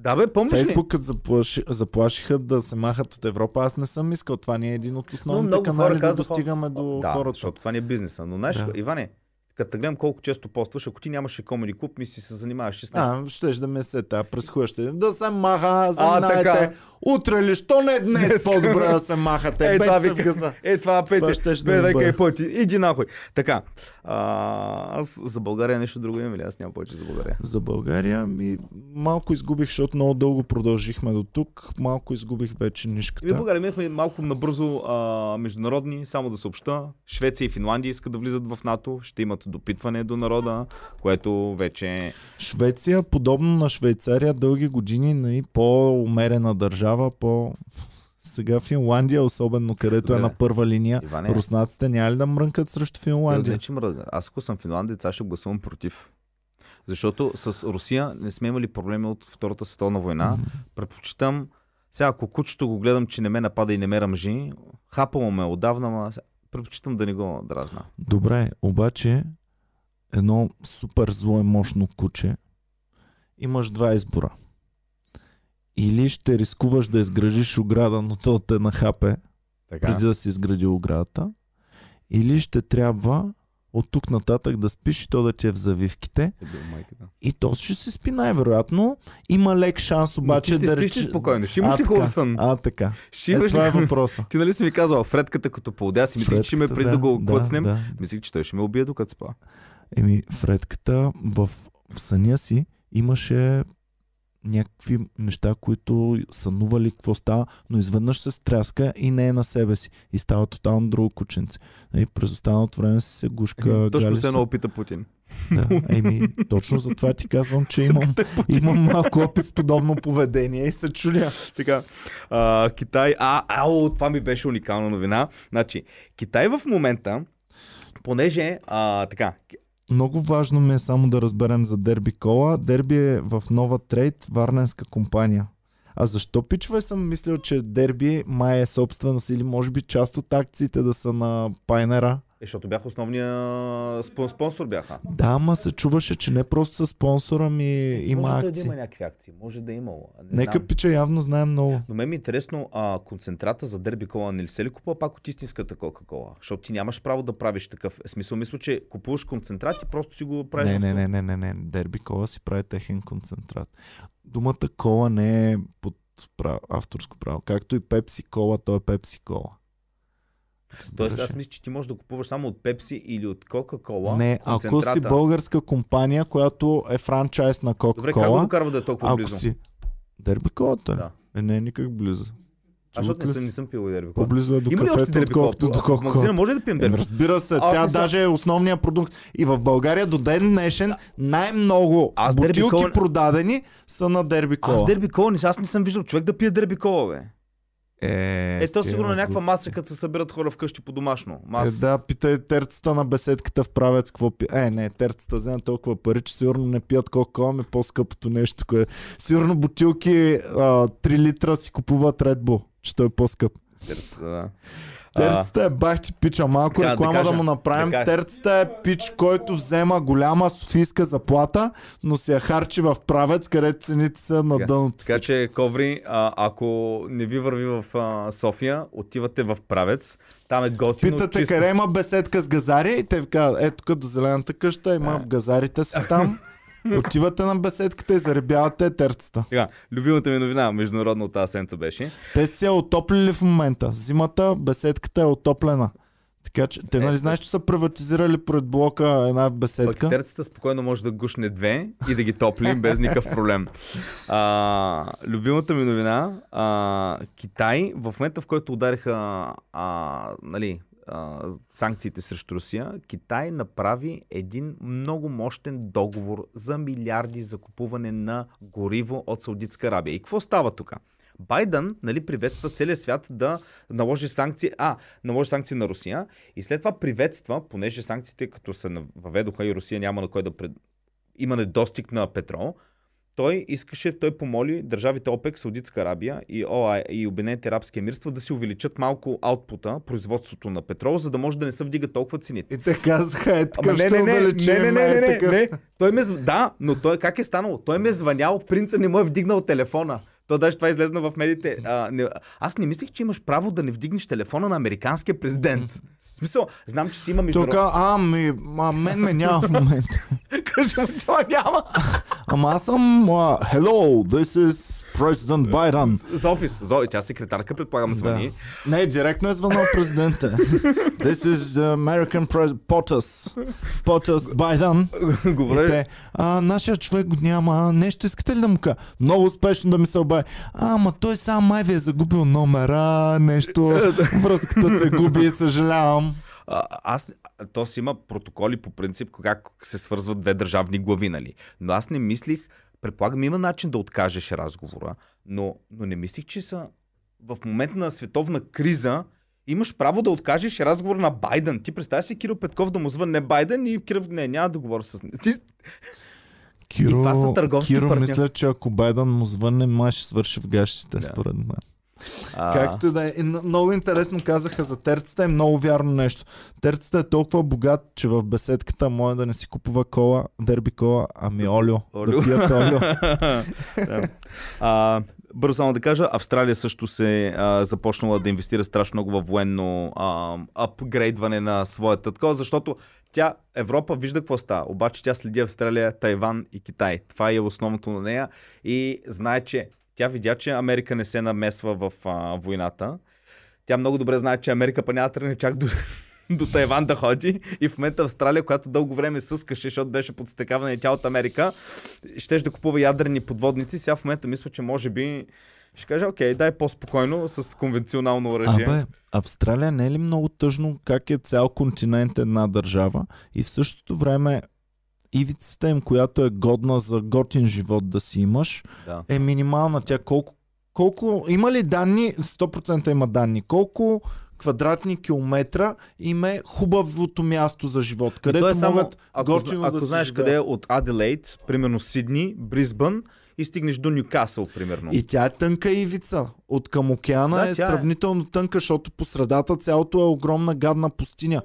Да бе, помниш ли? Фейсбук като заплаши, заплашиха да се махат от Европа. Аз не съм искал. Това ни е един от основните канали да достигаме до да, хората. защото това не е бизнеса. Но знаеш, Да. Иване, като те гледам колко често постваш, ако ти нямаше комеди клуб, ми си се занимаваш с нещо. А, щеш да ме сета, през хуя ще. Да се маха, така. заминайте. Утре ли, що не днес по-добре да се махате? Е, Е, това вика-. Е, това Това пете. щеше да Бе, е пъти. Иди нахуй. Така. А, аз за България нещо друго имам ли? Аз нямам повече за България. За България ми малко изгубих, защото много дълго продължихме до тук. Малко изгубих вече И нишката. България имахме малко набързо а, международни, само да съобща. Швеция и Финландия искат да влизат в НАТО. Ще имат допитване до народа, което вече... Швеция, подобно на Швейцария, дълги години нали, по-умерена държава, по... Сега Финландия, особено където е Добре. на първа линия, Иване, руснаците няма ли да мрънкат срещу не, Финландия? че мръдна. Аз ако съм финландец, аз ще гласувам против. Защото с Русия не сме имали проблеми от Втората световна война. Предпочитам, сега ако кучето го гледам, че не ме напада и не ме ръмжи, хапало ме отдавна, ма предпочитам да не го дразна. Добре, обаче едно супер зло и мощно куче, имаш два избора. Или ще рискуваш да изградиш ограда, но то те нахапе, Така? преди да си изгради оградата, или ще трябва от тук нататък да спиш и то да ти е в завивките Е бил и то ще се спи най-вероятно. Има лек шанс обаче Но ти ще да спиш ли рече- спокойно? Ще имаш ли хубав сън? А, така. Ще Е, това ли е въпроса. Ти нали си ми казал, Фредката като полудя си мислих, че ме преди да го да, клъцнем. да. Мислих, че той ще ме убие докато спа. Еми, Фредката в, в съня си имаше някакви неща, които сънували какво става, но изведнъж се стряска и не е на себе си. И става тотално друго кученце. И през останалото време си се гушка Точно гали се се. едно опита Путин. Да, еми, точно за това ти казвам, че имам, имам малко опит с подобно поведение и се чудя. Така, а, Китай, а, ау, това ми беше уникална новина. Значи, Китай в момента, понеже, а, така, Много важно ми е само да разберем за Дерби Кола. Дерби е в нова трейд, варненска компания. А защо пичове съм мислил, че Дерби май е собственост или може би част от акциите да са на Пайнера? Защото бяха основния спон- спонсор бяха. Да, ама се чуваше, че не просто с спонсора ми има може да, акции. има някакви акции, може да е имало. Не Нека знам. пича явно знае много. Но мен ми е интересно, а, концентрата за дерби кола не ли се ли купува пак от истинската Кока-Кола? Защото ти нямаш право да правиш такъв. В смисъл, мисля, че купуваш концентрат и просто си го правиш. Не, не, не, не, не, не. Дерби кола си прави техен концентрат. Думата кола не е под право, авторско право. Както и пепси кола, то е пепси кола. Тоест, аз мисля, че ти можеш да купуваш само от Пепси или от Кока-Кола. Не, ако си българска компания, която е франчайз на Добре, как го Кока-Кола, докарва да е толкова ако близо? си... Дерби колата? Да. Е, не е никак близо. А защото не съм, не съм пил дерби кола. По-близо е до Има кафето, отколкото до В магазина Кока-Кола. може ли да пием Еми, дерби? разбира се, Аз тя не съм- даже е основният продукт. И в България до ден днешен най-много Аз бутилки кола- продадени са на дерби кола. Аз дерби кола, аз не съм виждал човек да пие дерби кола, бе. Е, Е, то сигурно е някаква маса, като се събират хора вкъщи по домашно. Е, Мас... да, питай терцата на беседката в правец какво пи... Е, не, терцата взема толкова пари, че сигурно не пият кока ми по-скъпото нещо. Кое... Сигурно бутилки а, 3 литра си купуват Red Bull, че той е по-скъп. Да. А, Терцата е бах ти пича, малко Така, да реклама да, кажа, му направим. да кажа. Терцата е пич, който взема голяма софийска заплата, но си я харчи в правец, където цените са на Така, дъното Така че, Коври, а, ако не ви върви в а, София, отивате в Правец. Там е готино. Питате чисто. къде има беседка с газари и те ви казват, ето тук до зелената къща има газарите са там. Отивате на беседката и заребявате терцата. Така, любимата ми новина, международна от тази седмица беше. Те си я отоплили в момента. Зимата беседката е отоплена. Така че, те нали Е, знаеш, че са приватизирали пред блока една беседка? терцата спокойно може да гушне две и да ги топли без никакъв проблем. А, любимата ми новина, а, Китай, в момента в който удариха а, нали, а, санкциите срещу Русия, Китай направи един много мощен договор за милиарди за купуване на гориво от Саудитска Арабия. И какво става тук? Байден нали, приветства целия свят да наложи санкции, а, наложи санкции на Русия и след това приветства, понеже санкциите като се въведоха и Русия няма на кой да пред... има недостиг на петрол, той искаше, той помоли държавите ОПЕК, Саудитска Арабия и ОАЕ и Обединените арабски емирства да си увеличат малко аутпута, производството на петрол, за да може да не се вдига толкова цените. И те казаха, е така не, не, не, не, увеличим, не, не, не, е не, не. Той ме, да, но той как е станало? Той ме е звънял, принца не му е вдигнал телефона. То даже това излезна в медиите. А, не, аз не мислих, че имаш право да не вдигнеш телефона на американския президент. Смисъл, знам, че си има Тук, международно... а, мен ме няма в момента. Кажи му, че няма. Ама аз съм, а, hello, this is President Biden. За офис. За, тя секретарка, предполагам, звъни. Да. Не, директно е звънал президента. This is American President POTUS. POTUS Biden. И Говоря, те, а, нашия човек го няма, нещо искате ли да му кажа? Много успешно да ми се обади. Ама той сам май ви е загубил номера, нещо, връзката се губи, съжалявам. Аз, то си има протоколи по принцип как се свързват две държавни глави, нали? Но аз не мислих, предполагам има начин да откажеш разговора, но, но не мислих, че са в момент на световна криза имаш право да откажеш разговор на Байден. Ти представяш си Кирил Петков да му звънне Байден и Кирил, не, няма да говоря с него. Киро, това са търговски Киро партньори. мисля, че ако Байден му звънне, май ще свърши в гащите, Да. според мен. А, Както и да е. Много интересно казаха за терцата и много вярно нещо. Терцата е толкова богат, че в беседката може да не си купува кола, дерби кола, ами олио. Олио. Да пият олио. Да. а, бързо само да кажа, Австралия също се а, започнала да инвестира страшно много в военно а, апгрейдване на своята такова, защото тя, Европа вижда какво става, обаче тя следи Австралия, Тайван и Китай. Това е основното на нея и знае, че тя видя, че Америка не се намесва в а, войната. Тя много добре знае, че Америка па няма чак до, до Тайван да ходи и в момента Австралия, която дълго време съскаше, защото беше подстекаване тя от Америка, щеш да купува ядрени подводници. Сега в момента мисля, че може би ще каже, окей, дай по-спокойно с конвенционално оръжие. Абе, Австралия не е ли много тъжно как е цял континент една държава и в същото време ивицата им, която е годна за готин живот да си имаш, Да. е минимална. Тя колко, колко има ли данни? 100% има данни. Колко квадратни километра им е хубавото място за живот, И където то е само, могат ако, готино ако да си знаеш живеят. къде е от Аделейд, примерно Сидни, Бризбън и стигнеш до Нюкасъл, примерно. И тя е тънка ивица. От към океана Да, е е. сравнително тънка, защото по средата цялото е огромна гадна пустиня.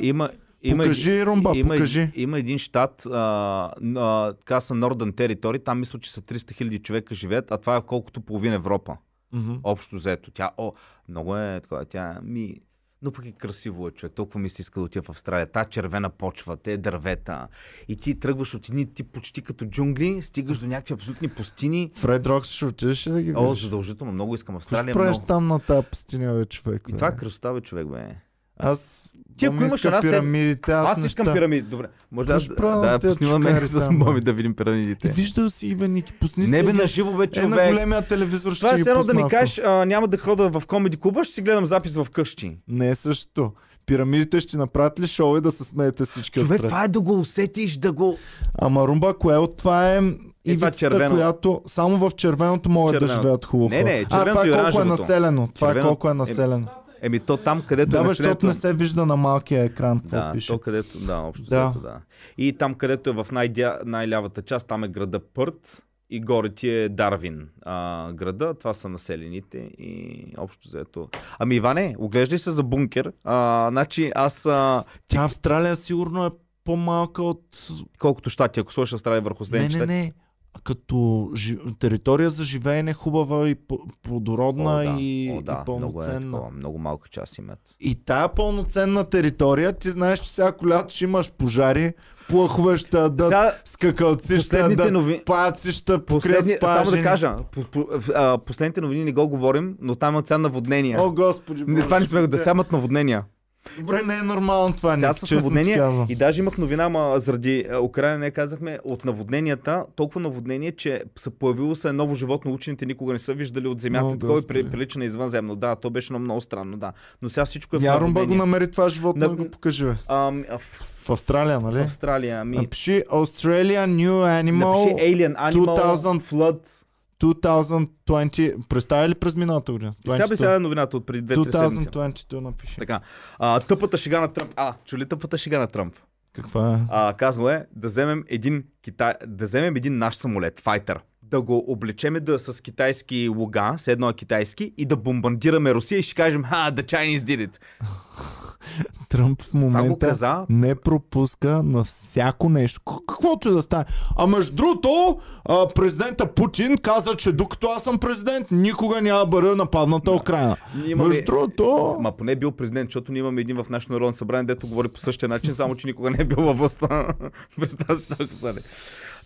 Има, има, Покажи, Румба, има, покажи. Има един щат, а, а, така са Northern Territory, там мисля, че са 300 хиляди човека живеят, а това е колкото половина Европа. Мгм. Общо взето. Тя, о, много е такова, тя ми... Но пък е красиво е човек. Толкова ми се иска да отида в Австралия. Та червена почва, те дървета. И ти тръгваш от едни ти почти като джунгли, стигаш до някакви абсолютни пустини. Фред Рокс ще отидеш ли да ги О, видиш? задължително. Много искам. Ще Австралия е правиш много. там на тази пустиня, бе, човек? И бе? това е красота, бе, човек, бе. Аз... Ти, ако имаш една пирамидите, аз, Аз, искам неща. пирамиди. Добре. Може да, аз, да, тези поснимаме чукари с бе? моби да видим Е, пирамидите. виждал си бе, Ники, пусни Не си бе, ги. на живо, бе, Е, на човек. големия телевизор ще Това е едно да ми кажеш, а, няма да хода в комеди клуба, ще си гледам запис в къщи. Не е същото. Пирамидите ще направят ли шоу и да се смеете всички Човек, отпред? това е да го усетиш, да го... Ама Румба, кое от това е това ивицата, червено. която само в червеното могат да Червено. живеят хубаво. Не, не, а, това е и колко е населено. Това е колко е населено. Еми то там, където Да, е бе, населението... защото не се вижда на малкия екран какво да, пише. то където, да, общо Да. да. да. И там, където е в най-дя, най-лявата част, там е града Пърт и горе ти е Дарвин а, града. Това са населените и общо взето. Ами Иване, оглеждай се за бункер. А, значи аз... А, ти, Австралия сигурно е по-малка от... колкото щати, ако сложиш Австралия върху Не, Съединените не, щати. не. Като жи... територия за живеене хубава и плодородна О, да. и, О, да, и много, е пълноценна. такова, много малка част имат. И тая пълноценна територия, ти знаеш, че всяко лято ще имаш пожари, плъхове ще дадат, Сега, скакалци ще дадат, новини... паци ще Последни, само да кажа, по, по, а, последните новини не го говорим, но там имат сега наводнения. О, господи, не, това не сме го да сега имат наводнения. Добре, не е нормално това, Сега с казвам. и даже имах новина, ама заради а, Украина не казахме, от наводненията, толкова наводнение, че са появило се ново животно, учените никога не са виждали от земята, О, такова при- прилича на извънземно. Да, то беше много, много странно, да. Но сега всичко е в Ярумба го наводнение. намери това животно На- и го покажи, бе. Ами, а, в, В Австралия, в нали? Австралия, ами... Напиши Australia New Напиши Animal Alien Animal 2000 Flood. 2020. Представя ли през миналата година? И сега би сега е новината от преди 2-3 седмици. 2022 напиши. Така. А, тъпата шега на Тръмп. А, чули тъпата шега на Тръмп? Каква е? А, казва е да вземем един, китай... да вземем един наш самолет, файтер, да го облечеме да, с китайски луга, с едно е китайски, и да бомбардираме Русия и ще кажем, ха, the Chinese did it. Тръмп в момента каза. не пропуска на всяко нещо. Каквото и да стане. А между другото, президента Путин каза, че докато аз съм президент, никога няма да бъде нападната Украина. Ние имаме... Между другото... Ма поне е бил президент, защото ние имаме един в нашето народно събрание, дето говори по същия начин, само че никога не е бил във властта. Стане.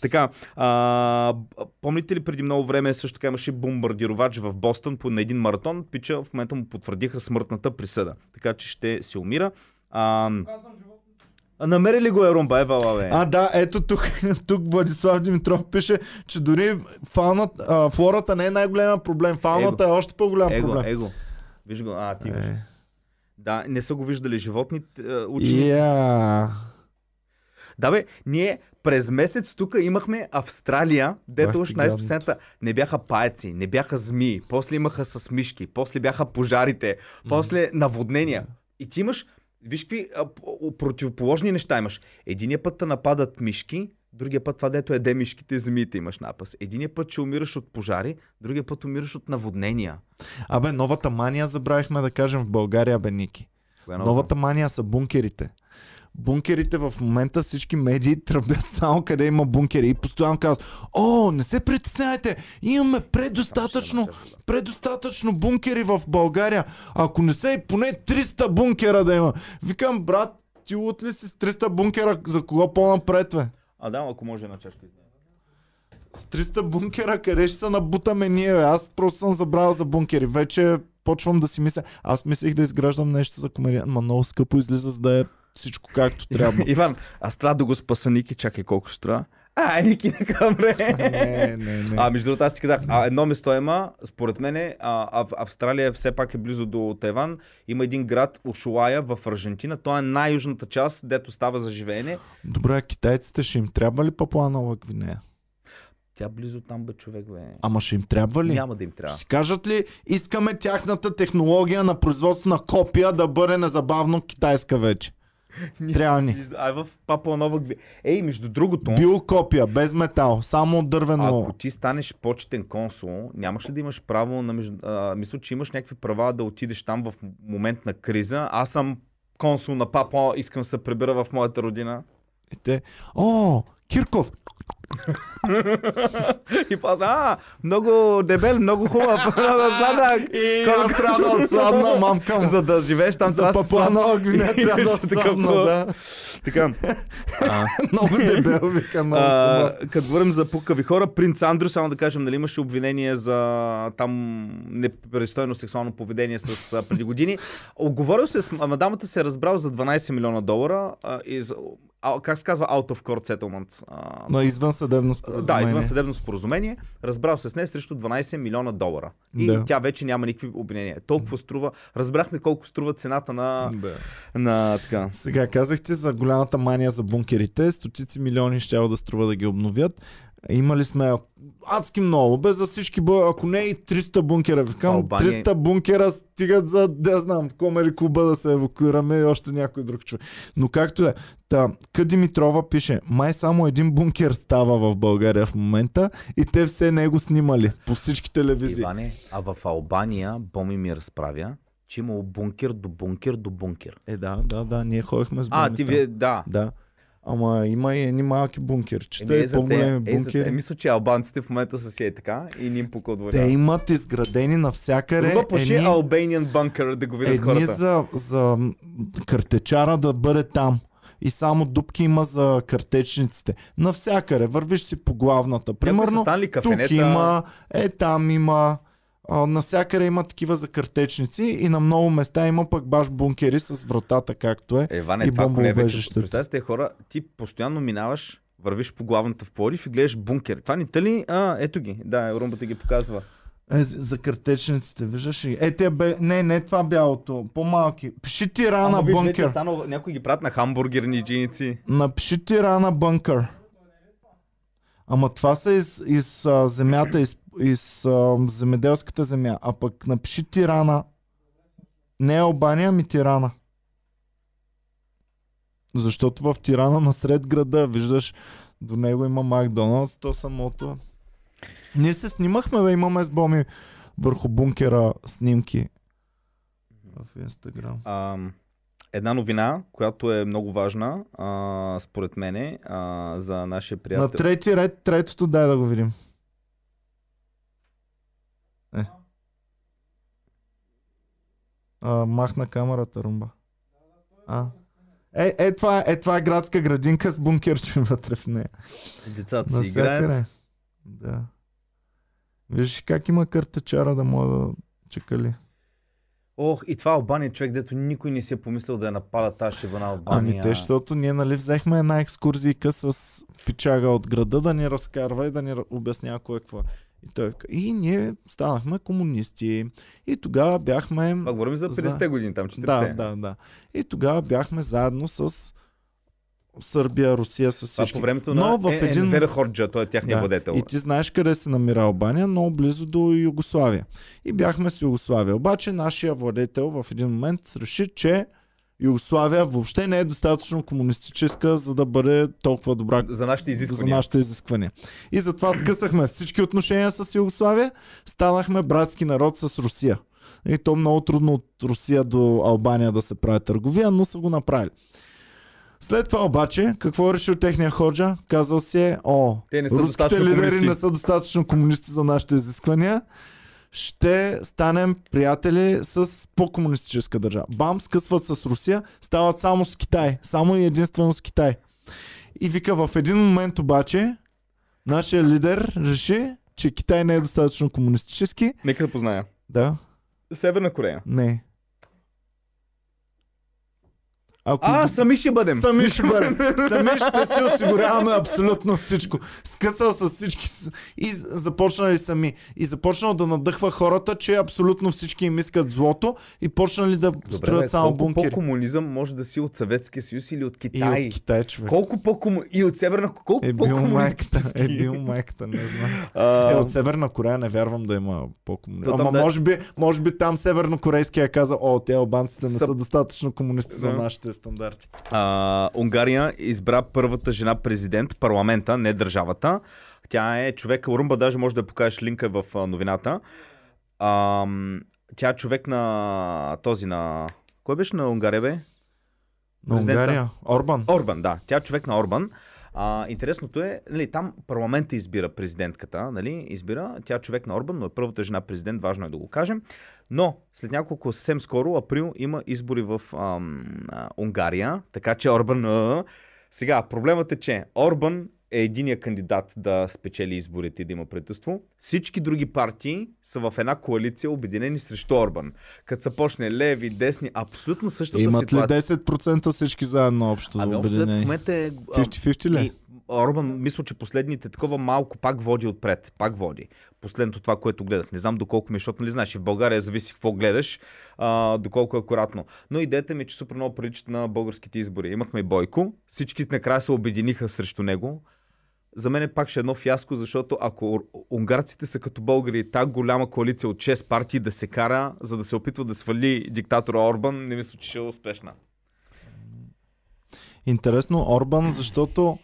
Така, а, помните ли преди много време също така имаше бомбардировач в Бостън по, на един маратон? Пича в момента му потвърдиха смъртната присъда. Така че ще се умира. А, а намери ли го е Румба? Ева, бе. А, да, ето тук, тук Владислав Димитров пише, че дори фауната, а, флората не е най-големия проблем. Фауната е още по-голям его, проблем. его. Виж го, а, ти го. Е. Да, не са го виждали животни. е, Учени. Я. Да бе, ние през месец тук имахме Австралия, дето ти уж най-спасената не бяха паеци, не бяха змии, после имаха с мишки, после бяха пожарите, после наводнения. И ти имаш, виж какви а, противоположни неща имаш. Единия път те нападат мишки, другия път това дето еде мишките, змиите имаш напас. Единия път ще умираш от пожари, другия път умираш от наводнения. Абе, новата мания забравихме да кажем в България, бе, Ники. Е новата? Новата мания са бункерите. Бункерите в момента всички медии тръбят само къде има бункери и постоянно казват О, не се притеснявайте, имаме предостатъчно, предостатъчно бункери в България. Ако не са и поне 300 бункера да има. Викам, брат, ти лут ли си с 300 бункера, за кого по-напред, бе? А да, ако може една чашка. С 300 бункера, къде ще се набутаме ние, бе? Аз просто съм забравил за бункери. Вече почвам да си мисля. Аз мислех да изграждам нещо за комедия, но много скъпо излиза, за да е всичко както трябва. Иван, аз трябва да го спаса Ники, чакай колко ще струва. А, Ники, не, не, не. А, между другото, аз ти казах, а, едно место има, според мен, а, Австралия все пак е близо до Тайван. Има един град, Ушуая, в Аржентина. То е най-южната част, дето става за живеене. Добре, китайците ще им трябва ли Папуа Нова Гвинея? Тя близо там бе, човек, бе. Ама ще им трябва ли? Няма да им трябва. Ще си кажат ли, искаме тяхната технология на производство на копия да бъде незабавно китайска вече? Трябва ни. Ай, в Папуа Нова. Ей, между другото, Биокопия, без метал, само дървено. ако ти станеш почетен консул, нямаш ли да имаш право на... Между... А, мисля, че имаш някакви права да отидеш там в момент на криза. Аз съм консул на папа, искам да се прибера в моята родина. И те, о, Кирков, И после, а, много дебел, много хубав, много сладък. и аз трябва да отслабна, мамка му. За да живееш там, За трябва да слаб. Нова Гвинея трябва да отслабна, да. Така. Много дебел, вика, много като говорим за пукави хора, принц Андрю, само да кажем, нали имаше обвинение за там непристойно сексуално поведение с преди години. Оговорил се, с, мадамата се е разбрал за 12 милиона долара и как се казва, out of court settlement. А, Но извън съдебно Да, споразумение. извън съдебно споразумение, разбрал се с нея срещу 12 милиона долара. И Да. тя вече няма никакви обвинения. Толкова струва. Разбрахме колко струва цената на, Да. на така. Сега казахте за голямата мания за бункерите. Стотици милиони ще да струва да ги обновят. Имали сме адски много, без за всички, бъ... ако не и 300 бункера. Викам, Албания- 300 бункера стигат за, да знам, Комери клуба да се евакуираме и още някой друг човек. Но както е, та, Къ Димитрова пише, май само един бункер става в България в момента и те все него снимали по всички телевизии. Иване, а в Албания Боми ми разправя, че имало бункер до бункер до бункер. Е, да, да, да, ние ходихме с А, Боми ти там. вие, да. Да. Ама има и едни малки бункерчета, Еми, и за по-големи те, е, за те, бункери. мисля, че албанците в момента са си е така и ни им от Те имат изградени навсякъде Друга поши едни, Albanian bunker да го видят едни хората. за, за картечара да бъде там. И само дупки има за картечниците. Навсякъде. Вървиш си по главната. Примерно, тук кафенета. има, е там има. А, навсякъде има такива за картечници и на много места има пък баш бункери с вратата, както е. Еване, и това не вече, представя тези хора, ти постоянно минаваш, вървиш по главната в Пловдив и гледаш бункер. Това не те ли? А, ето ги. Да, румбата ги показва. Е, за картечниците, виждаш ли? Е, те бе... Не, не това бялото. По-малки. Пиши ти рана Ама виж, бункер. е станал, някои ги правят на хамбургерни джиници. Напиши ти рана бънкър. Ама това са из, из а, земята, из, из а, земеделската земя. А пък напиши Тирана. Не Албания, ами Тирана. Защото в Тирана насред града, виждаш, до него има Макдоналдс, то самото. Ние се снимахме, бе, имаме с Боми върху бункера снимки в Инстаграм. А, една новина, която е много важна, а, според мене, а, за нашия На приятел. трети ред, третото дай да го видим. Е. А, махна камерата, Румба. А. Е, е, това, е, е, това е градска градинка с бункерче вътре в нея. Децата си играят. Да. Виж как има картечара да мога да чекали. Ох, и това Албания, човек, дето никой не си е помислил да я напада тази шеба на Албания. Ами те, защото ние нали взехме една екскурзийка с пичага от града да ни разкарва и да ни обяснява кое какво. И той и ние станахме комунисти. И тогава бяхме... Това говорим за 50-те години, там 40-те. Да, да, да. И тогава бяхме заедно с Сърбия, Русия, с всички. по времето Но на в е, един- Енвера Хорджа, той е тяхния Да. владетел. И ти знаеш къде се намира Албания, много близо до Югославия. И бяхме с Югославия. Обаче нашия владетел в един момент реши, че Югославия въобще не е достатъчно комунистическа, за да бъде толкова добра За нашите за изисквания. нашите изисквания. И затова скъсахме всички отношения с Югославия, станахме братски народ с Русия. И то много трудно от Русия до Албания да се прави търговия, но са го направили. След това обаче, какво е решил техния ходжа? Казал си е, о, Те не са руските лидери комунисти. не са достатъчно комунисти за нашите изисквания. Ще станем приятели с по-комунистическа държава. Бам, скъсват с Русия, стават само с Китай. Само и единствено с Китай. И вика, в един момент обаче, нашия лидер реши, че Китай не е достатъчно комунистически. Нека да позная. Да, Северна Корея. не. Ако А, сами ще бъдем. Сами ще бъдем. Сами ще си осигуряваме абсолютно всичко. Скъсал с всички и започнали сами. И започнал да надъхва хората, че абсолютно всички им искат злото и почнали да Добре, строят бе, само колко бункери. по-комунизъм може да си от Съветския съюз или от И Китай? от Китай, човек. Колко по-кому... И от Северна Колко Е бил майката, е бил майката, не знам. А, Е, от Северна Корея не вярвам да има там Ама да е- може би, може би там севернокорейския е казал, о, те албанците не Са- са достатъчно комунисти за Да. Нашите стандарти. А, Унгария избра първата жена президент, парламента, не държавата. Тя е човек, Румба даже може да покажеш линка в новината. А, тя е човек на този на... Кой беше на Унгария, бе? На Унгария. Орбан. Орбан, да. Тя е човек на Орбан. А, интересното е, нали, там парламента избира президентката, нали, избира, тя е човек на Орбан, но е първата жена президент, важно е да го кажем. Но след няколко съвсем скоро, април, има избори в ам, а, Унгария, така че Орбан... А, сега, проблемът е, че Орбан е единия кандидат да спечели изборите и да има правителство. Всички други партии са в една коалиция, обединени срещу Орбан. Като се почне леви, десни, абсолютно същата Имат ситуация. ли 10% всички заедно общо Ами общо в момента е... а, 50-50 ли? и Орбан, мисля, че последните такова малко пак води отпред. Пак води. Последното това, което гледах. Не знам доколко ми, е, защото нали знаеш, в България зависи какво гледаш, а, доколко е акуратно. Но идеята ми е, че супер много приличат на българските избори. Имахме и Бойко, всички накрая се обединиха срещу него. За мен е пак ще едно фиаско, защото ако унгарците са като българи и так голяма коалиция от 6 партии да се кара, за да се опитва да свали диктатора Орбан, не мисля, че ще е успешна. Интересно Орбан, защото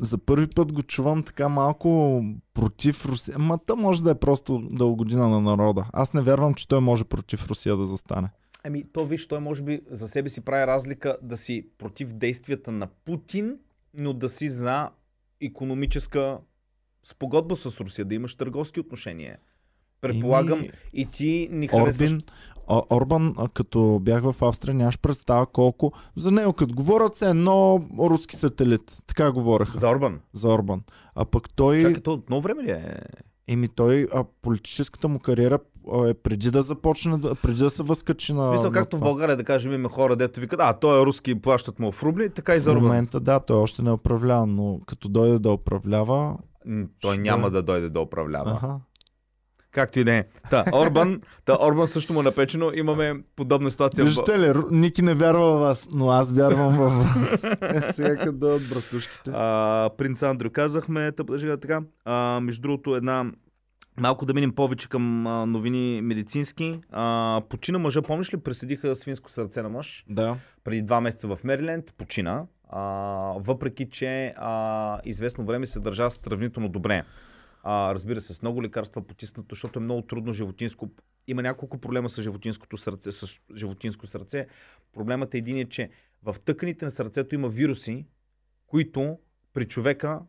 за първи път го чувам така малко против Русия. Ма та може да е просто да угодина на народа. Аз не вярвам, че той може против Русия да застане. Ами, то виж, той може би за себе си прави разлика да си против действията на Путин, но да си за економическа спогодба с Русия, да имаш търговски отношения. Предполагам, Еми, и ти ни харесваш. Орбин, О, Орбан, като бях в Австрия, нямаш представа колко... За него, като говорят се едно руски сателит. Така говореха За Орбан. за Орбан. А пък той... Чакай, то от много време ли е? Еми той, а, политическата му кариера е преди да започне, да, преди да се възкачи на В смисъл, на както в това. България, да кажем, има хора, дето викат, а, той е руски и плащат му в рубли, така и за В Орбан. момента, да, той още не управлява, но като дойде да управлява... Той Ще няма да дойде да управлява. Аха. Както и да е. Та, Орбан, та, Орбан също му е напечено. Имаме подобна ситуация. Виждате ли, Ники не вярва в вас, но аз вярвам в вас. Е, сега като дойдат братушките. А, принц Андрю казахме, жега, така. А, между другото, една Малко да минем повече към а, новини медицински. А, почина мъжа, помниш ли, преседиха свинско сърце на мъж Да. преди два месеца в Мериленд, почина, а, въпреки че а, известно време се държа сравнително добре. А, разбира се, с много лекарства потиснато, защото е много трудно животинско. Има няколко проблема с животинското сърце. С животинско сърце. Проблемът е един е, че в тъканите на сърцето има вируси, които при човека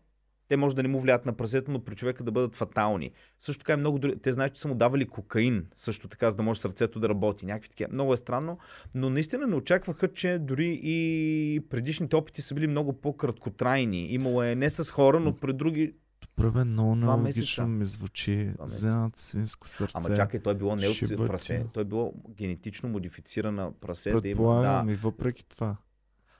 те може да не му влияят на прасето, но при човека да бъдат фатални. Също така е много други. Те знаят, че са му давали кокаин, също така, за да може сърцето да работи. Някакви такива. Много е странно, но наистина не очакваха, че дори и предишните опити са били много по-краткотрайни. Имало е не с хора, но при други. Добре, бе, много нелогично ми звучи. Вземат свинско сърце. Ама чакай, той е било не от Шибътина. прасе. Той е било генетично модифицирана прасе. Да има, Предполагам да, и въпреки това.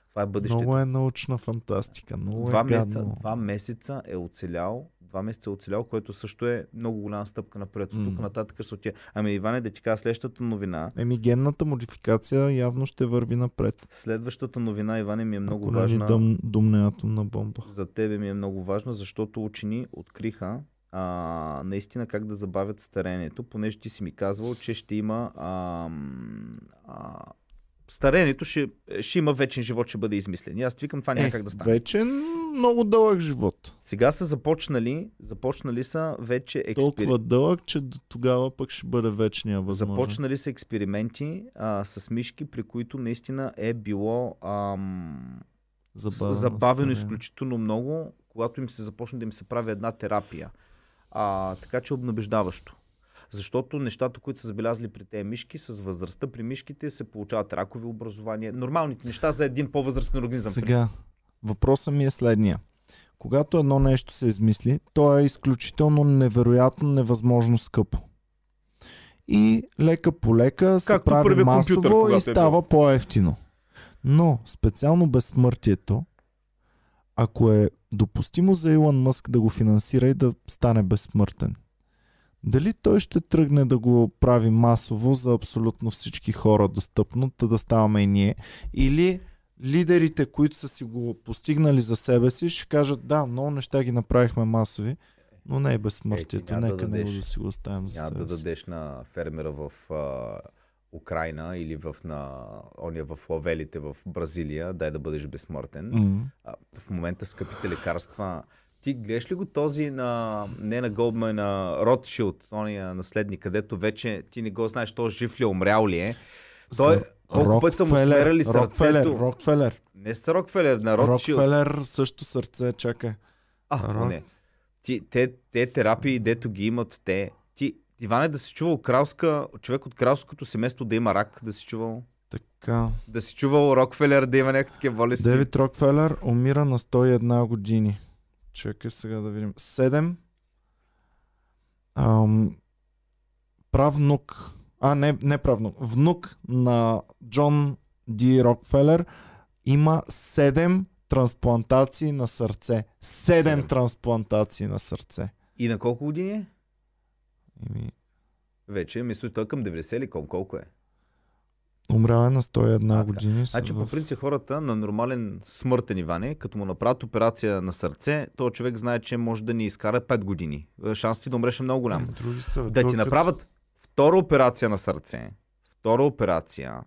това е бъдещето. Много е научна фантастика. Много Два е месеца, два месеца е оцелял, два месеца е оцелял, което също е много голяма стъпка напред. От тук нататък ще отиде. Ами Иване, да ти кажа следващата новина. Еми, генната модификация явно ще върви напред. Следващата новина, Иване, ми е много Ако важна. дум, думне атомна бомба. За тебе ми е много важна, защото учени откриха а, наистина как да забавят старението, понеже ти си ми казвал, че ще има а, а, старението ще, ще има вечен живот, ще бъде измислен. И аз викам това няма Е, как да стане. вече много дълъг живот. Сега са започнали, започнали са вече експерименти. Толкова дълъг, че до тогава пък ще бъде вечния възможен. Започнали са експерименти а, с мишки, при които наистина е било ам, Забавено, забавено изключително много, когато им се започне да им се прави една терапия. А, така че обнабеждаващо. Защото нещата, които са забелязали при тези мишки, с възрастта при мишките се получават ракови образования. Нормалните неща за един по-възрастен организъм. Сега, въпросът ми е следния. Когато едно нещо се измисли, то е изключително невероятно, невъзможно скъпо. И лека по лека се Както прави масово и е става по-ефтино. Но специално безсмъртието, ако е допустимо за Илон Мъск да го финансира и да стане безсмъртен, дали той ще тръгне да го прави масово за абсолютно всички хора достъпно, та да ставаме и ние, или лидерите, които са си го постигнали за себе си, ще кажат да, много неща ги направихме масови, но не и безсмъртието. да Нека него дадеш- да си го оставим за себе да дадеш на фермера в а, Украина или в, на, ония в лавелите в Бразилия, дай да бъдеш безсмъртен. М. А, в момента скъпите лекарства. Ти гледаш ли го този на, не на Голдман, на Ротшилд, ония наследник, където вече ти не го знаеш, то жив ли е, умрял ли е. Той, Колко пъти са му смерали Рокфелер, сърцето? Рокфелер. Не с Рокфелер, на Ротшилд. Рокфелер също сърце, чакай. А, Рок. не. Ти, те, те терапии, дето ги имат те. Ти, Иване, да си чувал кралска, човек от кралското семейство да има рак, да си чувал. Така. Да си чувал Рокфелер да има някакви такива болести. Девид Рокфелер умира на 101 години. Чакай сега да видим. 7. Ам, правнук. А, не, не правнук. Внук на Джон Ди Рокфелер има 7 трансплантации на сърце. 7 Седем. трансплантации на сърце. И на колко години е? Ими, Вече, мисля, той към 90 или колко е? Умрял е на 101 А, години. Значи, в- по принцип, хората на нормален смъртен Иване, като му направят операция на сърце, този човек знае, че може да ни изкара 5 години. Е, Шансът ти да умреш е много голям. Ами, Други са. Да ти като- направят втора операция на сърце, втора операция,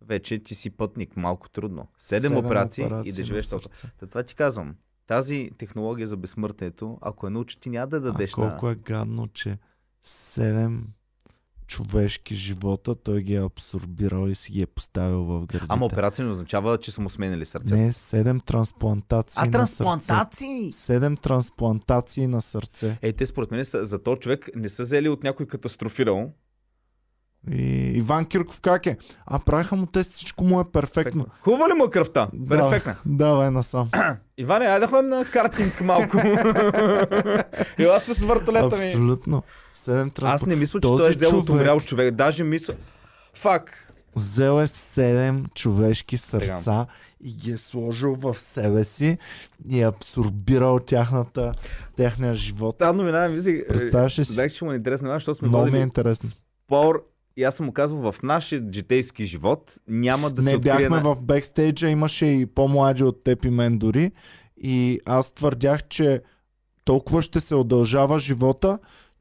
вече ти си пътник, малко трудно. Седем, Седем операции, и операции да живееш толкова. Та това ти казвам. Тази технология за безсмъртието, ако я научи, ти няма да дадеш а колко на... е гадно, че 7 човешки живота той ги е абсорбирал и си ги е поставил в гърдите. Ама операция не означава, че са му сменили сърцето. Не, 7 трансплантации а на трансплантации! сърце. 7 трансплантации на сърце. Е, те според мен са, за този човек не са взели от някой катастрофирал. И Иван Кирков как е? А правиха му тест, всичко му е перфектно. Хубава ли му е кръвта? Перфектна. Давай насам. Иване, айде да ходим на картинг малко. Ела с въртолета ми. Абсолютно. 7 Аз трансплантации. не мисля, че Този той е взел от човек- умрял човек. Даже мисля... Фак. Взел е 7 човешки сърца и ги е сложил в себе си и е абсорбирал тяхната, техния живот. Тази новина ми мислих... Представяш ли си? Знаех, че му е интересна, защото сме Много ми е интересно. спор и аз съм му казвал, в нашия житейски живот няма да се не бяхме на... в бекстейджа, имаше и по-млади от теб и мен дори. И аз твърдях, че толкова ще се удължава живота,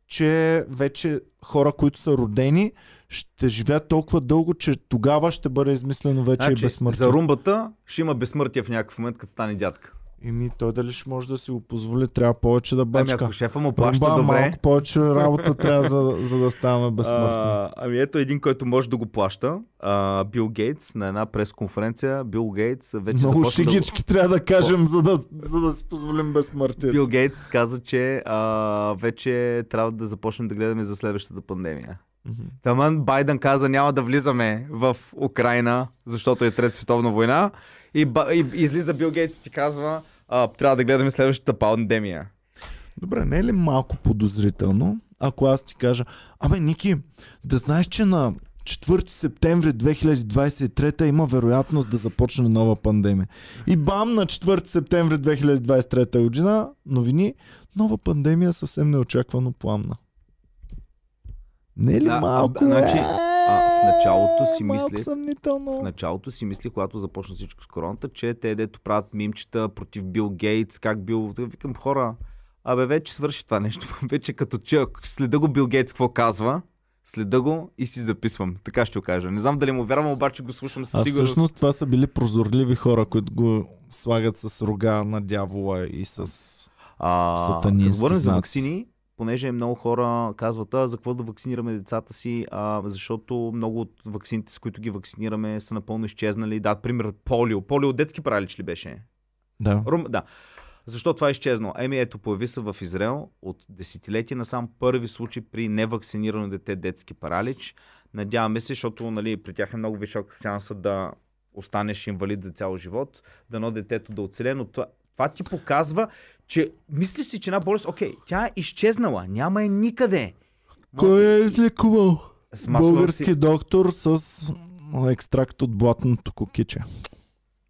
че вече хора, които са родени, ще живеят толкова дълго, че тогава ще бъде измислено вече и Значи, безсмъртие. за румбата ще има безсмъртие в някакъв момент, като стане дядка. Еми, той дали ще може да си го позволи, трябва повече да Ами бачка. ако шефа му плаща Румба, добре... малко повече работа трябва, за, за да ставаме безсмъртни. А, ами ето един, който може да го плаща. А, Бил Гейтс на една пресконференция. Бил Гейтс вече Много започна да... шигички трябва да кажем, за да, за да си позволим безсмъртие. Бил Гейтс каза, че а, вече трябва да започнем да гледаме за следващата пандемия. Таман Байден каза няма да влизаме в Украина, защото е Трета световна война. И, ба, и излиза Бил Гейтс и ти казва, а, трябва да гледаме следващата пандемия. Добре, не е ли малко подозрително, ако аз ти кажа, абе, Ники, да знаеш, че на 4 септември 2023 има вероятност да започне нова пандемия. И бам, на 4 септември 2023 година, новини, нова пандемия съвсем неочаквано пламна. Не е ли Да, малко? значи, а, в началото си мислех-. В началото си мислих, когато започна всичко с короната, че те дето правят мимчета против Бил Гейтс, как бил... Викам хора, абе вече свърши това нещо. вече като че следа го Бил Гейтс какво казва, следа го и си записвам. Така ще го кажа. Не знам дали му вярвам, обаче го слушам със А сигурност. всъщност това са били прозорливи хора, които го слагат с рога на дявола и с... А, Сатанински говорим за вакцини, понеже много хора казват, а, за какво да вакцинираме децата си, а, защото много от вакцините, с които ги вакцинираме, са напълно изчезнали. Да, пример, полио. Полио детски паралич ли беше? Да. Рум, да. Защо това е изчезнало? Еми ето, появи се в Израел от десетилетия насам първи случай при невакцинирано дете детски паралич. Надяваме се, защото нали, при тях е много висока шанса да останеш инвалид за цял живот, дано детето да оцеле, но това, това ти показва, че мислиш си, че една болест, окей, тя е изчезнала, няма е никъде. Кой е излекувал? С масло Български си... доктор с екстракт от блатното кокиче.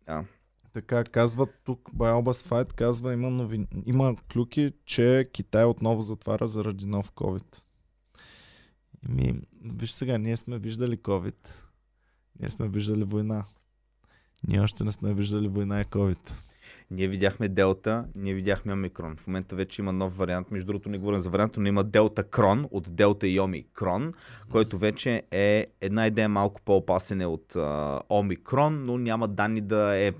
Да. Така казват тук Biobas Fight, казва има, новин... има клюки, че Китай отново затваря заради нов COVID. Ми, виж сега, ние сме виждали COVID. Ние сме виждали война. Ние още не сме виждали война и COVID. Ние видяхме Делта, ние видяхме Омикрон. В момента вече има нов вариант. Между другото, не говорим за вариант, но има Делта Крон от Делта и Омикрон, който вече е една идея малко по-опасен е от а, Омикрон, но няма данни да е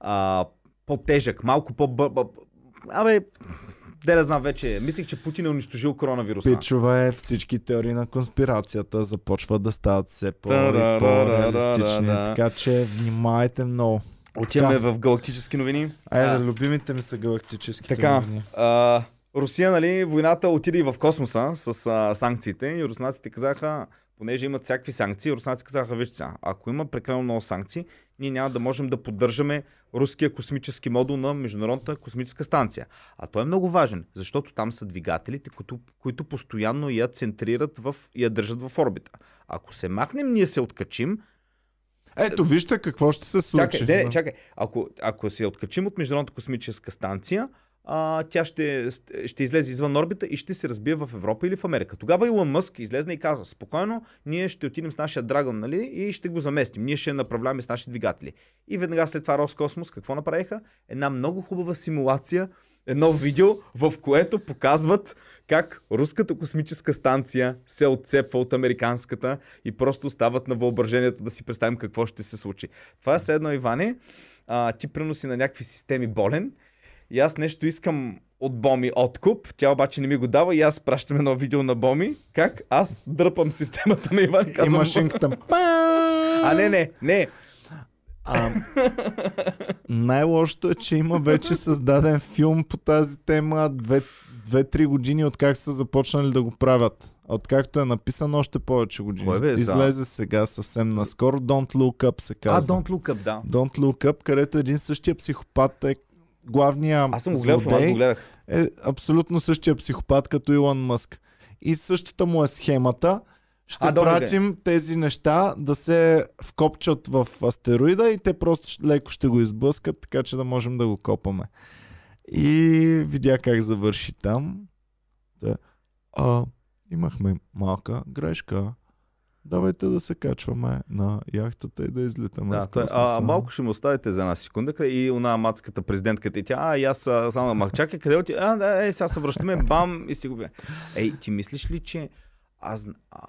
а, по-тежък, малко по... Абе, Де да знам вече. Мислих, че Путин е унищожил коронавируса. Пичове, всички теории на конспирацията започват да стават все по-реалистични. Така че внимайте много. Отиваме Така. в галактически новини. Айде, А. любимите ми са галактическите Така, новини. а, Русия, нали, войната отиде и в космоса с а, санкциите и руснаците казаха, понеже имат всякакви санкции, руснаците казаха, вижте сега, ако има прекалено много санкции, ние няма да можем да поддържаме руския космически модул на Международната космическа станция. А той е много важен, защото там са двигателите, които, които постоянно я центрират в, и я държат в орбита. Ако се махнем, ние се откачим, Ето, вижте какво ще се случи. Чакай, не, Да. чакай. Ако, ако се откачим от Международната космическа станция, а, тя ще, ще излезе извън орбита и ще се разбие в Европа или в Америка. Тогава Илон Мъск излезна и каза, спокойно, ние ще отидем с нашия Драгон, нали, и ще го заместим. Ние ще направляваме с наши двигатели. И веднага след това Роскосмос какво направиха? Една много хубава симулация, едно видео, в което показват как руската космическа станция се отцепва от американската и просто остават на въображението да си представим какво ще се случи. Това е все едно, Иване, а, ти приноси на някакви системи болен и аз нещо искам от Боми откуп, тя обаче не ми го дава и аз пращам едно видео на Боми, как аз дърпам системата на Иван. И Казвам, машинката. а не, не, не. А, най-лошото е, че има вече създаден филм по тази тема две- две-три години от как са започнали да го правят. Откакто е написано още повече години. Бе, за- Излезе сега съвсем наскоро. Don't Look Up се А, казва. Don't Look Up, да. Don't Look Up, където един същия психопат е главния Аз съм го гледал, аз го гледах. е абсолютно същия психопат като Илон Мъск. И същата му е схемата. Ще А, добре, пратим тези неща да се вкопчат в астероида и те просто леко ще го изблъскат, така че да можем да го копаме. И видя как завърши там. Да. А, имахме малка грешка. Давайте да се качваме на яхтата и да излитаме Да, в той, а, малко ще му оставите за една секунда и она мацката президентката и тя, а, и аз само мах, чакай, къде оти? А, да, е, сега се връщаме, бам, и си го бе. Ей, ти мислиш ли, че аз... А...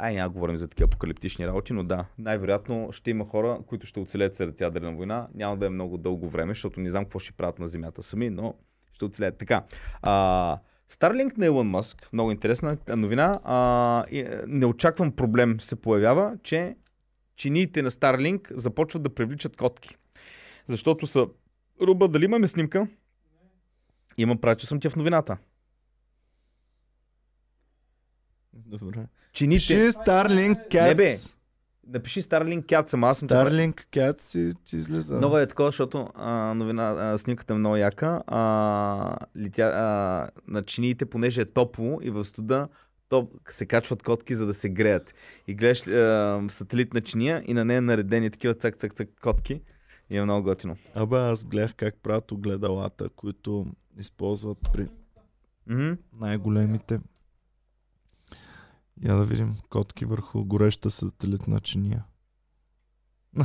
Ай, няма говорим за такива апокалиптични работи, но да, най-вероятно ще има хора, които ще оцелят след ядрена война. Няма да е много дълго време, защото не знам какво ще правят на Земята сами, но ще оцелят. Така, а, Старлинг на Илон Мъск, много интересна новина. А, е, неочакван проблем се появява, че чиниите на Старлинг започват да привличат котки. Защото са... Руба, дали имаме снимка? Има прави, съм ти в новината. Добре. Чините... Пиши Starlink Cats. Не бе, напиши Старлинг Cat съм, аз съм Starlink Cats си, ти излиза. Много е такова, защото а, новина, а, снимката е много яка. А, летя, а, на чиниите, понеже е топло и в студа, топ, се качват котки, за да се греят. И гледаш а, сателит на чиния и на нея наредени такива цак-цак-цак котки. И е много готино. Абе, аз гледах как правят огледалата, които използват при Мгм. най-големите. Я да видим котки върху гореща сателитна чиния.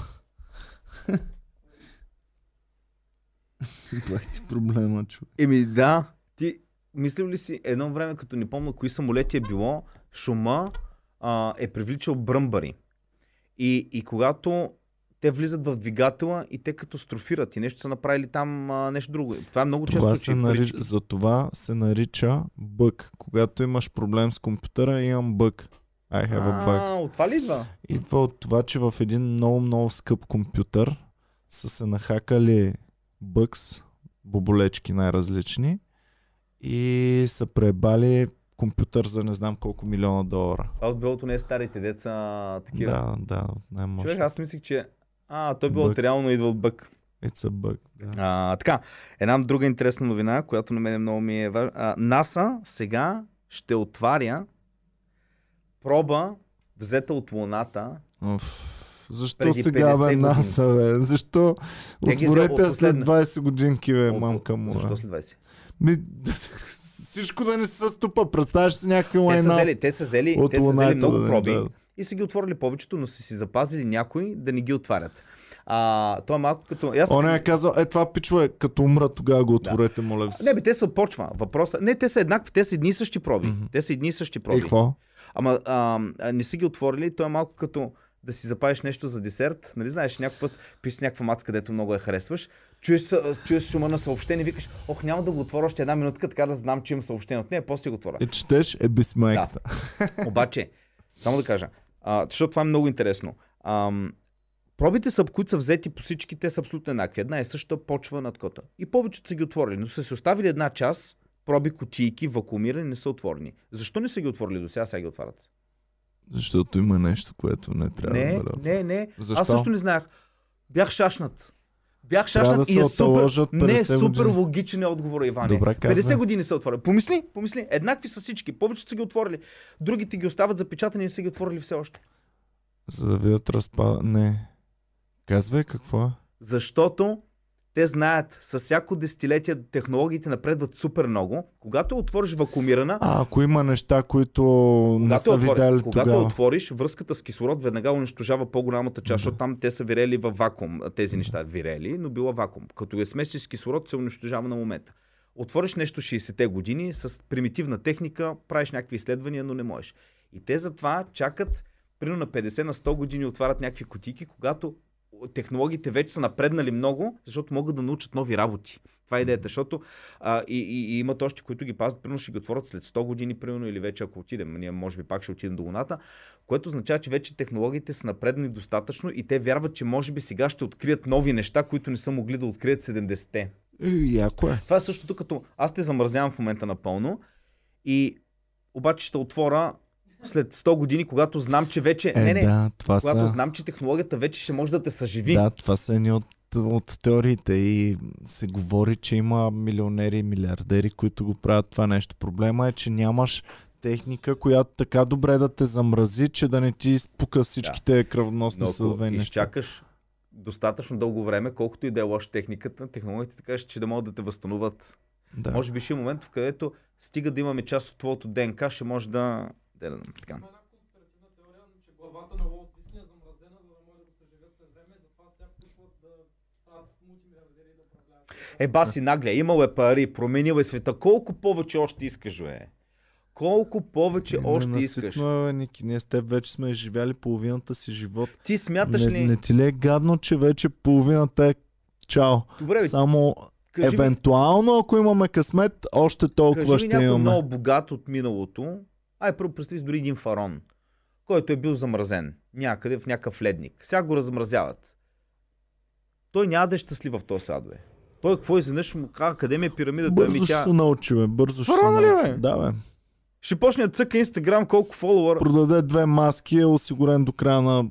Бах ти проблема, човек. Еми да, ти мислил ли си едно време, като не помня кои самолети е било, шума а, е привличал бръмбари. И, и когато те влизат в двигателя и те катастрофират и нещо са направили там а, нещо друго. Това е много Това често. се нарича, за това се нарича бък. Когато имаш проблем с компютъра, имам бък. I have a bug. А, от това ли идва? Идва от това, че в един много, много скъп компютър са се нахакали бъкс, боболечки най-различни и са пребали компютър за не знам колко милиона долара. Това от билото не е старите деца такива. Да, да, най-може. Човек, аз мислих, че а, той Бък. от реално идва от бък. It's a bug. Да. А, така, една друга интересна новина, която на мен много ми е важна. НАСА сега ще отваря проба, взета от Луната. Уф, защо сега 50 бе. НАСА, бе? Защо? Отворете от след последна. 20 годинки, бе, От- мамка му. Защо след 20? Ми, всичко да не се ступа. Представяш си някакви Те са лайна взели, те са взели, те са взели много да проби дадат. И са ги отворили повечето, но са си запазили някои да не ги отварят. А, то е малко като... Аз... Он е казал, е това пичове, като умра, тогава го отворете, моля ви се. Не, бе, те са почва. Въпросът... Не, те са еднакви, те са едни и същи проби. Мгм. Те са едни и същи И проби. какво? Ама а, а, не са ги отворили, то е малко като да си запалиш нещо за десерт. Нали знаеш, някой път пише някаква маца, където много я харесваш. чуеш, чуеш шума на съобщение, викаш, ох, няма да го отворя още една минутка, така да знам, че имам съобщение от нея, после го отворя. Е, четеш, е без майката. Обаче, само да кажа, а, защото това е много интересно. Ам, пробите, са, които са взети по всички, те са абсолютно еднакви. Една е съща почва над кота. И повечето са ги отворили, но са си оставили една част, проби кутийки, вакуумирани, не са отворени. Защо не са ги отворили до сега, сега ги отварят? Защото има нещо, което не трябва Не, да бъде. не, не. Защо? Аз също не знаех. Бях шашнат. Бях шашнат да и е супер, не е 50 супер години. логичен е отговор. Добре, 50 казвай. години са отворили. Помисли, помисли. Еднакви са всички. Повечето са ги отворили. Другите ги остават запечатани и са ги отворили все още. За да видят разпада. Не. Казвай какво е. Защото те знаят, с всяко десетилетие технологиите напредват супер много. Когато отвориш вакуумирана, А, ако има неща, които не са отвори, видяли когато тогава. отвориш, връзката с кислород веднага унищожава по-голямата част, защото там те са вирели във вакуум. Тези неща вирели, но била вакуум. Като я смесиш с кислород, се унищожава на момента. Отвориш нещо 60-те години с примитивна техника, правиш някакви изследвания, но не можеш. И те затова чакат, примерно на 50 на 100 години отварят някакви кутики, когато технологиите вече са напреднали много, защото могат да научат нови работи. Това е идеята, защото а, и, и, и имат още, които ги пазят, примерно ще ги отворят след 100 години, примерно, или вече ако отидем, ние може би пак ще отидем до Луната, което означава, че вече технологиите са напреднали достатъчно и те вярват, че може би сега ще открият нови неща, които не са могли да открият 70-те. Е, яко е. Това е същото като аз те замразявам в момента напълно и обаче ще отворя след 100 години, когато знам, че вече... Е, не, не, да, това когато са... знам, че технологията вече ще може да те съживи. Да, това са едни от, от теориите и се говори, че има милионери и милиардери, които го правят това нещо. Проблема е, че нямаш техника, която така добре да те замрази, че да не ти изпука всичките Но ако съдове неща. изчакаш достатъчно дълго време, колкото и да е лоша техниката, технологиите така ще да могат да те възстановят. Да. Може би ще е момент, в където стига да имаме част от твоето ДНК, ще може да... да, да така. Има една конспиративна теория, че главата на Уолт Дисни е замразена, за да може да го съживят след време, затова сега пускат да стават мултимилиардери и да управляват. Е, баси нагле, имал е пари, променил е света. Колко повече още искаш, бе? Колко повече още искаш? Ненаситно е, Ники. Ние с теб вече сме изживяли половината си живот. Ти смяташ Не, ли... не ти ли е гадно, че вече половината е чао? Добре, бе, Само кажи ми, евентуално, ако имаме късмет, още толкова кажи ми ще някой имаме. много богат от миналото. Ай, първо представи дори един фарон, който е бил замразен някъде в някакъв ледник. Сега го размразяват. Той няма да е щастлив в този свят, бе. Той какво изведнъж му казва, къде ми е пирамидата? Бързо Ами ще тя... се научи, бе. Бързо ще се Фараона ли, научи. бе? Да, бе. Ще почне да цъка Инстаграм колко фолуъра. Продаде две маски, е осигурен до края на,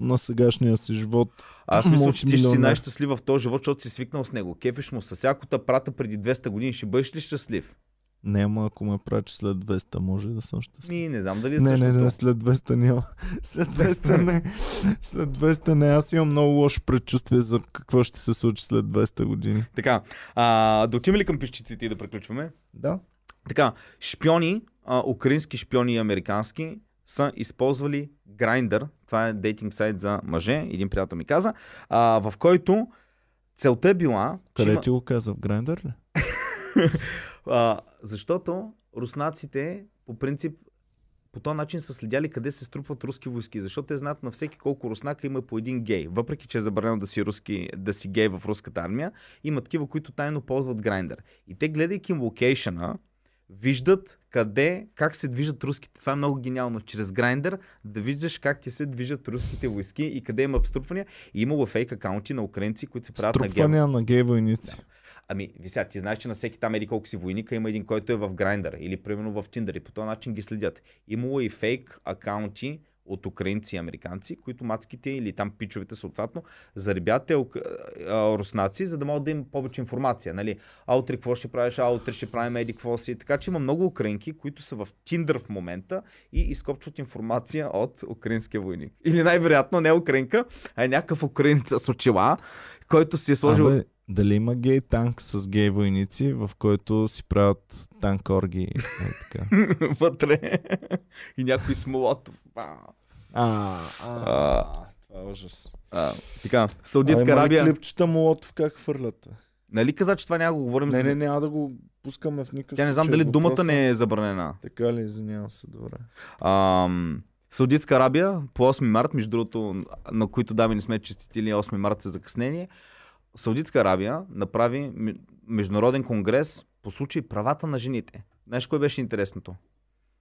на сегашния си живот. Аз мисля, че ти ще си най-щастлив в този живот, защото си свикнал с него. Кефиш му с всякото прата преди 200 години. Ще бъдеш ли щастлив? Няма, ако ме прачи след 200, може да съм щастлив. Ми, не знам дали е Не, не, същото. не, след 200 няма. След 200 не. След 200 не. Аз имам много лошо предчувствие за какво ще се случи след 200 години. Така, а, да отиваме ли към пищиците и да приключваме? Да. Така, шпиони, а, украински шпиони и американски, са използвали Grindr, това е дейтинг сайт за мъже, един приятел ми каза, а, в който целта е била, Къде има- ти го каза? В Грайндър ли? а, защото руснаците по принцип по този начин са следяли къде се струпват руски войски, защото те знаят на всеки колко руснака има по един гей. Въпреки, че е забранено да си, руски, да си гей в руската армия, има такива, които тайно ползват грайндър. И те, гледайки локейшъна, виждат къде, как се движат руските. Това е много гениално. Чрез грайндър да виждаш как ти се движат руските войски и къде има обструпвания. И имало фейк акаунти на украинци, които се правят на гей. На гей войници. Ами, вися, ти знаеш, че на всеки там еди колко си войника има един, който е в Grindr или примерно в Tinder и по този начин ги следят. Имало и фейк акаунти от украинци и американци, които мацките или там пичовете съответно заребят а, руснаци, за да могат да им повече информация. Нали? А утре какво ще правиш, а утре ще правим еди какво си. Така че има много украинки, които са в Tinder в момента и изкопчват информация от украинския войник. Или най-вероятно не украинка, а е някакъв украинец с очила, който си е сложил Абе, дали има гей танк с гей войници, в който си правят танкорги? Е, така. вътре и някой с молотов. А, А, а, това е ужас. а, така, Саудитска ли Арабия. клипчета Молотов как хвърлят? Нали каза, че това няма да го говорим Не, за... не, няма да го пускаме в никакъв Тя не знам дали думата Въпросът- не е забранена. Така ли, извинявам се, добре. Ам, Саудитска Арабия по 8 март, между другото, на които дами не сме честитили 8 март за закъснение, Саудитска Арабия направи международен конгрес по случай правата на жените. Знаеш кое беше интересното?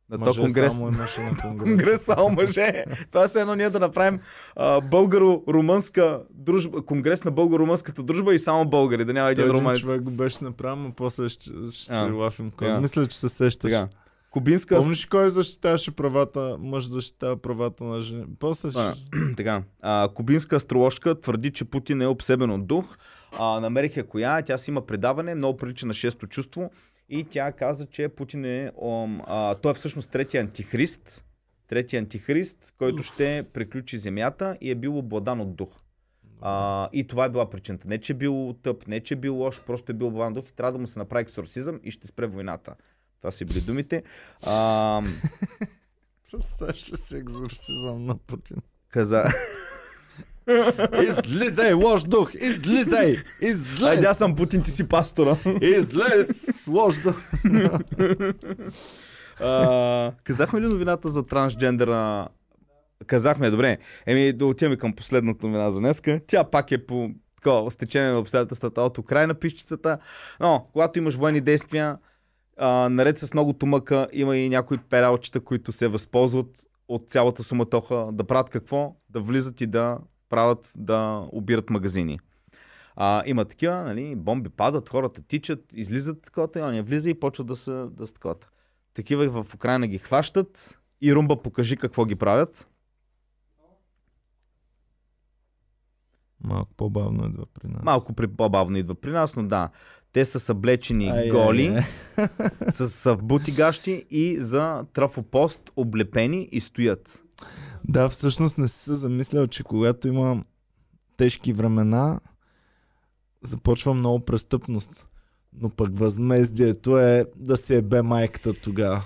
На този конгрес. само имаше на конгрес. Конгрес само мъже. Това е едно ние да направим а, българо-румънска дружба, конгрес на българо-румънската дружба и само българи, да няма един румънец. човек го беше направил, но после ще, ще се А. лафим. Кой? А. Мисля, че се сещаш. Така. Кубинска Помниш кой защитаваше правата, мъж защитава правата на жени? После ще... А, така. А, кубинска астроложка твърди, че Путин е обсебен от дух. А, намерих я коя. Тя си има предаване, много прилича на шесто чувство. И тя каза, че Путин е... Ом, а, той е всъщност третия антихрист. Третия антихрист, който ще приключи земята и е бил обладан от дух. А, и това е била причината. Не, че е бил тъп, не, че е бил лош, просто е бил обладан дух и трябва да му се направи екsorсизъм и ще спре войната. Това са били думите. А, Представяш ли си екзорсизъм на Путин? каза... Излизай, лош дух! Излизай! Айде, Излез! аз съм Путин, ти си пастора. Излез! Лош дух! А, казахме ли новината за трансджендера? Казахме, добре. Еми, да отиваме към последната новина за днеска. Тя пак е по такова стечение на обстоятелствата от Украина пищицата. Но, когато имаш военни действия, а, наред с много тумъка, има и някои пералчета, които се възползват от цялата суматоха да правят какво? Да влизат и да правят, да обират магазини. А, има такива, нали, бомби падат, хората тичат, излизат такова, и оня влиза и почва да са, да са такова. Такива в Украина ги хващат и Румба покажи какво ги правят. Малко по-бавно идва при нас. Малко при, по-бавно идва при нас, но да. Те са съблечени Ай, голи, ай, ай. с, с бутигащи и за трафопост облепени и стоят. Да, всъщност не си се замислял, че когато има тежки времена, започва много престъпност. Но пък възмездието е да се ебе майката тогава.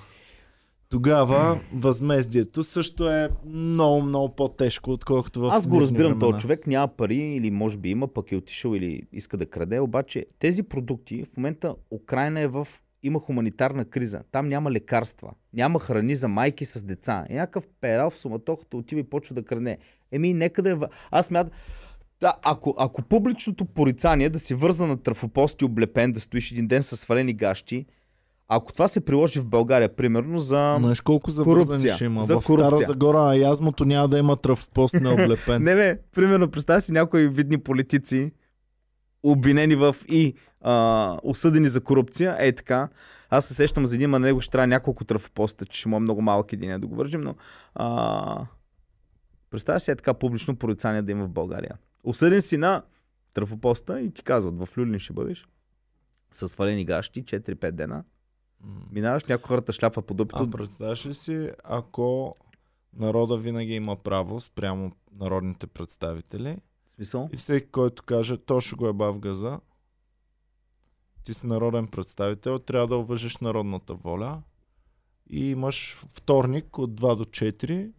Тогава възмездието също е много, много по-тежко, отколкото в Аз го разбирам, този човек няма пари или може би има, пък е отишъл или иска да краде, обаче тези продукти в момента Украина е в има хуманитарна криза. Там няма лекарства. Няма храни за майки с деца. И някакъв перал в суматохата отива и почва да краде. Еми, нека да е... Аз мятам... Да, ако, ако публичното порицание да си върза на трафопост и облепен, да стоиш един ден с свалени гащи, ако това се приложи в България, примерно, за... Знаеш колко Корупция. ще има? За в Стара корупция. Загора, а язмото няма да има тръвпост необлепен. Не, не, примерно, представя си някои видни политици, обвинени в и а, осъдени за корупция, е така. Аз се сещам за един, на него ще трябва няколко трафопоста, че ще му е много малък един да го вържим, но а, представя си е така публично порицание да има в България. Осъден си на трафопоста и ти казват, в Люлин ще бъдеш с свалени гащи, 4-5 дена. Минаваш, някой хората шляпа по дупито. А представяш ли си, ако народа винаги има право спрямо народните представители В смисъл? и всеки, който каже, то ще го е в газа, ти си народен представител, трябва да уважиш народната воля и имаш вторник от 2 до 4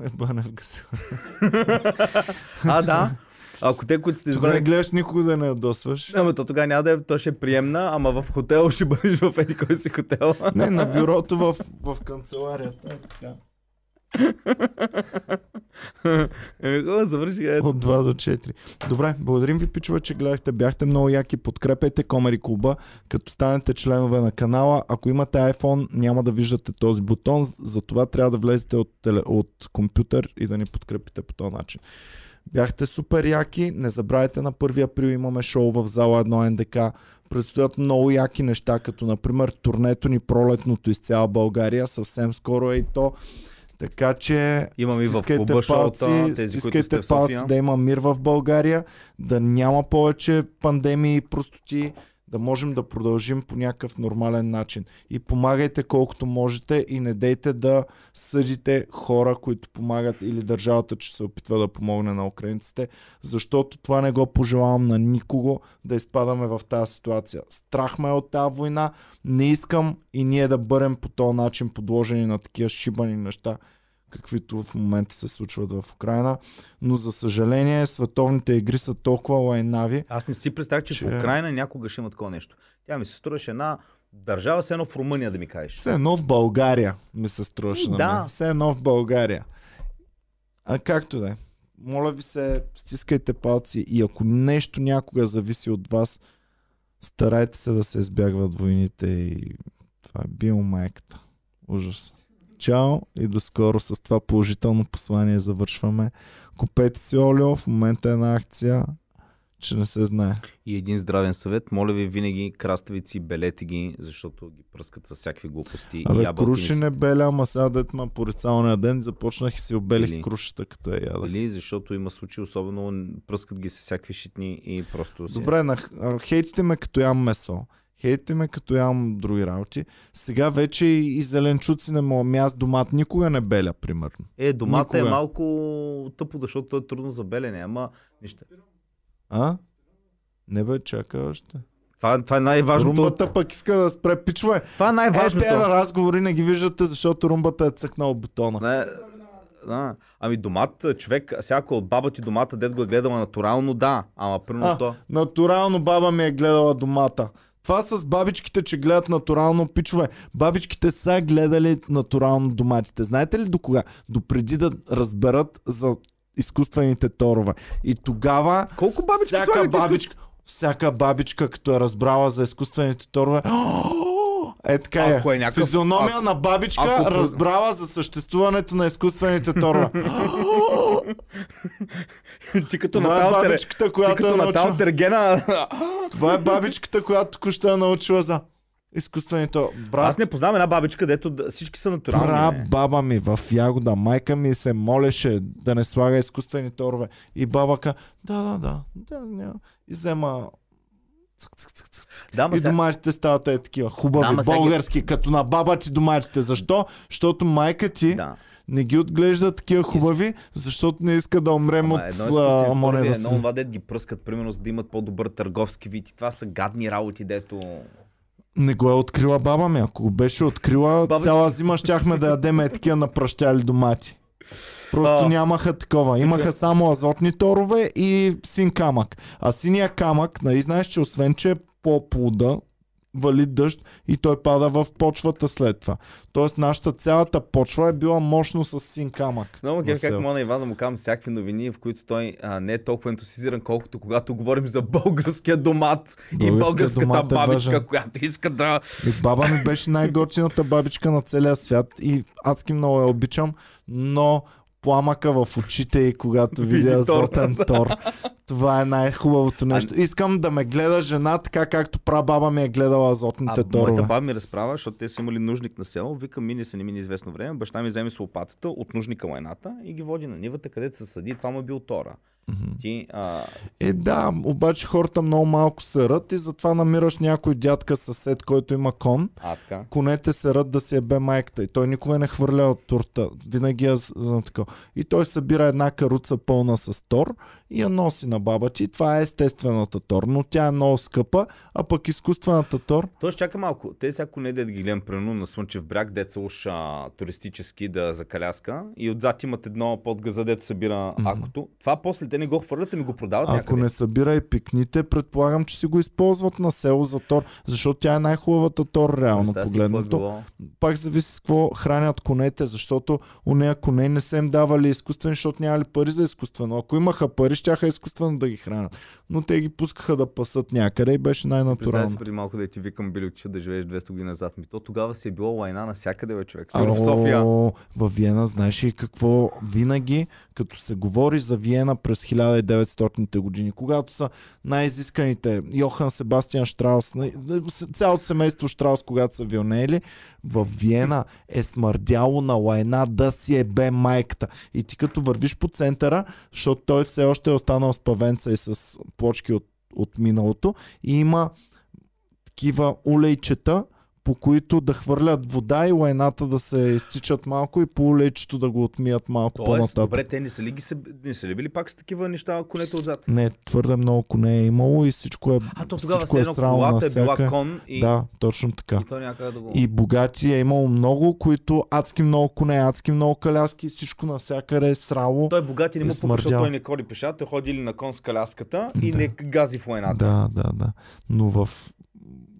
ебане в газа. А, да. Ако те, които сте Тогава не избрали гледаш никога да не ядосваш. Ама то тогава няма да е, то ще е приемна, ама в хотел ще бъдеш в еди кой си хотел. Не, на бюрото в, в канцеларията. Е. Еми, завърши. От 2 до 4. Добре, благодарим ви, пичове, че гледахте. Бяхте много яки. Подкрепете Комери Клуба, като станете членове на канала. Ако имате iPhone, няма да виждате този бутон. Затова трябва да влезете от, теле, от компютър и да ни подкрепите по този начин. Бяхте супер яки. Не забравяйте на 1 април имаме шоу в зала 1 НДК. Предстоят много яки неща, като например турнето ни пролетното из цяла България. Съвсем скоро е и то. Така че Имам и в клуба шоута, палци, тези, стискайте палци да има мир в България, да няма повече пандемии и простоти, да можем да продължим по някакъв нормален начин. И помагайте колкото можете и не дейте да съдите хора, които помагат или държавата, че се опитва да помогне на украинците, защото това не го пожелавам на никого да изпадаме в тази ситуация. Страх ме е от тази война, не искам и ние да бъдем по този начин подложени на такива шибани неща, каквито в момента се случват в Украина. Но за съжаление, световните игри са толкова лайнави. Аз не си представях, че, Че- в Украина някога ще има такова нещо. Тя ми се струваше една държава, все едно в Румъния да ми кажеш. Все едно в България ми се струваше Да. Все едно в България. А както да е. моля ви се, стискайте палци и ако нещо някога зависи от вас, старайте се да се избягват войните и това е бил майката. Ужас. Чао и до скоро с това положително послание завършваме. Купете си олио, в момента е на акция, че не се знае. И един здравен съвет, моля ви винаги краставици, белете ги, защото ги пръскат с всякакви глупости. Абе, и круши не беля, ама сега дет ма порицалния ден, започнах и си обелих Или- крушата, като я яда. Или защото има случаи, особено пръскат ги с всякакви шитни и просто. Добре, на, хейтите ме като ям месо. Хейтите ме като ям други работи. Сега вече и, и зеленчуци не мога. Ами аз домат никога не беля, примерно. Е, домата е Никога. малко тъпо, защото то е трудно за белене, ама нищо. А? Не бе, чакай още. Това, това е най-важното. Румбата пък иска да спре. Пичове, Това е е, най-важното. те на разговори не ги виждате, защото румбата е цъкнал бутона. Не, да. Ами домат, човек, всяко от баба ти домата, дед го е гледала натурално, да. Ама примерно А, то. Натурално баба ми е гледала домата. Това с бабичките, че гледат натурално пичове. Бабичките са гледали натурално доматите. Знаете ли до кога? До преди да разберат за изкуствените торове. И тогава Колко бабички всяка бабичка, всяка бабичка, като е разбрала за изкуствените торове, е така е. Ако е някакъв- Физиономия на бабичка, ако- разбрала за съществуването на изкуствените торове. Ти като Това е Натал Тере- бабичката, която е като научила. Тергена. Това е бабичката, която току-що е научила за изкуствените. Брат, Аз не познавам една бабичка, дето всички са натурални. Не. баба ми в ягода, майка ми се молеше да не слага изкуствени торове. И бабака, да, да, да, да, няма. И взема цък, цък, цък, Да, И сега... стават е такива, хубави, Да, ма сега български, като на баба ти доматите. Защо? Защото майка ти Да. не ги отглежда такива хубави, защото не иска да умрем Ама от едно е изкуствено, а, първи, амонева едно това дет ги пръскат, примерно, за да имат по-добър търговски вид. И това са гадни работи, дето... Не го е открила баба ми. Ако го беше открила, Баба- цяла зима щяхме да ядеме такива напръщали домати. Просто А. нямаха такова. Имаха само азотни торове и син камък. А синия камък, нали знаеш, че освен, че е по-плуда, вали дъжд и той пада в почвата след това. Тоест нашата цялата почва е била мощно с син камък. Много на кеф как мога на Иван да му казвам всякакви новини, в които той а, не е толкова ентусизиран, колкото когато говорим за българския домат и Българския българската домат е бабичка, важен. която иска да... И баба ми беше най-готината бабичка на целия свят и адски много я обичам, но пламъка в очите и когато видя златен тор. Това е най-хубавото нещо. Искам да ме гледа жена така, както прабаба ми е гледала азотните А, торове. моята баба ми разправя, защото те са имали нужник на село. Вика, мини се, не мини известно време. Баща ми вземе с лопатата от нужника лайната и ги води на нивата, където се съди. Това му е бил тора. Мгм. Ти, а, Е, да, обаче хората много малко се рът и затова намираш някой дядка съсед, който има кон. а така. Конете се рът да си ебе майката и той никога не хвърля от турта. Винаги е за такова. И той събира една каруца пълна с тор и я носи на баба ти. Това е естествената тор, но тя е много скъпа, а пък изкуствената тор Тоест, чака малко. Те всяко не да ги гледам примерно на Слънчев бряг, деца уж а, туристически да за каляска и отзад имат едно под газа, дето събира Мгм. акото. Това после те не го хвърлят, ами го продават Ако някъде. не събира и пикните, предполагам, че си го използват на село за тор, защото тя е най-хубавата тор, реално Представя е погледнато. било. Пак зависи с какво хранят конете, защото у нея коне не са им давали изкуствени, защото нямали пари за изкуствено. Ако имаха пари, щяха изкуствено да ги хранят. Но те ги пускаха да пасат някъде и беше най-натурално. си преди малко да ти викам, Билючо, да живееш 200 години назад. Ми то тогава си е било лайна навсякъде, бе, човек. Сигурно в София. Във Виена, знаеш ли какво винаги, като се говори за Виена през 1900-те години, когато са най-изисканите Йохан Себастиан Штраус, цялото семейство Штраус, когато са вилнели, в Виена е смърдяло на лайна да си е бе майката. И ти като вървиш по центъра, защото той все още е останал с павенца и с плочки от, от миналото, и има такива улейчета, по които да хвърлят вода и лайната да се изтичат малко и по улейчето да го отмият малко Тоест, по-нататък. добре, те не са ли, ги се, не са ли били пак с такива неща, конете отзад? Не, твърде много коне е имало и всичко е, А то тогава всичко все е едно колата е била кон и, Да, точно така. и то да го... И богати е имало много, които адски много коне, адски много каляски, всичко навсякъде е срало. Той богати не е му пука, защото той не ходи пеша, той ходи или на кон с каляската и Да. не гази в лайната. Да, да, да. Но в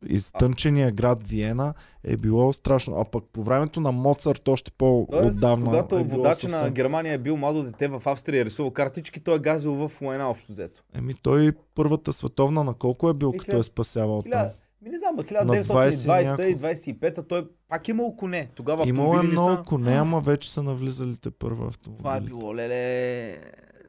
изтънчения град Виена е било страшно. А пък по времето на Моцарт още по-отдавна когато е водач съвсем... на Германия е бил младо дете в Австрия и рисувал картички, той е газил в война общо взето. Еми той първата световна на колко е бил, И като хиляда- е спасявал там? Ми не знам, бе, 20 1920 и няколко. 25-та той пак е имал коне. Тогава Имало е много са. коне, ама вече са навлизалите първа автомобили. Това е било, леле,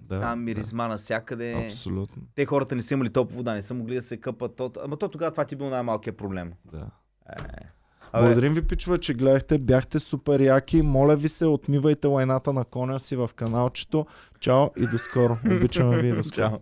Да, там миризма навсякъде. Да, абсолютно. Те хората не са имали топла вода, не са могли да се къпат. То... Ама то тогава това ти бил най-малкият проблем. Да. Е. Абе, Благодарим ви, пичове, че гледахте. Бяхте супер яки. Моля ви се, отмивайте лайната на коня си в каналчето. Чао и до скоро. Обичаме ви и до скоро. Чао.